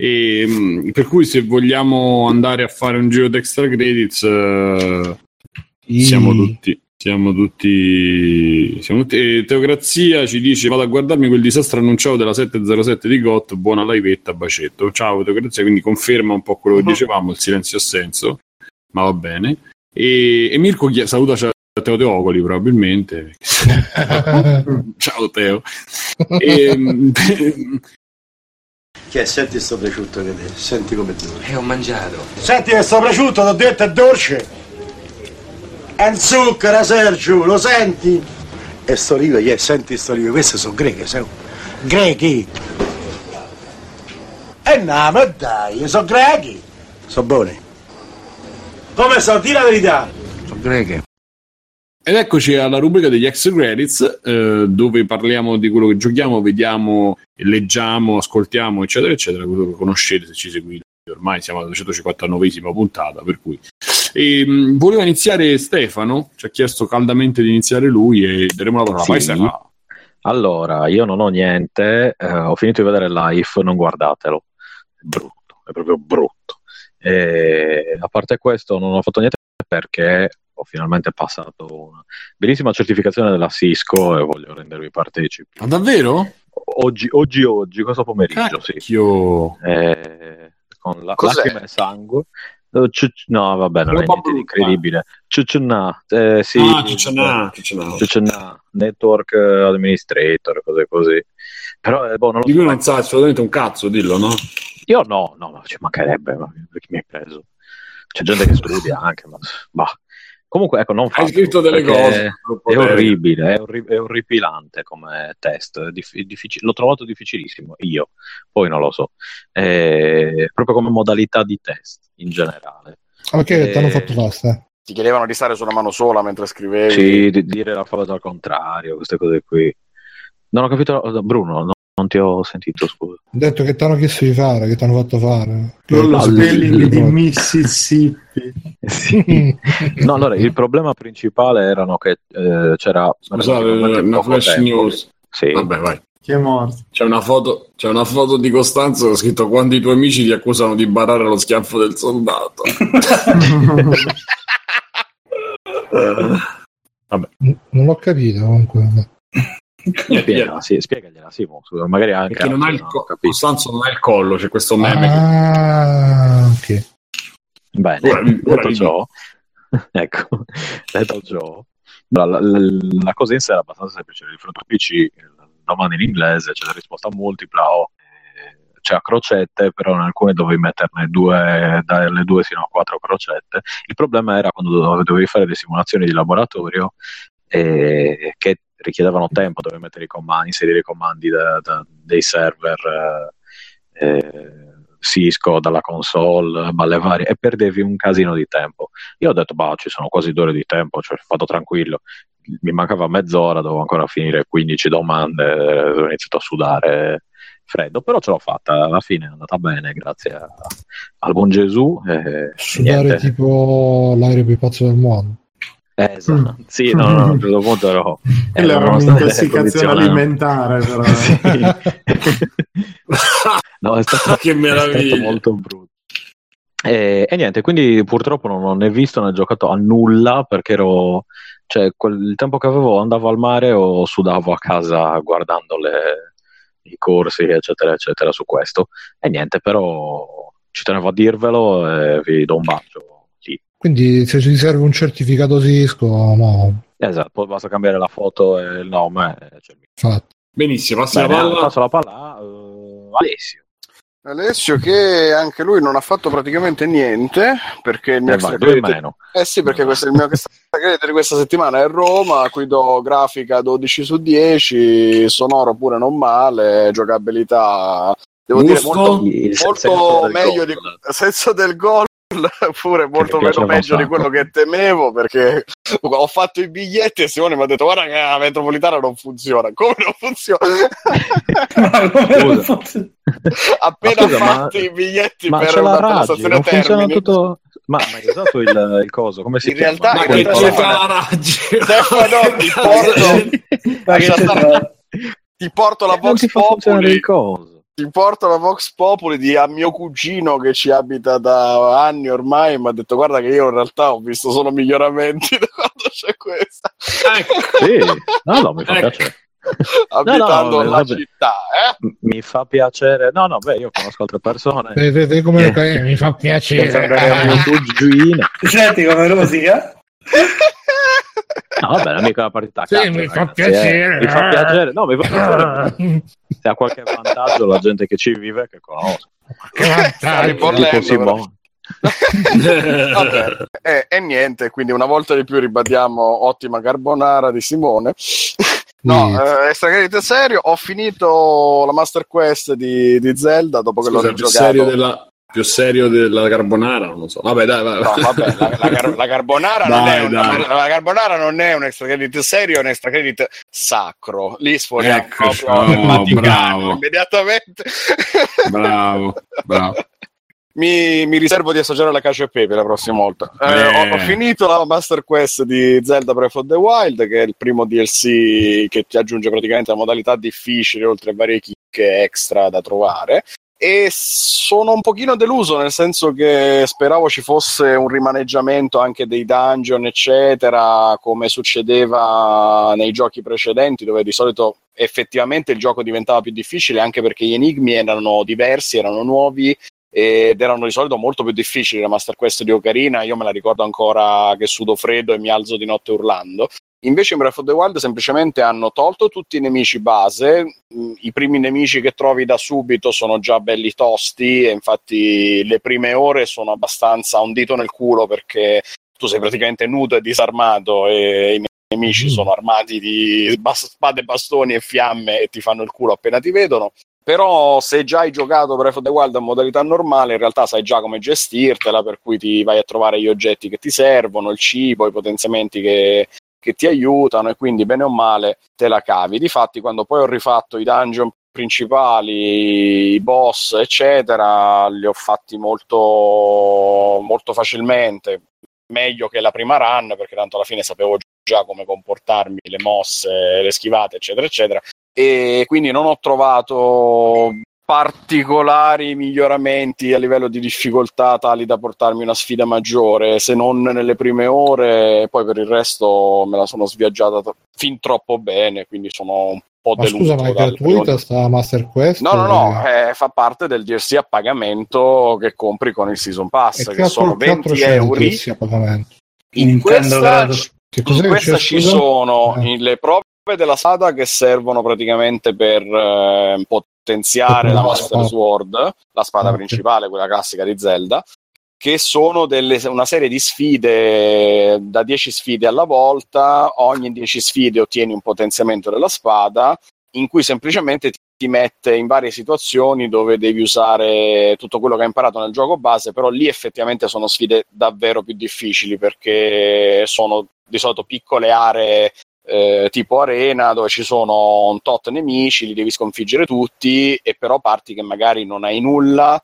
E, mh, per cui se vogliamo andare a fare un giro di extra credits eh, siamo tutti siamo tutti, siamo tutti. Teocrazia ci dice vado a guardarmi quel disastro annunciato della 707 di GOT. Buona livetta bacetto. Ciao Teocrazia quindi conferma un po' quello che dicevamo il silenzio assenso ma va bene. E, e Mirko chi- saluta Teo Teocoli probabilmente. Ciao Teo. E, <laughs> <laughs> <laughs> Che senti sto prosciutto che te, senti come dure. E ho mangiato. Senti che sto prosciutto, t'ho detto è dolce. È un zucchero, Sergio, lo senti? E sto rigo, yeah, senti sto rigo, queste sono greche, sai? Grechi. E no, ma dai, sono grechi. Sono buoni. Come so, di la verità. Sono greche. Ed eccoci alla rubrica degli ex credits, eh, dove parliamo di quello che giochiamo, vediamo, leggiamo, ascoltiamo, eccetera, eccetera. Quello che conoscete se ci seguite. Ormai siamo alla 259esima puntata, per cui. E, mh, voleva iniziare Stefano, ci ha chiesto caldamente di iniziare lui e daremo la parola. Sì. Vai, Stefano. Allora, io non ho niente, eh, ho finito di vedere live, non guardatelo, è brutto, è proprio brutto. E, a parte questo non ho fatto niente perché ho finalmente passato una bellissima certificazione della Cisco e voglio rendervi partecipi. Ma davvero? Oggi, oggi, oggi, questo pomeriggio, sì. Cacchio. Eh, con la, Cos'è? lacrime e sangue. Ciuc- no, vabbè, non è niente di incredibile. Ciucciunà, eh, sì, Ah. Ciucciunà, network administrator, cose così. Però, eh, boh, non lo Di so. cui non sa assolutamente un cazzo, dillo, no? Io no, no, ma ci mancherebbe, ma perché mi hai preso? C'è gente che studia anche, ma bah. Comunque, ecco, non Hai fatelo, scritto delle perché cose. È orribile, è, orri- è orripilante come test, è dif- diffici- l'ho trovato difficilissimo, io, poi non lo so, È proprio come modalità di test in generale. Ok, Eh, ti hanno fatto basta. Ti chiedevano di stare su una mano sola mentre scrivevi. Sì, di dire l'alfabeto al contrario, queste cose qui. Non ho capito, Bruno, no- non ti ho sentito, scusa. Ho detto che ti hanno chiesto di fare, che ti hanno fatto fare. Con lo No, spelling di Mississippi. <laughs> Sì. No, allora il problema principale erano che eh, c'era Scusate, una flash tempo. news. Sì. Vabbè, vai. Chi è morto? C'è una foto, c'è una foto di Costanzo che ha scritto quando i tuoi amici ti accusano di barare lo schiaffo del soldato. <laughs> Non l'ho capito comunque. Spiega, sì, spiegagliela, Simo, scusa, magari anche Perché non ha il non co-. Costanzo non ha il collo, c'è questo meme. che- Ah, ok. Bene, Ora- ora detto ridi. ciò, <laughs> ecco, detto ciò, la, la- la- la cosa in sé è abbastanza semplice. Di fronte a PC, il domanda in inglese c'è la risposta multipla o eh, c'è a crocette, però in alcune dovevi metterne due, dalle due fino a quattro crocette. Il problema era quando dove- dovevi fare le simulazioni di laboratorio eh, che richiedevano tempo, dovevi mettere i comandi, inserire i comandi da- da- dei server. eh, eh, Cisco dalla console, balle varie e perdevi un casino di tempo. Io ho detto, bah, ci sono quasi due ore di tempo, cioè vado tranquillo. Mi mancava mezz'ora, dovevo ancora finire 15 domande, eh, ho iniziato a sudare freddo, però ce l'ho fatta, alla fine è andata bene, grazie a- al buon Gesù. E, e Sudare niente. tipo l'aereo più pazzo del mondo. Eh, esatto. Sì, no, no, a un certo punto ero... <laughs> Quella era un'intossicazione alimentare, però. Sì. <laughs> no, è stato, Che è meraviglia. stato molto brutto. E, e niente, quindi purtroppo non ho né visto né giocato a nulla perché ero, cioè, quel, il tempo che avevo andavo al mare o sudavo a casa guardando le- i corsi, eccetera, eccetera, su questo. E niente, però ci tenevo a dirvelo e vi do un bacio. Quindi se ci serve un certificato Cisco, no, esatto, poi basta cambiare la foto e il nome. e il mio. infatti. Benissimo, passi la Bene, palla. passo la palla a eh, Alessio. Alessio che anche lui non ha fatto praticamente niente perché il mio Eh, vai, credit- meno. Eh sì, perché questo è il mio credit di questa settimana è Roma, qui do grafica 12 su 10, sonoro pure non male, giocabilità devo dire Gusto? molto, Il senso molto del meglio gol. di senso del gol <laughs> pure molto meno meglio di quello che temevo perché ho fatto i biglietti e Simone mi ha detto guarda che la metropolitana non funziona <laughs> come non funziona <laughs> Ma come non Scusa. funziona? appena Ma scusa, ma- fatti i biglietti Ma per, c'è la la stazione non funziona Termini tutto... Ma, ma hai usato il, il coso? Come si In chiama? realtà- Ma che Stefano- la raggi? Stefano ti porto Ma che ti porto la Vox ti fa funzionare Populi il coso. Ti porto la Vox Populi di a mio cugino che ci abita da anni ormai mi ha detto guarda che io in realtà ho visto solo miglioramenti <laughs> da quando c'è questa Sì, no, no, mi fa Ecco. piacere. abitando no, la vabbè. città eh? Mi fa piacere. No, no, beh, io conosco altre persone. Vedete come Eh. mi fa piacere. mio cugino. Senti come rosica? <laughs> No, vabbè, è mica la partita. a Sì, mi fa piacere. eh. Mi fa piacere. No, mi fa piacere. <laughs> Se ha qualche vantaggio la gente che ci vive, che conosco. Che vantaggio. <laughs> E, e niente, quindi una volta di più ribadiamo ottima carbonara di Simone. No, Sì. eh, serio, ho finito la Master Quest di, di Zelda dopo che l'ho Scusa, più rigiocato. serio, della, più serio della carbonara, non lo so. Vabbè, dai, vai. No, vabbè, la, la car- la carbonara non Dai, è un, la carbonara non è un extra credit serio, è un extra credit sacro. Lì sforiamo Eccoci, proprio oh, Vaticano bravo. immediatamente. Bravo, bravo. Mi, mi riservo di assaggiare la cacio e pepe la prossima volta. Eh, Eh. ho, ho finito la Master Quest di Zelda Breath of the Wild, che è il primo DLC che ti aggiunge praticamente la modalità difficile, oltre a varie chicche extra da trovare. E sono un pochino deluso, nel senso che speravo ci fosse un rimaneggiamento anche dei dungeon, eccetera, come succedeva nei giochi precedenti, dove di solito effettivamente il gioco diventava più difficile, anche perché gli enigmi erano diversi, erano nuovi ed erano di solito molto più difficili la Master Quest di Ocarina. Io me la ricordo ancora che sudo freddo e mi alzo di notte urlando invece in Breath of the Wild semplicemente hanno tolto tutti i nemici base Mm, i primi nemici che trovi da subito sono già belli tosti e infatti le prime ore sono abbastanza un dito nel culo perché tu sei praticamente nudo e disarmato e i nemici Mm. sono armati di bas- spade, bastoni e fiamme e ti fanno il culo appena ti vedono però se già hai giocato Breath of the Wild in modalità normale in realtà sai già come gestirtela per cui ti vai a trovare gli oggetti che ti servono il cibo, i potenziamenti che, che ti aiutano e quindi bene o male te la cavi. Difatti quando poi ho rifatto i dungeon principali i boss eccetera li ho fatti molto molto facilmente. Meglio che la prima run perché tanto alla fine sapevo già come comportarmi le mosse le schivate eccetera eccetera. E quindi non ho trovato particolari miglioramenti a livello di difficoltà tali da portarmi una sfida maggiore se non nelle prime ore poi per il resto me la sono sviaggiata t- fin troppo bene quindi sono un po' Ma deluso scusa, ma è gratuita sta Master Quest? No, no, no, eh, fa parte del DLC a pagamento che compri con il Season Pass, E che sono 20 euro. In Nintendo questa. Che in cos'è che questa ci sono Eh. le prove della Sada che servono praticamente per eh, potenziare la Master. Sword, la spada principale, quella classica di Zelda, che sono delle- una serie di sfide da 10 sfide alla volta, ogni 10 sfide ottieni un potenziamento della spada, in cui semplicemente ti ti mette in varie situazioni dove devi usare tutto quello che hai imparato nel gioco base, però lì effettivamente sono sfide davvero più difficili perché sono di solito piccole aree eh, tipo arena dove ci sono un tot nemici, li devi sconfiggere tutti e però parti che magari non hai nulla,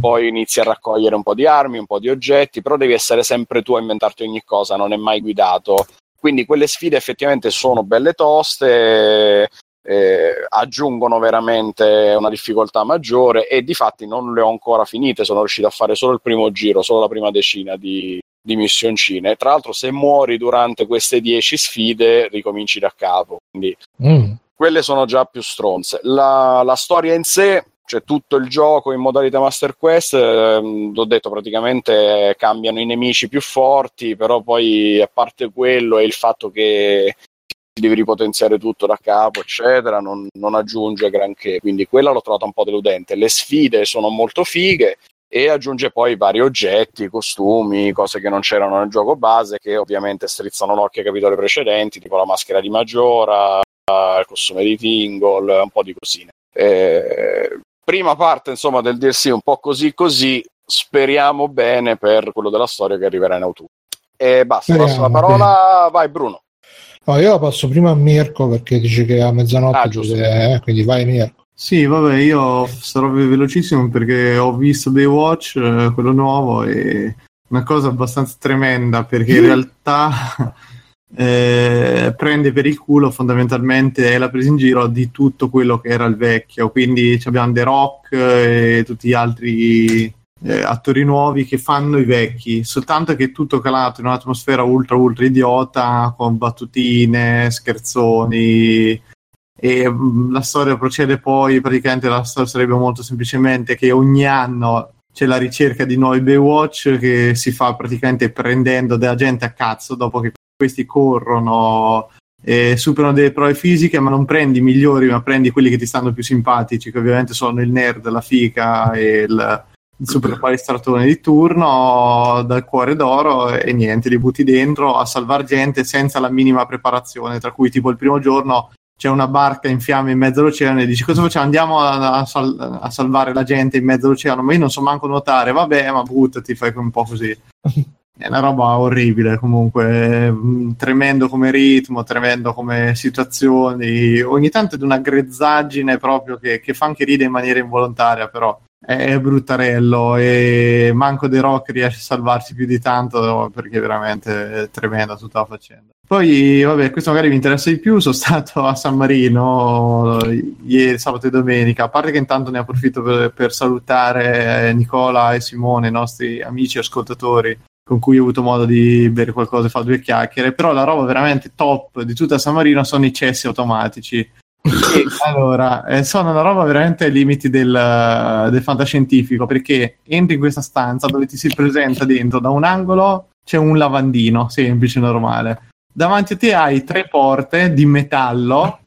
poi inizi a raccogliere un po' di armi, un po' di oggetti, però devi essere sempre tu a inventarti ogni cosa, non è mai guidato. Quindi quelle sfide effettivamente sono belle toste, eh, aggiungono veramente una difficoltà maggiore e di fatti non le ho ancora finite, sono riuscito a fare solo il primo giro, solo la prima decina di, di missioncine. Tra l'altro se muori durante queste 10 sfide ricominci da capo, quindi Mm. quelle sono già più stronze. La, la storia in sé, cioè tutto il gioco in modalità Master Quest, ehm, l'ho detto praticamente cambiano i nemici più forti, però poi a parte quello e il fatto che ti devi ripotenziare tutto da capo, eccetera, non, non aggiunge granché. Quindi quella l'ho trovata un po' deludente. Le sfide sono molto fighe e aggiunge poi vari oggetti, costumi, cose che non c'erano nel gioco base, che ovviamente strizzano l'occhio ai capitoli precedenti, tipo la maschera di Maggiora, il costume di Tingle, un po' di cosine. Eh, prima parte insomma del DLC un po' così così, speriamo bene per quello della storia che arriverà in autunno. E basta, passo la Speriamo, parola, vai Bruno. No, io la passo prima a Mirko perché dice che a mezzanotte Ah, giusto. chiude, eh, quindi vai Mirko. Sì, vabbè, io sarò velocissimo perché ho visto Baywatch, eh, quello nuovo, e una cosa abbastanza tremenda perché in realtà <laughs> eh, prende per il culo fondamentalmente è la presa in giro di tutto quello che era il vecchio. Quindi abbiamo The Rock e tutti gli altri eh, attori nuovi che fanno i vecchi, soltanto che è tutto calato in un'atmosfera ultra ultra idiota con battutine, scherzoni e mh, la storia procede poi praticamente la storia sarebbe molto semplicemente che ogni anno c'è la ricerca di nuovi Baywatch che si fa praticamente prendendo della gente a cazzo dopo che questi corrono e superano delle prove fisiche, ma non prendi i migliori, ma prendi quelli che ti stanno più simpatici, che ovviamente sono il nerd, la fica e il, super palestratore di turno dal cuore d'oro e niente, li butti dentro a salvare gente senza la minima preparazione, tra cui tipo il primo giorno c'è una barca in fiamme in mezzo all'oceano e dici cosa facciamo? Andiamo a, a, sal- a salvare la gente in mezzo all'oceano, ma io non so manco nuotare, vabbè, ma buttati, fai un po' così. <laughs> È una roba orribile comunque, mm, tremendo come ritmo, tremendo come situazioni, ogni tanto è di una grezzaggine proprio che, che fa anche ridere in maniera involontaria, però è bruttarello e manco De Rock riesce a salvarsi più di tanto perché veramente è tremenda tutta la faccenda. Poi, vabbè, questo magari mi interessa di più, sono stato a San Marino ieri, sabato e domenica, a parte che intanto ne approfitto per, per salutare Nicola e Simone, i nostri amici ascoltatori con cui ho avuto modo di bere qualcosa e fare due chiacchiere, però la roba veramente top di tutta San Marino sono i cessi automatici. E, <laughs> allora, eh, sono una roba veramente ai limiti del, del fantascientifico, perché entri in questa stanza dove ti si presenta dentro da un angolo c'è un lavandino semplice, normale. Davanti a te hai tre porte di metallo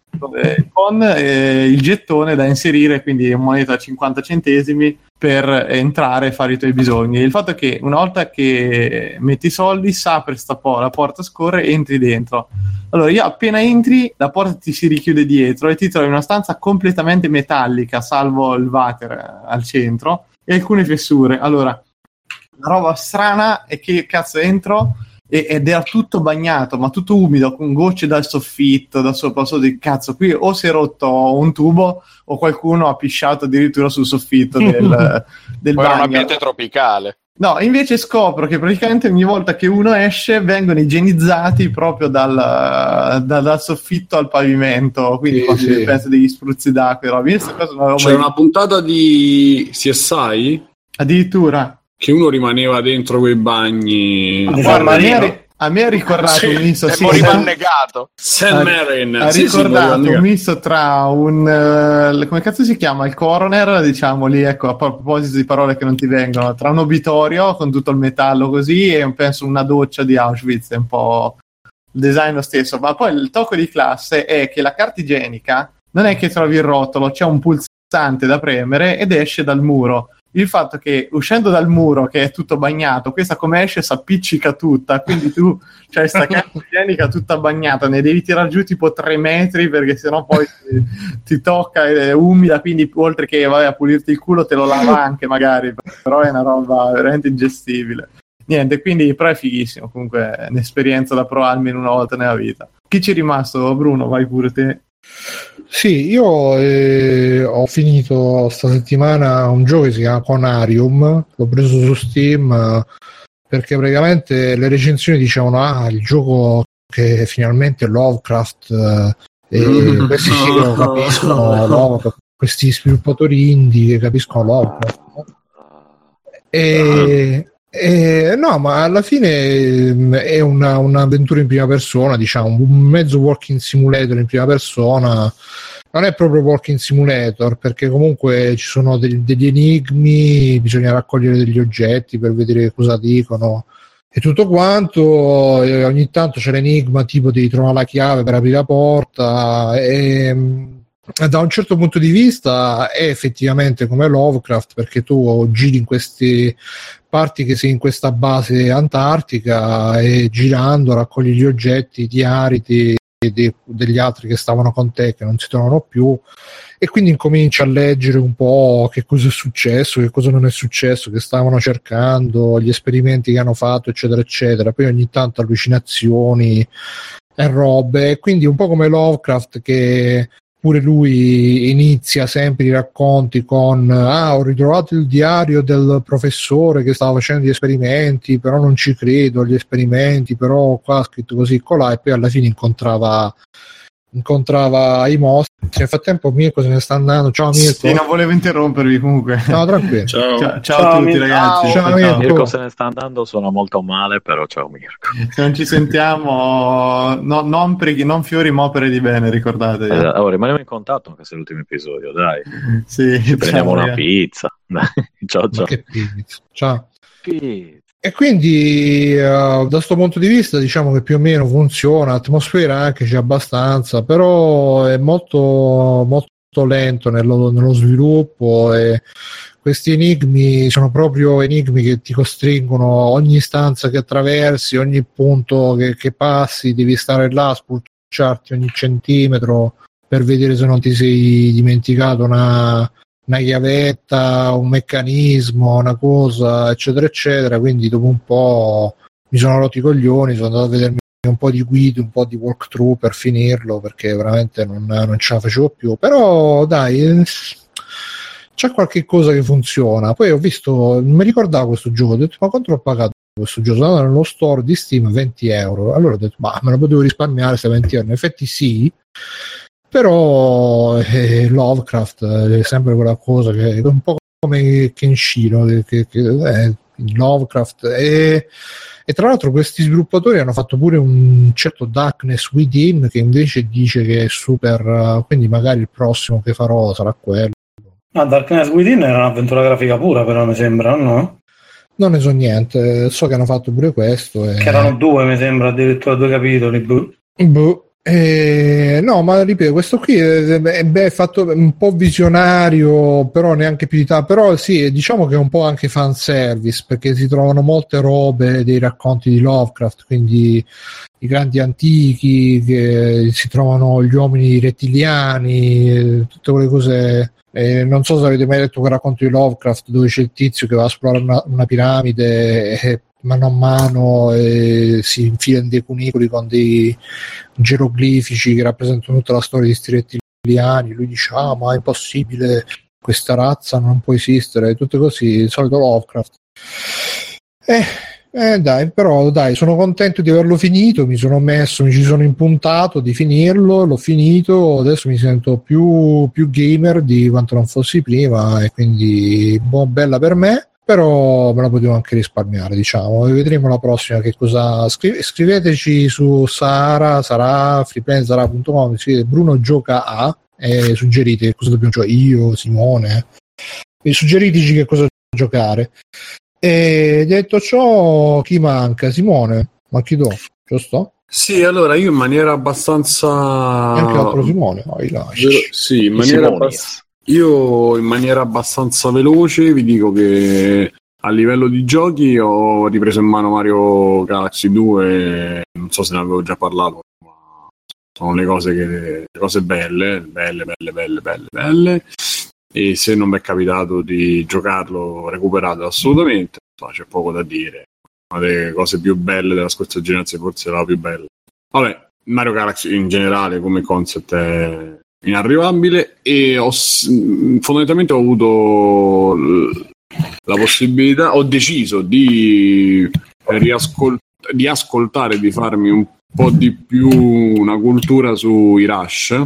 eh, con eh, il gettone da inserire, quindi moneta a 50 centesimi per entrare e fare i tuoi bisogni. Il fatto è che una volta che metti i soldi, si apre sta po- la porta scorre e entri dentro. Allora, io appena entri, la porta ti si richiude dietro e ti trovi in una stanza completamente metallica, salvo il water al centro e alcune fessure. Allora, la roba strana è che cazzo entro ed era tutto bagnato, ma tutto umido, con gocce dal soffitto, da sopra, sotto di cazzo. Qui o si è rotto un tubo o qualcuno ha pisciato addirittura sul soffitto del, <laughs> del Poi era un bagno. ambiente tropicale. No, invece scopro che praticamente ogni volta che uno esce vengono igienizzati proprio dal, da- dal soffitto al pavimento, quindi Sì, sì. penso degli spruzzi d'acqua e roba. C'era mai una puntata di CSI Addirittura. Che uno rimaneva dentro quei bagni. Di Guarda, San a me, ha- a me ha ricordato Sì, un misto sì, moriva esatto. annegato. San Ha- ha Sì, sì, ricordato un misto tra un eh, come cazzo si chiama il coroner diciamo lì ecco a proposito di parole che non ti vengono tra un obitorio con tutto il metallo così e penso una doccia di Auschwitz è un po' il design lo stesso ma poi il tocco di classe è che la carta igienica non è che trovi il rotolo c'è un pulsante da premere ed esce dal muro il fatto che uscendo dal muro che è tutto bagnato questa come esce si appiccica tutta quindi tu <laughs> c'hai sta carta igienica tutta bagnata, ne devi tirare giù tipo tre metri perché sennò poi ti, ti tocca ed è umida, quindi oltre che vai a pulirti il culo te lo lava anche magari, però è una roba veramente ingestibile. Niente, quindi però è fighissimo, comunque è un'esperienza da provare almeno una volta nella vita. Chi ci è rimasto? Bruno, vai pure te. Sì, io eh, ho finito sta settimana un gioco che si chiama Conarium, l'ho preso su Steam perché praticamente le recensioni dicevano ah, il gioco che finalmente Lovecraft eh, e <laughs> questi sì che lo capiscono Lovecraft, questi sviluppatori indie che capiscono Lovecraft e, e- no, ma alla fine ehm, è una- un'avventura in prima persona, diciamo, un mezzo walking simulator in prima persona. Non è proprio walking simulator perché comunque ci sono degli, degli enigmi, bisogna raccogliere degli oggetti per vedere cosa dicono e tutto quanto. e ogni tanto c'è l'enigma tipo devi trovare la chiave per aprire la porta. E, da un certo punto di vista è effettivamente come Lovecraft perché tu giri in questi parti che sei in questa base antartica e girando raccogli gli oggetti di- degli altri che stavano con te che non si trovano più e quindi incominci a leggere un po' che cosa è successo, che cosa non è successo, che stavano cercando, gli esperimenti che hanno fatto, eccetera, eccetera. Poi ogni tanto allucinazioni e robe, quindi un po' come Lovecraft che pure lui inizia sempre i racconti con ah ho ritrovato il diario del professore che stava facendo gli esperimenti però non ci credo agli esperimenti però qua ha scritto così colà e poi alla fine incontrava incontrava i mostri nel frattempo Mirko se ne sta andando ciao Mirko Sì, non volevo interrompervi comunque. no <laughs> tranquillo Ciao. Ciao, ciao Ciao, a tutti Mirko. ragazzi. Ciao, Mirko. Mirko se ne sta andando, suona molto male, però ciao Mirko. Se non ci sentiamo, no- non, preghi- non fiori ma opere di bene, ricordatevi. Eh, oh, rimaniamo in contatto anche se è l'ultimo episodio, dai. Sì, Ci prendiamo ciao, una ragazzi. pizza. <laughs> Dai, ciao ciao. che pizza. ciao Pizza. E quindi eh, da questo punto di vista diciamo che più o meno funziona, atmosfera anche c'è abbastanza, però è molto, molto lento nello, nello sviluppo e questi enigmi sono proprio enigmi che ti costringono ogni stanza che attraversi, ogni punto che, che passi, devi stare là spulciarti ogni centimetro per vedere se non ti sei dimenticato una, una chiavetta, un meccanismo, una cosa, eccetera, eccetera. Quindi dopo un po' mi sono rotti i coglioni, sono andato a vedermi un po' di guide, un po' di walkthrough per finirlo perché veramente non, non ce la facevo più. Però dai, c'è qualche cosa che funziona. Poi ho visto, non mi ricordavo questo gioco, ho detto ma quanto l'ho pagato questo gioco? Andato nello store di Steam 20 euro. Allora ho detto ma me lo potevo risparmiare se 20 euro. In effetti sì, però eh, Lovecraft è sempre quella cosa che è un po' come Kenshiro che, che, è Lovecraft e, e tra l'altro questi sviluppatori hanno fatto pure un certo Darkness Within che invece dice che è super uh, quindi magari il prossimo che farò sarà quello Ah, Darkness Within era un'avventura grafica pura, però mi sembra, no? non ne so niente so che hanno fatto pure questo e... Che erano due, mi sembra, addirittura due capitoli. boh. Boh. Eh, no, ma ripeto, questo qui è, è- fatto un po' visionario, però neanche più di tanto. Però sì, diciamo che è un po' anche fanservice, perché si trovano molte robe dei racconti di Lovecraft, quindi i grandi antichi, che si trovano gli uomini rettiliani, tutte quelle cose. Eh, non so se avete mai letto quel racconto di Lovecraft dove c'è il tizio che va a esplorare una, una piramide e mano a mano eh, si infila in dei cunicoli con dei geroglifici che rappresentano tutta la storia di sti rettiliani. Lui dice: Ah, ma è impossibile, questa razza non può esistere, tutte così, il solito Lovecraft. Eh, eh, dai, però dai, sono contento di averlo finito, mi sono messo, mi ci sono impuntato di finirlo, l'ho finito, adesso mi sento più, più gamer di quanto non fossi prima e quindi boh, bella per me però me la potevo anche risparmiare diciamo vedremo la prossima che cosa Scri- scriveteci su Sara sarà freeplansara.com scrivete Bruno gioca a e suggerite che cosa dobbiamo giocare io Simone e suggeriteci che cosa giocare e detto ciò chi manca Simone manchi tu giusto? Sì, allora io in maniera abbastanza. E anche l'altro Simone oh, là. Vero- Sì, in maniera Simonias. Io in maniera abbastanza veloce vi dico che a livello di giochi ho ripreso in mano Mario Galaxy 2, non so se ne avevo già parlato, ma sono le cose, che, le cose belle, belle, belle, belle, belle, belle. E se non mi è capitato di giocarlo, recuperato assolutamente, c'è poco da dire. Una delle cose più belle della scorsa generazione, forse la più bella. Vabbè, Mario Galaxy in generale come concept è inarrivabile e ho fondamentalmente ho avuto la possibilità, ho deciso di, riascol- di ascoltare, di farmi un po' di più una cultura sui Rush,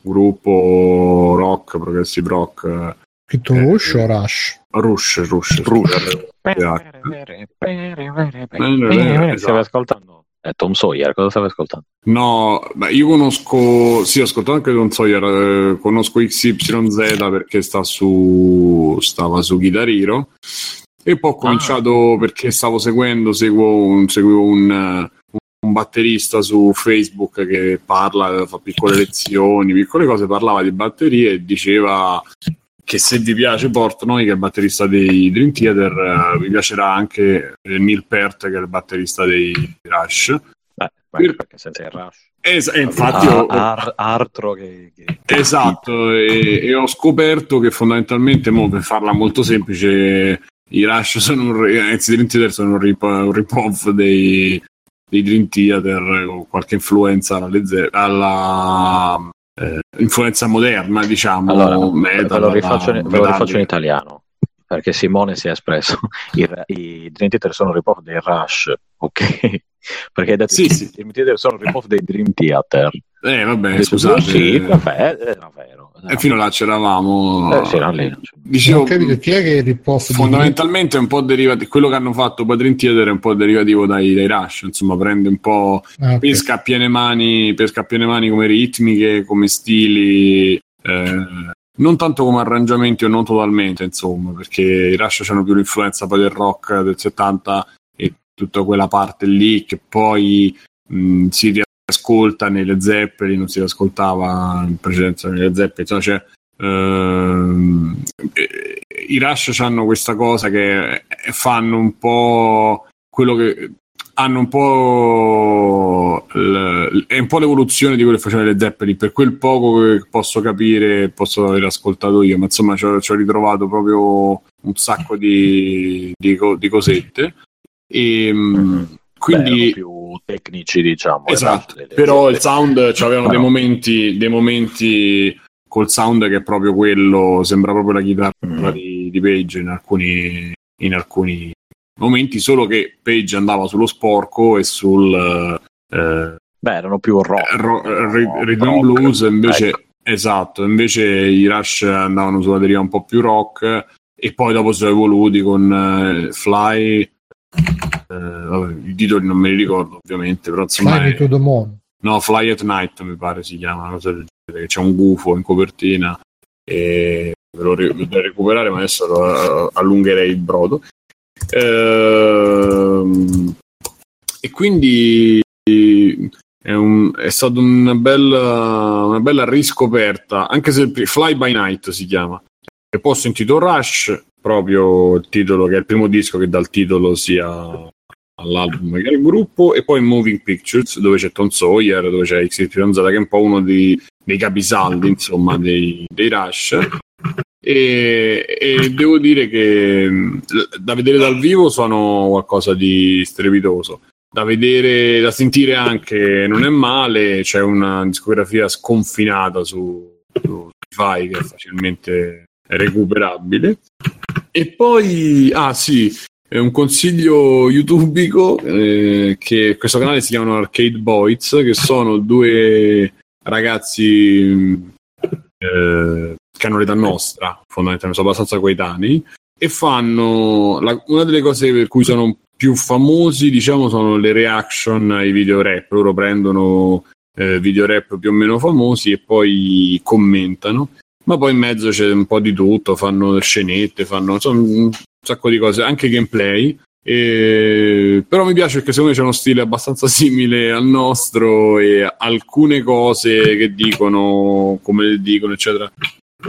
gruppo rock, progressive rock, eh, scritto Rush o Rush? Rush, Rush, Rush. Eh, ascoltando? Eh, Tom Sawyer, cosa stavi ascoltando? No, io conosco, sì, ho ascoltato anche Don Sawyer, eh, conosco XYZ perché sta su, stava su Guitar Hero e poi ho cominciato perché stavo seguendo, seguo un, seguivo un, eh, un batterista su Facebook che parla, fa piccole lezioni, piccole cose, parlava di batterie e diceva che se vi piace Portnoy, che è il batterista dei Dream Theater, eh, vi piacerà anche eh, Neil Peart, che è il batterista dei Rush. Beh, perché senza il rush. Es- e infatti Ah, ho- ar- altro che, che- Esatto, e, e ho scoperto che fondamentalmente, mo, per farla molto semplice, i Rush sono un, re- anzi, Dream Theater sono un, rip, un rip-off dei, dei Dream Theater con qualche influenza alla, Ze- alla eh, influenza moderna, diciamo. Allora, metal, ve lo rifaccio, ve lo rifaccio in italiano perché Simone si è espresso. <laughs> I, I Dream Theater sono rip-off dei Rush, ok? <laughs> Perché hai detto Sì, i sì. Dream Theater sono rip-off dei Dream Theater. Eh, vabbè, scusate. Sì, vabbè, era vero. E fino là c'eravamo. Eh, lì. Dicevo, capito chi è che di fondamentalmente è un po' derivativo. Quello che hanno fatto Padrin Theater è un po' derivativo dai, dai Rush. Insomma, prende un po'. Ah, ok. pesca a piene mani, pesca a piene mani come ritmiche, come stili, eh, non tanto come arrangiamenti o non totalmente, insomma, perché i Rush hanno più l'influenza poi del rock del 70 e tutta quella parte lì che poi mh, si riascolta nelle Zeppelin, non si ascoltava in precedenza nelle Zeppelin, insomma, c'è ehm, eh, i Rush hanno questa cosa che fanno un po' quello che hanno un po' l- è un po' l'evoluzione di quello che facevano le Zeppelin per quel poco che posso capire posso aver ascoltato io ma insomma ci ho, ritrovato proprio un sacco di, di, di cosette. E mm, quindi Beh, erano più tecnici, diciamo. Esatto, Rush, le- però il sound c'avevano dei momenti, dei momenti col sound che è proprio quello, sembra proprio la chitarra Mm. di, di Page in alcuni, in alcuni momenti, solo che Page andava sullo sporco e sul eh, Beh, erano più rock. ro- ri- rhythm rock. blues, invece Ecco. esatto, invece i Rush andavano sulla deriva un po' più rock e poi dopo sono evoluti con eh, Fly eh, vabbè, i titoli non me li ricordo ovviamente, però insomma Fly è- to the Moon. No, Fly at Night mi pare si chiama, una cosa del genere, che c'è un gufo in copertina e ve lo devo recuperare, ma adesso lo- allungherei il brodo. Ehm, e quindi è, un- è stata una bella, una bella riscoperta, anche se il Fly by Night si chiama. E poi ho sentito Rush, proprio il titolo che è il primo disco che dà il titolo sia all'album che al gruppo, e poi Moving Pictures, dove c'è Tom Sawyer, dove c'è X Fidanzata, che è un po' uno dei, dei capisaldi, insomma, dei, dei Rush. E, e devo dire che mh, da vedere dal vivo sono qualcosa di strepitoso. Da vedere, da sentire anche non è male, c'è una discografia sconfinata su, su Spotify che è facilmente recuperabile. E poi, ah sì, è un consiglio <laughs> youtubico eh, che questo canale si chiamano Arcade Boys, che sono due ragazzi eh, che hanno l'età nostra, fondamentalmente sono abbastanza coetanei, e fanno la- una delle cose per cui sono più famosi, diciamo, sono le reaction ai video rap. Loro prendono eh, video rap più o meno famosi e poi commentano. Ma poi in mezzo c'è un po' di tutto, fanno scenette, fanno insomma, un sacco di cose, anche gameplay. E... Però mi piace perché secondo me c'è uno stile abbastanza <laughs> simile al nostro e alcune cose che dicono, come le dicono, eccetera,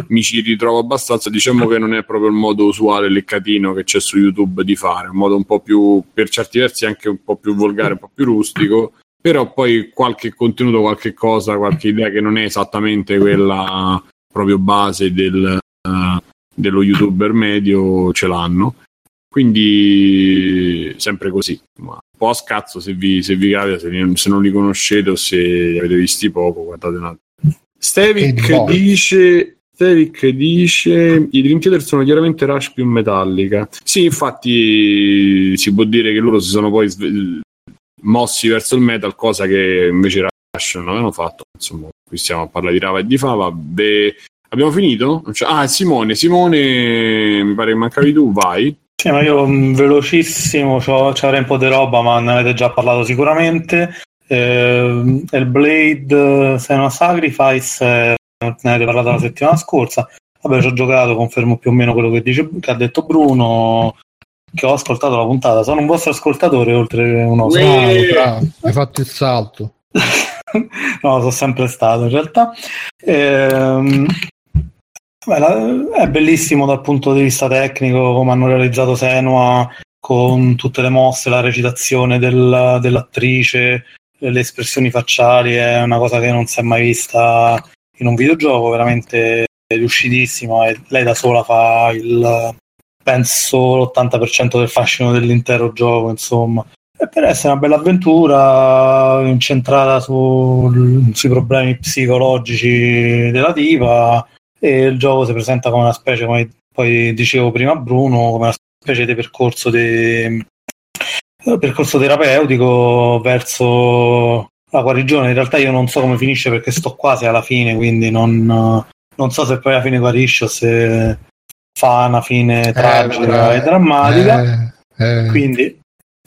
mi ci ritrovo abbastanza. Diciamo che non è proprio il modo usuale leccatino che c'è su YouTube di fare, un modo un po' più, per certi versi, anche un po' più volgare, un po' più rustico. Però poi qualche contenuto, qualche cosa, qualche idea che non è esattamente quella proprio base del, eh, dello youtuber medio ce l'hanno. Quindi sempre così, ma un po' a scazzo se vi, se vi capita, se, li- se non li conoscete o se li avete visti poco, guardate un attimo. Stevic Che boy. dice, Stevic dice i Dream Theater sono chiaramente Rush più Metallica. Sì, infatti si può dire che loro si sono poi sve- mossi verso il metal, cosa che invece Rush non avevano fatto. Insomma, qui stiamo a parlare di Rava e di Fava. Beh, abbiamo finito? Cioè- ah, Simone, Simone, mi pare che mancavi tu, vai. Sì, ma io mh, velocissimo, c'ho- c'avrei un po' di roba, ma ne avete già parlato sicuramente. Eh, il Blade Senua Sacrifice, eh, ne avete parlato la settimana scorsa. Vabbè, ci ho giocato, confermo più o meno quello che, dice, che ha detto Bruno, che ho ascoltato la puntata. Sono un vostro ascoltatore, oltre uno. Uè. Bravo, bravo. Hai fatto il salto. No, sono sempre stato in realtà. Ehm, beh, è bellissimo dal punto di vista tecnico come hanno realizzato Senua con tutte le mosse, la recitazione del- dell'attrice, le espressioni facciali, è una cosa che non si è mai vista in un videogioco, veramente riuscitissimo e lei da sola fa il penso l'80% del fascino dell'intero gioco, insomma. E per essere una bella avventura incentrata su- sui problemi psicologici della diva e il gioco si presenta come una specie, come poi dicevo prima Bruno, come una specie di percorso, di, percorso terapeutico verso la guarigione. In realtà io non so come finisce perché sto quasi alla fine, quindi non, non so se poi alla fine guarisce o se fa una fine tragica Eh, e drammatica. eh, eh. Quindi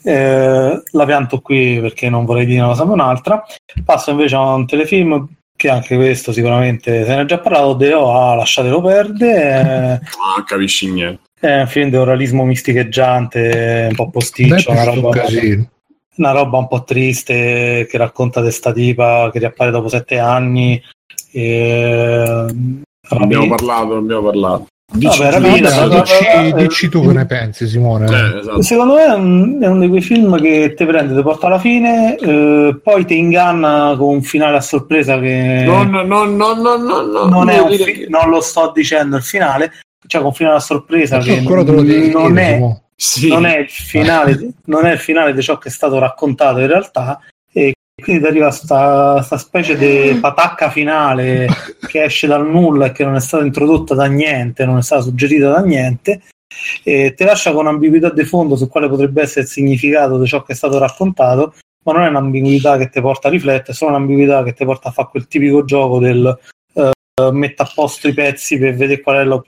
eh, la pianto qui perché non vorrei dire una cosa per un'altra. Passo invece a un telefilm che anche questo sicuramente se ne è già parlato. Deo a lasciatelo perdere. <laughs> Ah, capisci niente. È, un film di oralismo misticheggiante, un po' posticcio, una un roba, casino. una roba un po' triste che racconta di sta tipa che riappare dopo sette anni. E, Abbiamo parlato, abbiamo parlato. Dici, Vabbè, Vabbè, dici, vabbè, dici tu che ne pensi, Simone. eh, esatto. Secondo me è un, è uno di quei film che ti prende, ti porta alla fine, eh, poi ti inganna con un finale a sorpresa che No, no, no, no, no, no, no, non, è un fi- che- non lo sto dicendo il finale, cioè con un finale a sorpresa che ancora te lo devi non, dire, è, Simone. Sì. non è il finale, non è il finale di ciò che è stato raccontato in realtà quindi ti arriva sta, sta specie di patacca finale che esce dal nulla e che non è stata introdotta da niente, non è stata suggerita da niente e ti lascia con ambiguità di fondo su quale potrebbe essere il significato di ciò che è stato raccontato, ma non è un'ambiguità che ti porta a riflettere, è solo un'ambiguità che ti porta a fare quel tipico gioco del eh, metta a posto i pezzi per vedere qual è lo-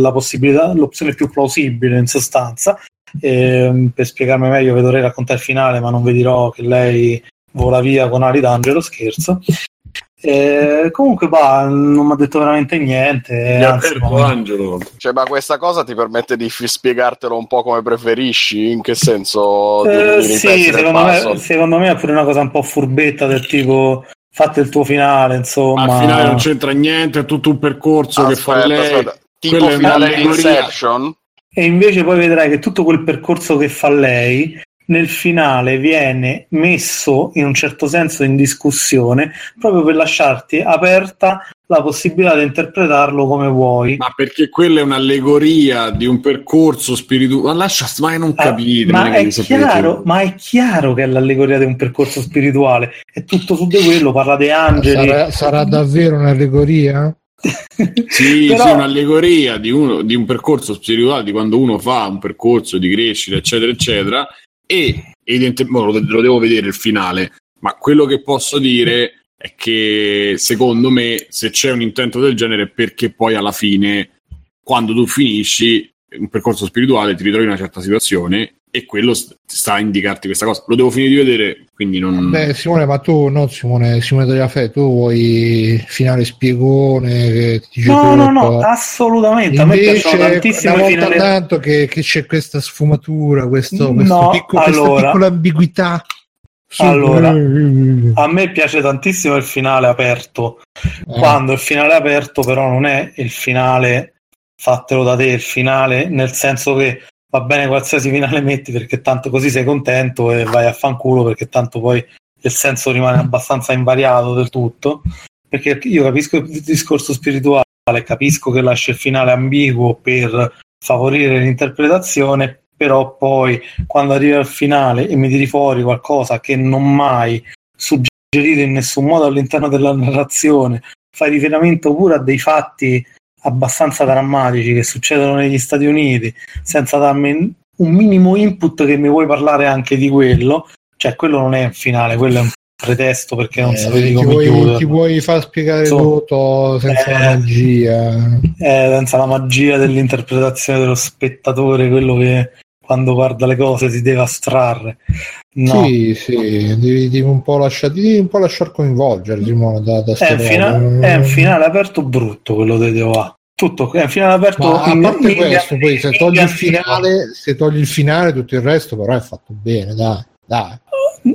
la possibilità, l'opzione più plausibile in sostanza. Ehm, per spiegarmi meglio, vi dovrei raccontare il finale, ma non vi dirò che lei vola via con ali d'angelo, scherzo. Eh, comunque, bah, non mi ha detto veramente niente. Mi ha anzi, aperto ma- Angelo. Cioè, ma questa cosa ti permette di fi- spiegartelo un po' come preferisci? In che senso? Eh, sì, secondo me, secondo me è pure una cosa un po' furbetta del tipo fate il tuo finale, insomma. Al finale non c'entra niente, è tutto un percorso che fa Aspetta, lei. aspetta. Tipo Quella è finale di. Inception? E invece poi vedrai che tutto quel percorso che fa lei nel finale viene messo in un certo senso in discussione proprio per lasciarti aperta la possibilità di interpretarlo come vuoi. Ma perché quella è un'allegoria di un percorso spirituale. Ma lascia, ma non capite. non Ah, ma, è sapete. chiaro, ma è chiaro che è l'allegoria di un percorso spirituale, è tutto su di quello, parla di angeli. Sarà, sarà davvero un'allegoria? <laughs> Sì, Però- sì, un'allegoria di, uno, di un percorso spirituale, di quando uno fa un percorso di crescita, eccetera, eccetera, e evidentemente lo, lo devo vedere il finale, ma quello che posso dire è che secondo me se c'è un intento del genere è perché poi alla fine, quando tu finisci un percorso spirituale, ti ritrovi in una certa situazione e quello st- sta a indicarti questa cosa. Lo devo finire di vedere, quindi non... Beh, Simone, ma tu, no, Simone, Simone Tagliafè, tu vuoi il finale spiegone che ti dice No, no, no, tutto? assolutamente. A me Invece, tantissimo una finali. tanto che, che c'è questa sfumatura, questo, No, questo picco- questa allora. piccola ambiguità. Allora. Eh, <laughs> A me piace tantissimo il finale aperto. Quando il finale aperto, però, non è il finale fatelo da te, il finale nel senso che va bene qualsiasi finale metti perché tanto così sei contento e vai a fanculo perché tanto poi il senso rimane abbastanza invariato del tutto. Perché io capisco il discorso spirituale, capisco che lascia il finale ambiguo per favorire l'interpretazione, però poi quando arriva al finale e mi tiri fuori qualcosa che non mai suggerito in nessun modo all'interno della narrazione, fai riferimento pure a dei fatti abbastanza drammatici che succedono negli Stati Uniti, senza darmi un minimo input che mi vuoi parlare anche di quello, cioè quello non è un finale, quello è un pretesto perché non eh, sapevi come vuoi, chiuderlo. ti vuoi far spiegare Insomma, tutto senza eh, la magia. eh, senza la magia dell'interpretazione dello spettatore, quello che quando guarda le cose si deve astrarre. No. Sì, sì, devi, devi un po' lasciar, devi un po' lasciar coinvolgere, Simone, da, da È un, fina- robe. è un finale aperto brutto quello dei DOA. Tutto, è un finale aperto Ma a in- parte in- questo, poi se in- togli il in- finale, se togli il finale, tutto il resto però è fatto bene, dai, dai.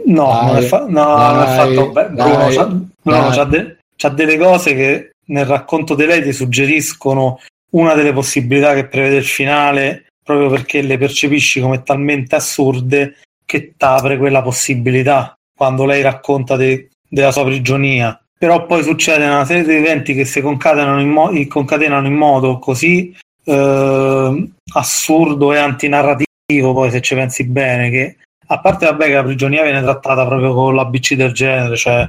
No, Dai, non è, fa- no, non è dai, fatto bene. Bruno, dai, c'ha, Bruno dai. c'ha de- c'ha delle cose che nel racconto di lei ti suggeriscono una delle possibilità che prevede il finale proprio perché le percepisci come talmente assurde che t'apre quella possibilità quando lei racconta de- della sua prigionia. Però poi succede una serie di eventi che si concatenano in, mo- concatenano in modo così eh, assurdo e antinarrativo, poi se ci pensi bene, che a parte vabbè che la prigionia viene trattata proprio con l'ABC del genere, cioè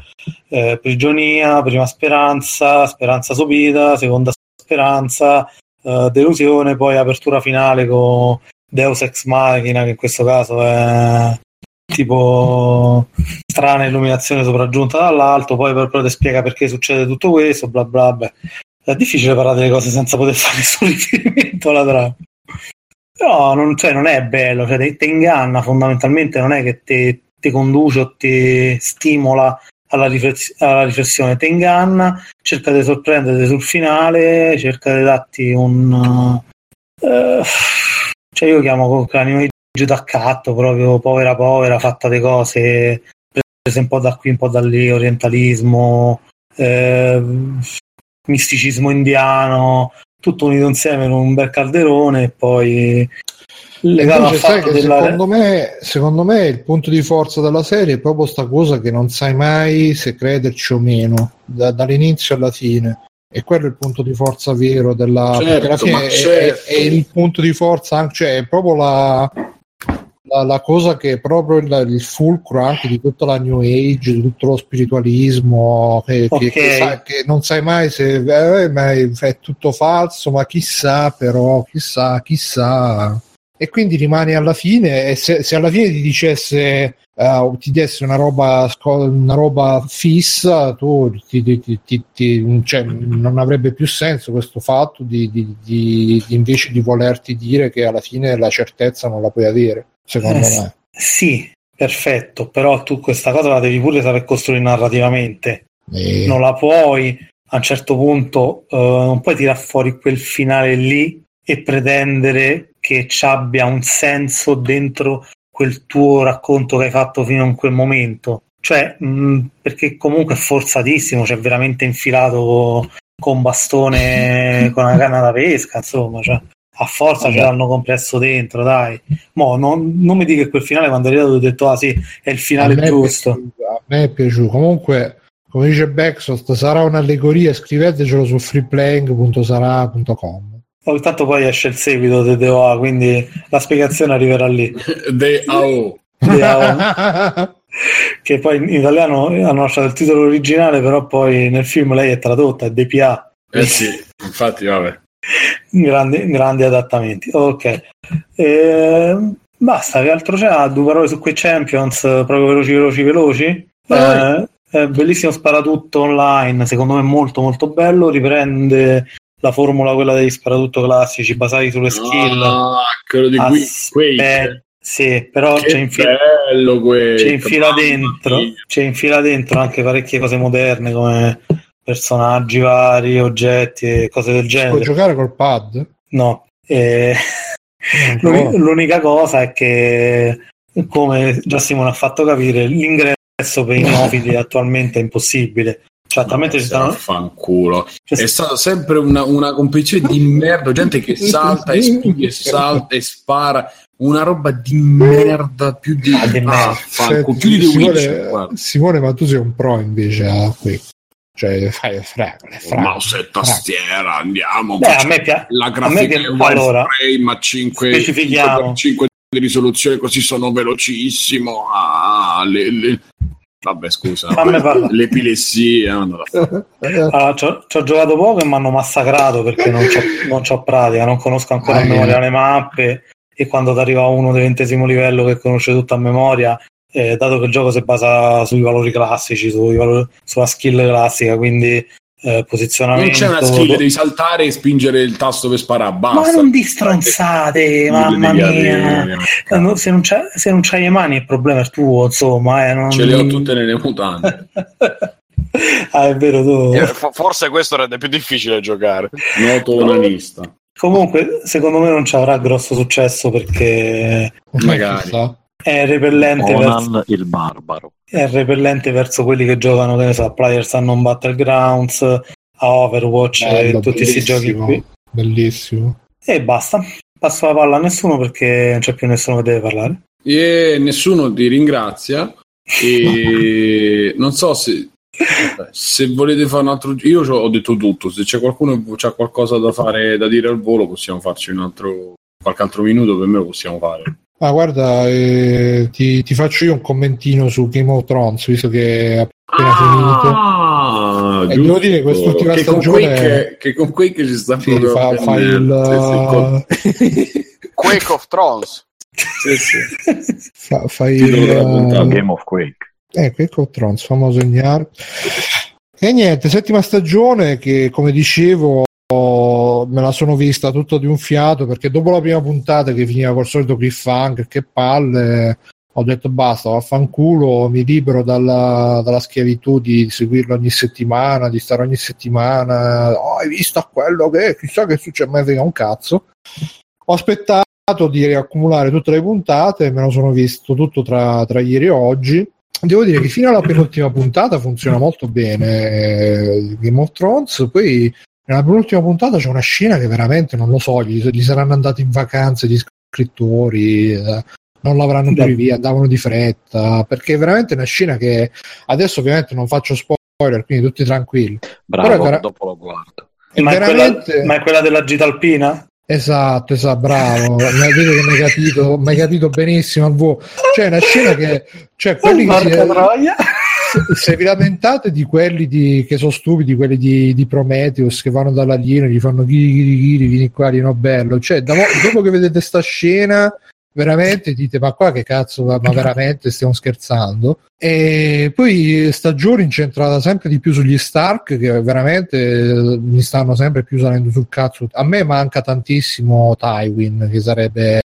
eh, prigionia, prima speranza, speranza sopita, seconda speranza, eh, delusione, poi apertura finale con Deus Ex Machina, che in questo caso è tipo strana illuminazione sopraggiunta dall'alto, poi proprio ti spiega perché succede tutto questo, bla bla bla. È difficile parlare delle cose senza poter <laughs> fare nessun riferimento alla trama. Però non, cioè, non è bello, cioè, ti inganna fondamentalmente, non è che ti conduce o ti stimola alla, rifless- alla riflessione, ti inganna, cerca di sorprendere sul finale, cerca di darti un... Uh, cioè io chiamo con l'animo giù d'accatto, proprio povera povera, fatta di cose prese un po' da qui, un po' da lì, orientalismo, eh, misticismo indiano, tutto unito insieme in un bel calderone e poi legato al fatto della... secondo, me, secondo me il punto di forza della serie è proprio sta cosa che non sai mai se crederci o meno da, dall'inizio alla fine e quello è il punto di forza vero della certo, alla fine è, certo. è, è, il punto di forza cioè è proprio la, la, la cosa che è proprio il, il, fulcro anche di tutta la new age di tutto lo spiritualismo che, okay. che, che, sa, che non sai mai se eh, è tutto falso ma chissà però chissà chissà e quindi rimani alla fine e se, se alla fine ti dicesse uh, ti desse una roba, una roba fissa tu ti, ti, ti, cioè, non avrebbe più senso questo fatto di, di, di, invece di volerti dire che alla fine la certezza non la puoi avere secondo eh, me. sì perfetto però tu questa cosa la devi pure saper costruire narrativamente. E... non la puoi a un certo punto uh, non puoi tirare fuori quel finale lì e pretendere che ci abbia un senso dentro quel tuo racconto che hai fatto fino a quel momento. Cioè, mh, perché comunque è forzatissimo, cioè veramente infilato con bastone, <laughs> con una canna da pesca, insomma, cioè, a forza okay. ce l'hanno compresso dentro, dai. Mo, non, non mi dica che quel finale quando è arrivato ho detto, ah sì, è il finale giusto. a me è piaciuto. Comunque, come dice Backsoft, sarà un'allegoria, scrivetecelo su freeplaying.sara.com. Oh, tanto poi esce il seguito di DOA, quindi la spiegazione arriverà lì. DAO. <laughs> che poi in italiano hanno lasciato il titolo originale, però poi nel film lei è tradotta, è DPA. Eh sì, infatti vabbè. grandi, grandi adattamenti. Ok. E, basta, che altro c'è? Due parole su quei Champions, proprio veloci, veloci, veloci. Eh, bellissimo sparatutto online, secondo me molto molto bello, riprende la formula quella degli sparatutto classici basati sulle skill. Ah, quello di Quake. Sì, però che c'è infila, c'è infila dentro, c'è infila dentro anche parecchie cose moderne come personaggi vari, oggetti e cose del genere. Puoi giocare col pad? No. E... <laughs> L'unica, l'unica cosa è che, come già Simone ha fatto capire, l'ingresso per i <laughs> neofiti attualmente è impossibile. Cioè, talmente ci stanno. Fanculo. Cioè, è stata sempre una, una competizione di merda, gente che <laughs> salta e spinge e salta e spara. Una roba di merda più di, ah, di ah, fanculo, più di Simone, Simone, ma tu sei un pro invece a qui. Cioè, fai fragole, fragole. Mouse e tastiera, andiamo. Beh, a me piace. La grafica è allora, frame a 5, 5, 5 di risoluzione, così sono velocissimo. Ah, le, le Vabbè, scusa, l'epilessia. allora, ci ho giocato poco e mi hanno massacrato perché non c'ho pratica, non conosco ancora a memoria le mappe. E quando ti arriva uno del ventesimo livello che conosce tutto a memoria, eh, dato che il gioco si basa sui valori classici, sui valori, sulla skill classica, quindi eh, posizionamento. Non c'è una skill, devi saltare e spingere il tasto per sparare. Basta. Ma non di stronzate, mamma mia. No, se, non se, non c'hai le mani, il problema è tuo, insomma. Eh, non... Ce le ho tutte nelle mutande. <laughs> ah, è vero, tu. Eh, forse questo rende più difficile giocare. Noto onanista. Comunque, secondo me non ci avrà grosso successo perché. Magari. È repellente verso... il barbaro. È repellente verso quelli che giocano, che ne so, a Players Unknown Battlegrounds, a Overwatch Bello, e tutti questi giochi qui. Bellissimo. E basta. Passo la palla a nessuno perché non c'è più nessuno che deve parlare. E nessuno ti ringrazia. E <laughs> non so se, se volete fare un altro io ho detto tutto se c'è qualcuno che ha qualcosa da fare da dire al volo possiamo farci un altro qualche altro minuto per me lo possiamo fare Ma guarda, eh, ti, ti faccio io un commentino su Game of Thrones, visto che è appena finito. Ah, E giusto. devo dire, quest'ultima che con stagione- Quake, che con Quake ci sta Sì, fa, fa il, con- <laughs> Quake of Thrones. sì, sì. <laughs> fa, fa il puntata. Game of Quake. Eh, Quake of Thrones, famoso segnare. E niente, settima stagione che come dicevo me la sono vista tutto di un fiato perché dopo la prima puntata che finiva col solito cliffhanger, che palle, ho detto basta, vaffanculo, mi libero dalla, dalla schiavitù di seguirlo ogni settimana, di stare ogni settimana, oh, hai visto quello che chissà che succede, me frega un cazzo. Ho aspettato di riaccumulare tutte le puntate, me lo sono visto tutto tra, tra ieri e oggi. Devo dire che fino alla penultima puntata funziona molto bene eh, Game of Thrones, poi nella penultima puntata c'è una scena che veramente non lo so, gli, gli saranno andati in vacanze gli scrittori, eh, non l'avranno più via, andavano di fretta, perché è veramente una scena che adesso ovviamente non faccio spoiler, quindi tutti tranquilli. Bravo, Però è vera- dopo lo guardo. È Ma è, veramente... quella, ma è quella della gita alpina? Esatto, esatto, bravo. Mi vedo che mi hai capito, mi hai capito benissimo. C'è una scena che cioè quelli che si. Se, vi lamentate di quelli di, che sono stupidi, quelli di, di Prometheus che vanno dalla linea e gli fanno ghiri ghiri ghiri, vieni qua, no bello. Cioè, da- dopo che vedete sta scena, veramente dite ma qua che cazzo, ma ma veramente stiamo scherzando? E poi stagione incentrata sempre di più sugli Stark che veramente eh, mi stanno sempre più salendo sul cazzo. A me manca tantissimo Tywin, che sarebbe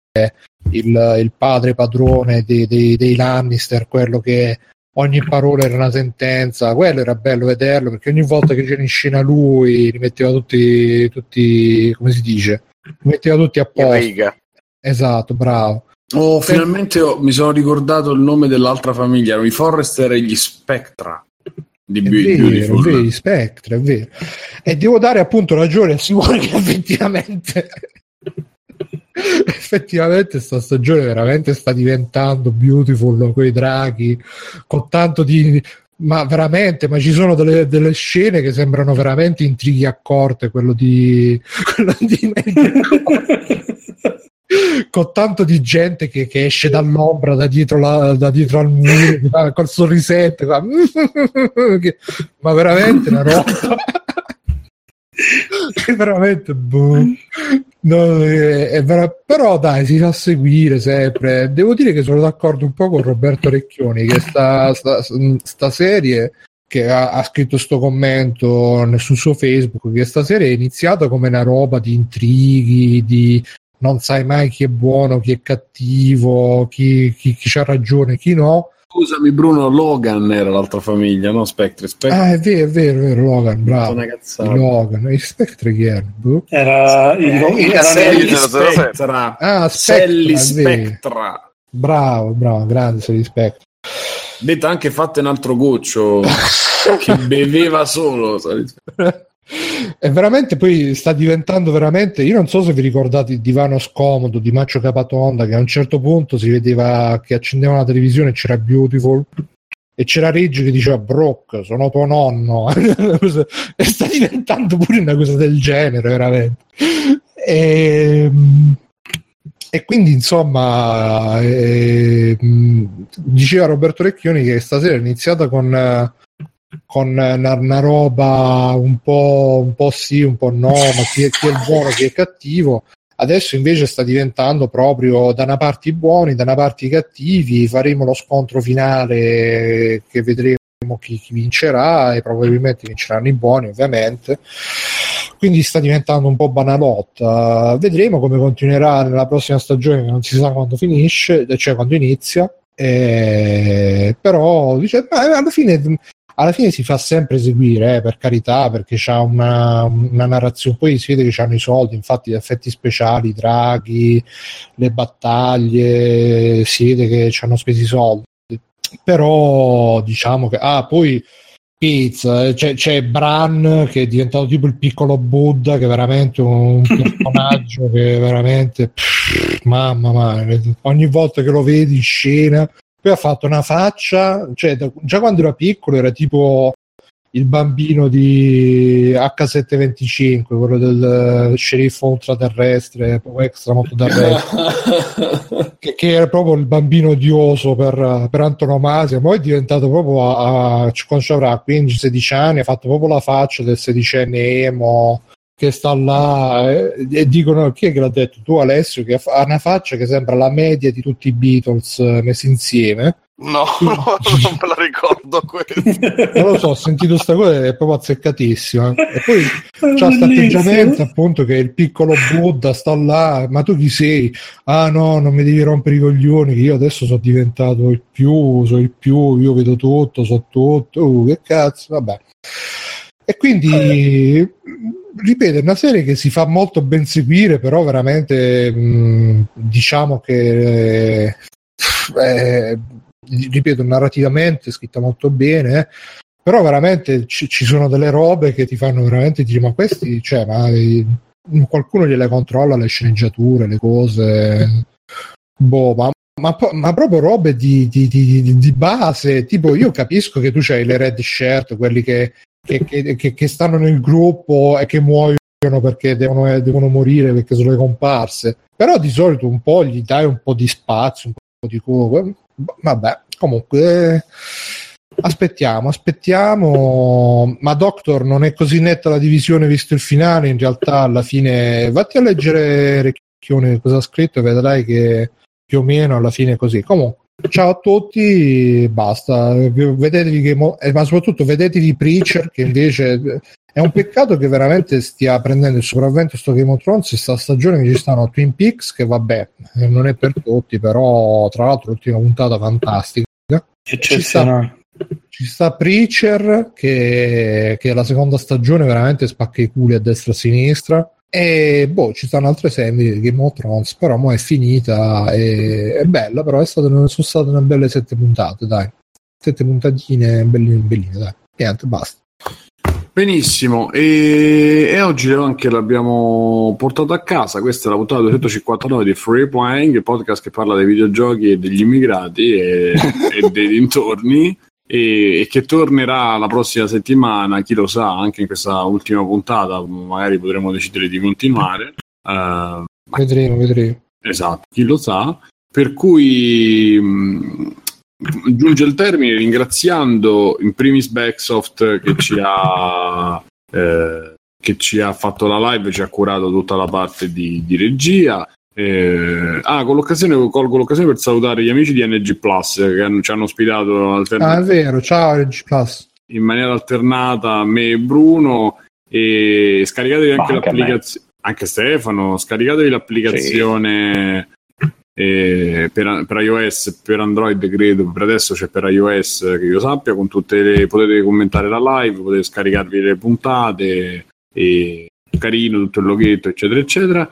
il, il padre padrone dei, dei, dei Lannister, quello che ogni parola era una sentenza, quello era bello vederlo perché ogni volta che c'era in scena lui li metteva tutti, tutti come si dice, li metteva tutti a posto. Esatto, bravo. Oh, finalmente ho- mi sono ricordato il nome dell'altra famiglia, erano i Forrester e gli Spectra di È vero, è vero, gli Spectre, è vero. E devo dare appunto ragione a Simone che effettivamente <laughs> effettivamente sta stagione veramente sta diventando beautiful con i draghi, con tanto di ma veramente, ma ci sono delle, delle scene che sembrano veramente intrighi a corte, quello di, <laughs> quello di <laughs> con tanto di gente che, che esce dall'ombra da dietro, la- da dietro al muro col sorrisetto ma veramente una roba che veramente boh. No, è- è vera- però dai si fa seguire sempre devo dire che sono d'accordo un po' con Roberto Recchioni che sta, sta, sta serie che ha, ha scritto sto commento sul suo Facebook che sta serie è iniziata come una roba di intrighi di non sai mai chi è buono, chi è cattivo, chi, chi, chi c'ha ragione, chi no. Scusami Bruno, Logan era l'altra famiglia, no? Spectre. Spectre. Ah, è vero, è vero, è vero, Logan, bravo. una cazzata. Logan, e Spectre chi era? Boh. Era il, Eh, era Sally nel- 007. Spectra. Ah, vero. Spectra. Bravo, bravo, grande Sally Spectre. Detta anche fatta un altro goccio <laughs> che beveva solo. E veramente poi sta diventando veramente. Io non so se vi ricordate il divano scomodo di Maccio Capatonda, che a un certo punto si vedeva che accendeva la televisione e c'era Beautiful. E c'era Reggi che diceva Brock, sono tuo nonno. <laughs> E sta diventando pure una cosa del genere, veramente. E, e quindi, insomma, eh, diceva Roberto Recchioni che stasera è iniziata con. Con una, una roba un po', un po' sì, un po' no, ma chi è, chi è buono, chi è cattivo. Adesso invece sta diventando proprio da una parte i buoni, da una parte i cattivi. Faremo lo scontro finale che vedremo chi, chi vincerà e probabilmente vinceranno i buoni, ovviamente. Quindi sta diventando un po' banalotta. Vedremo come continuerà nella prossima stagione, che non si sa quando finisce, cioè quando inizia. Eh, però dice, alla fine alla fine si fa sempre seguire, eh, per carità, perché c'ha una, una narrazione, poi si vede che hanno i soldi, infatti gli effetti speciali, i draghi, le battaglie, si vede che ci hanno spesi i soldi. Però diciamo che, ah, poi Pizza, eh, c'è, c'è Bran che è diventato tipo il piccolo Buddha, che è veramente un <laughs> personaggio che veramente, pff, mamma mia, ogni volta che lo vedi in scena poi ha fatto una faccia, cioè da- già quando era piccolo era tipo il bambino di H725, quello del eh, sceriffo ultraterrestre, extra molto terrestre, <laughs> che, che era proprio il bambino odioso per, per antonomasia, poi è diventato proprio a, a quando ci avrà 15-16 anni, ha fatto proprio la faccia del sedicenne emo che sta là eh, e dicono chi è che l'ha detto tu Alessio che ha una faccia che sembra la media di tutti i Beatles eh, messi insieme No, no, <laughs> non me la ricordo questa. <laughs> non lo so, ho sentito sta cosa è proprio azzeccatissima. E poi <laughs> c'ha questo atteggiamento appunto che il piccolo Buddha sta là, ma tu chi sei? Ah no, non mi devi rompere i coglioni, che io adesso sono diventato il più, so il più, io vedo tutto, so tutto, uh, che cazzo, vabbè. E quindi, ripeto, è una serie che si fa molto ben seguire, però veramente mh, diciamo che... Eh, ripeto, narrativamente è scritta molto bene, eh. però veramente ci, ci, sono delle robe che ti fanno veramente dire, ma questi, cioè, ma eh, qualcuno gliele controlla le sceneggiature, le cose, boh, ma, ma, ma proprio robe di, di, di, di, base, tipo io capisco che tu c'hai le red shirt, quelli che, che, che, che stanno nel gruppo e che muoiono perché devono, devono, morire perché sono le comparse. Però di solito un po' gli dai un po' di spazio, un po' di cuore. Vabbè, comunque aspettiamo, aspettiamo. Ma Doctor non è così netta la divisione visto il finale. In realtà, alla fine, vatti a leggere Recchione cosa ha scritto e vedrai che più o meno alla fine così. Comunque, ciao a tutti, basta. Vedetevi che, mo- eh, ma soprattutto vedetevi Preacher, che invece è un peccato che veramente stia prendendo il sopravvento sto Game of Thrones sta stagione che ci stanno Twin Peaks che vabbè non è per tutti però tra l'altro l'ultima puntata fantastica ci sta, ci sta Preacher che, che la seconda stagione veramente spacca i culi a destra e a sinistra e boh, ci stanno altre serie di Game of Thrones, però mo è finita. E, è bella, però è stato, sono state una belle sette puntate, dai. Sette puntatine belline, belline, dai. Niente, basta. Benissimo, e, e, oggi anche l'abbiamo portato a casa. Questa è la puntata 259 di Free Playing, il podcast che parla dei videogiochi e degli immigrati e, e dei dintorni. <laughs> E, e, che tornerà la prossima settimana, chi lo sa, anche in questa ultima puntata, magari potremo decidere di continuare. Uh, vedremo, vedremo. Esatto, chi lo sa. Per cui mh, giunge il termine ringraziando in primis Backsoft che ci ha eh, che ci ha fatto la live, ci ha curato tutta la parte di, di regia. Eh, ah, con l'occasione, colgo l'occasione per salutare gli amici di NG Plus che hanno, ci hanno ospitato alternat- ah, è vero, ciao NG Plus. in maniera alternata me e Bruno e scaricatevi anche, anche l'applicazione anche Stefano, scaricatevi l'applicazione eh, per, per, iOS, per Android credo, per adesso c'è per iOS che io sappia, con tutte le, potete commentare la live, potete scaricarvi le puntate, e carino tutto il loghetto eccetera eccetera.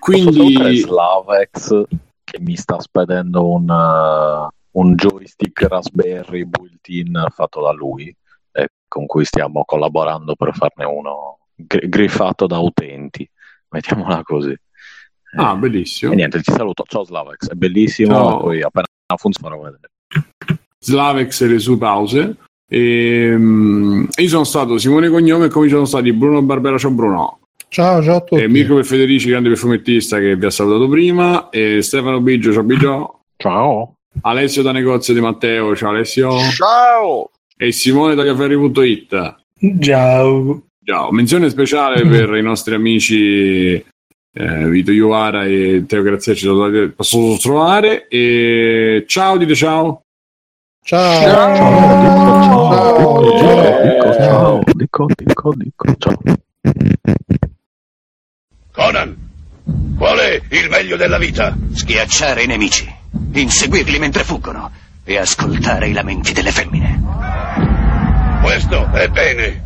Quindi... Slavex che mi sta spedendo un, uh, un joystick Raspberry built-in fatto da lui e con cui stiamo collaborando per farne uno gr- griffato da utenti, mettiamola così. Ah, bellissimo. E niente, ti saluto. Ciao Slavex, è bellissimo. Ciao. Poi appena funziona farò vedere. Slavex e le sue pause. E, um, io sono stato Simone Cognome e come ci sono stati Bruno Barbera. Ciao Bruno. Ciao, ciao a tutti. E Mirko Federici, grande perfumettista che vi ha salutato prima. E Stefano Biggio, ciao Biggio. Ciao. Alessio da negozio di Matteo, ciao Alessio. Ciao. E Simone da Cafferi.it. Ciao. Ciao. Menzione speciale <laughs> per i nostri amici eh, Vito Iovara e Teo Grazia ci sono posso trovare e ciao dite ciao ciao. Ciao. Ciao dico dico dico ciao. Conan qual è il meglio della vita? schiacciare i nemici inseguirli mentre fuggono e ascoltare i lamenti delle femmine. Questo è bene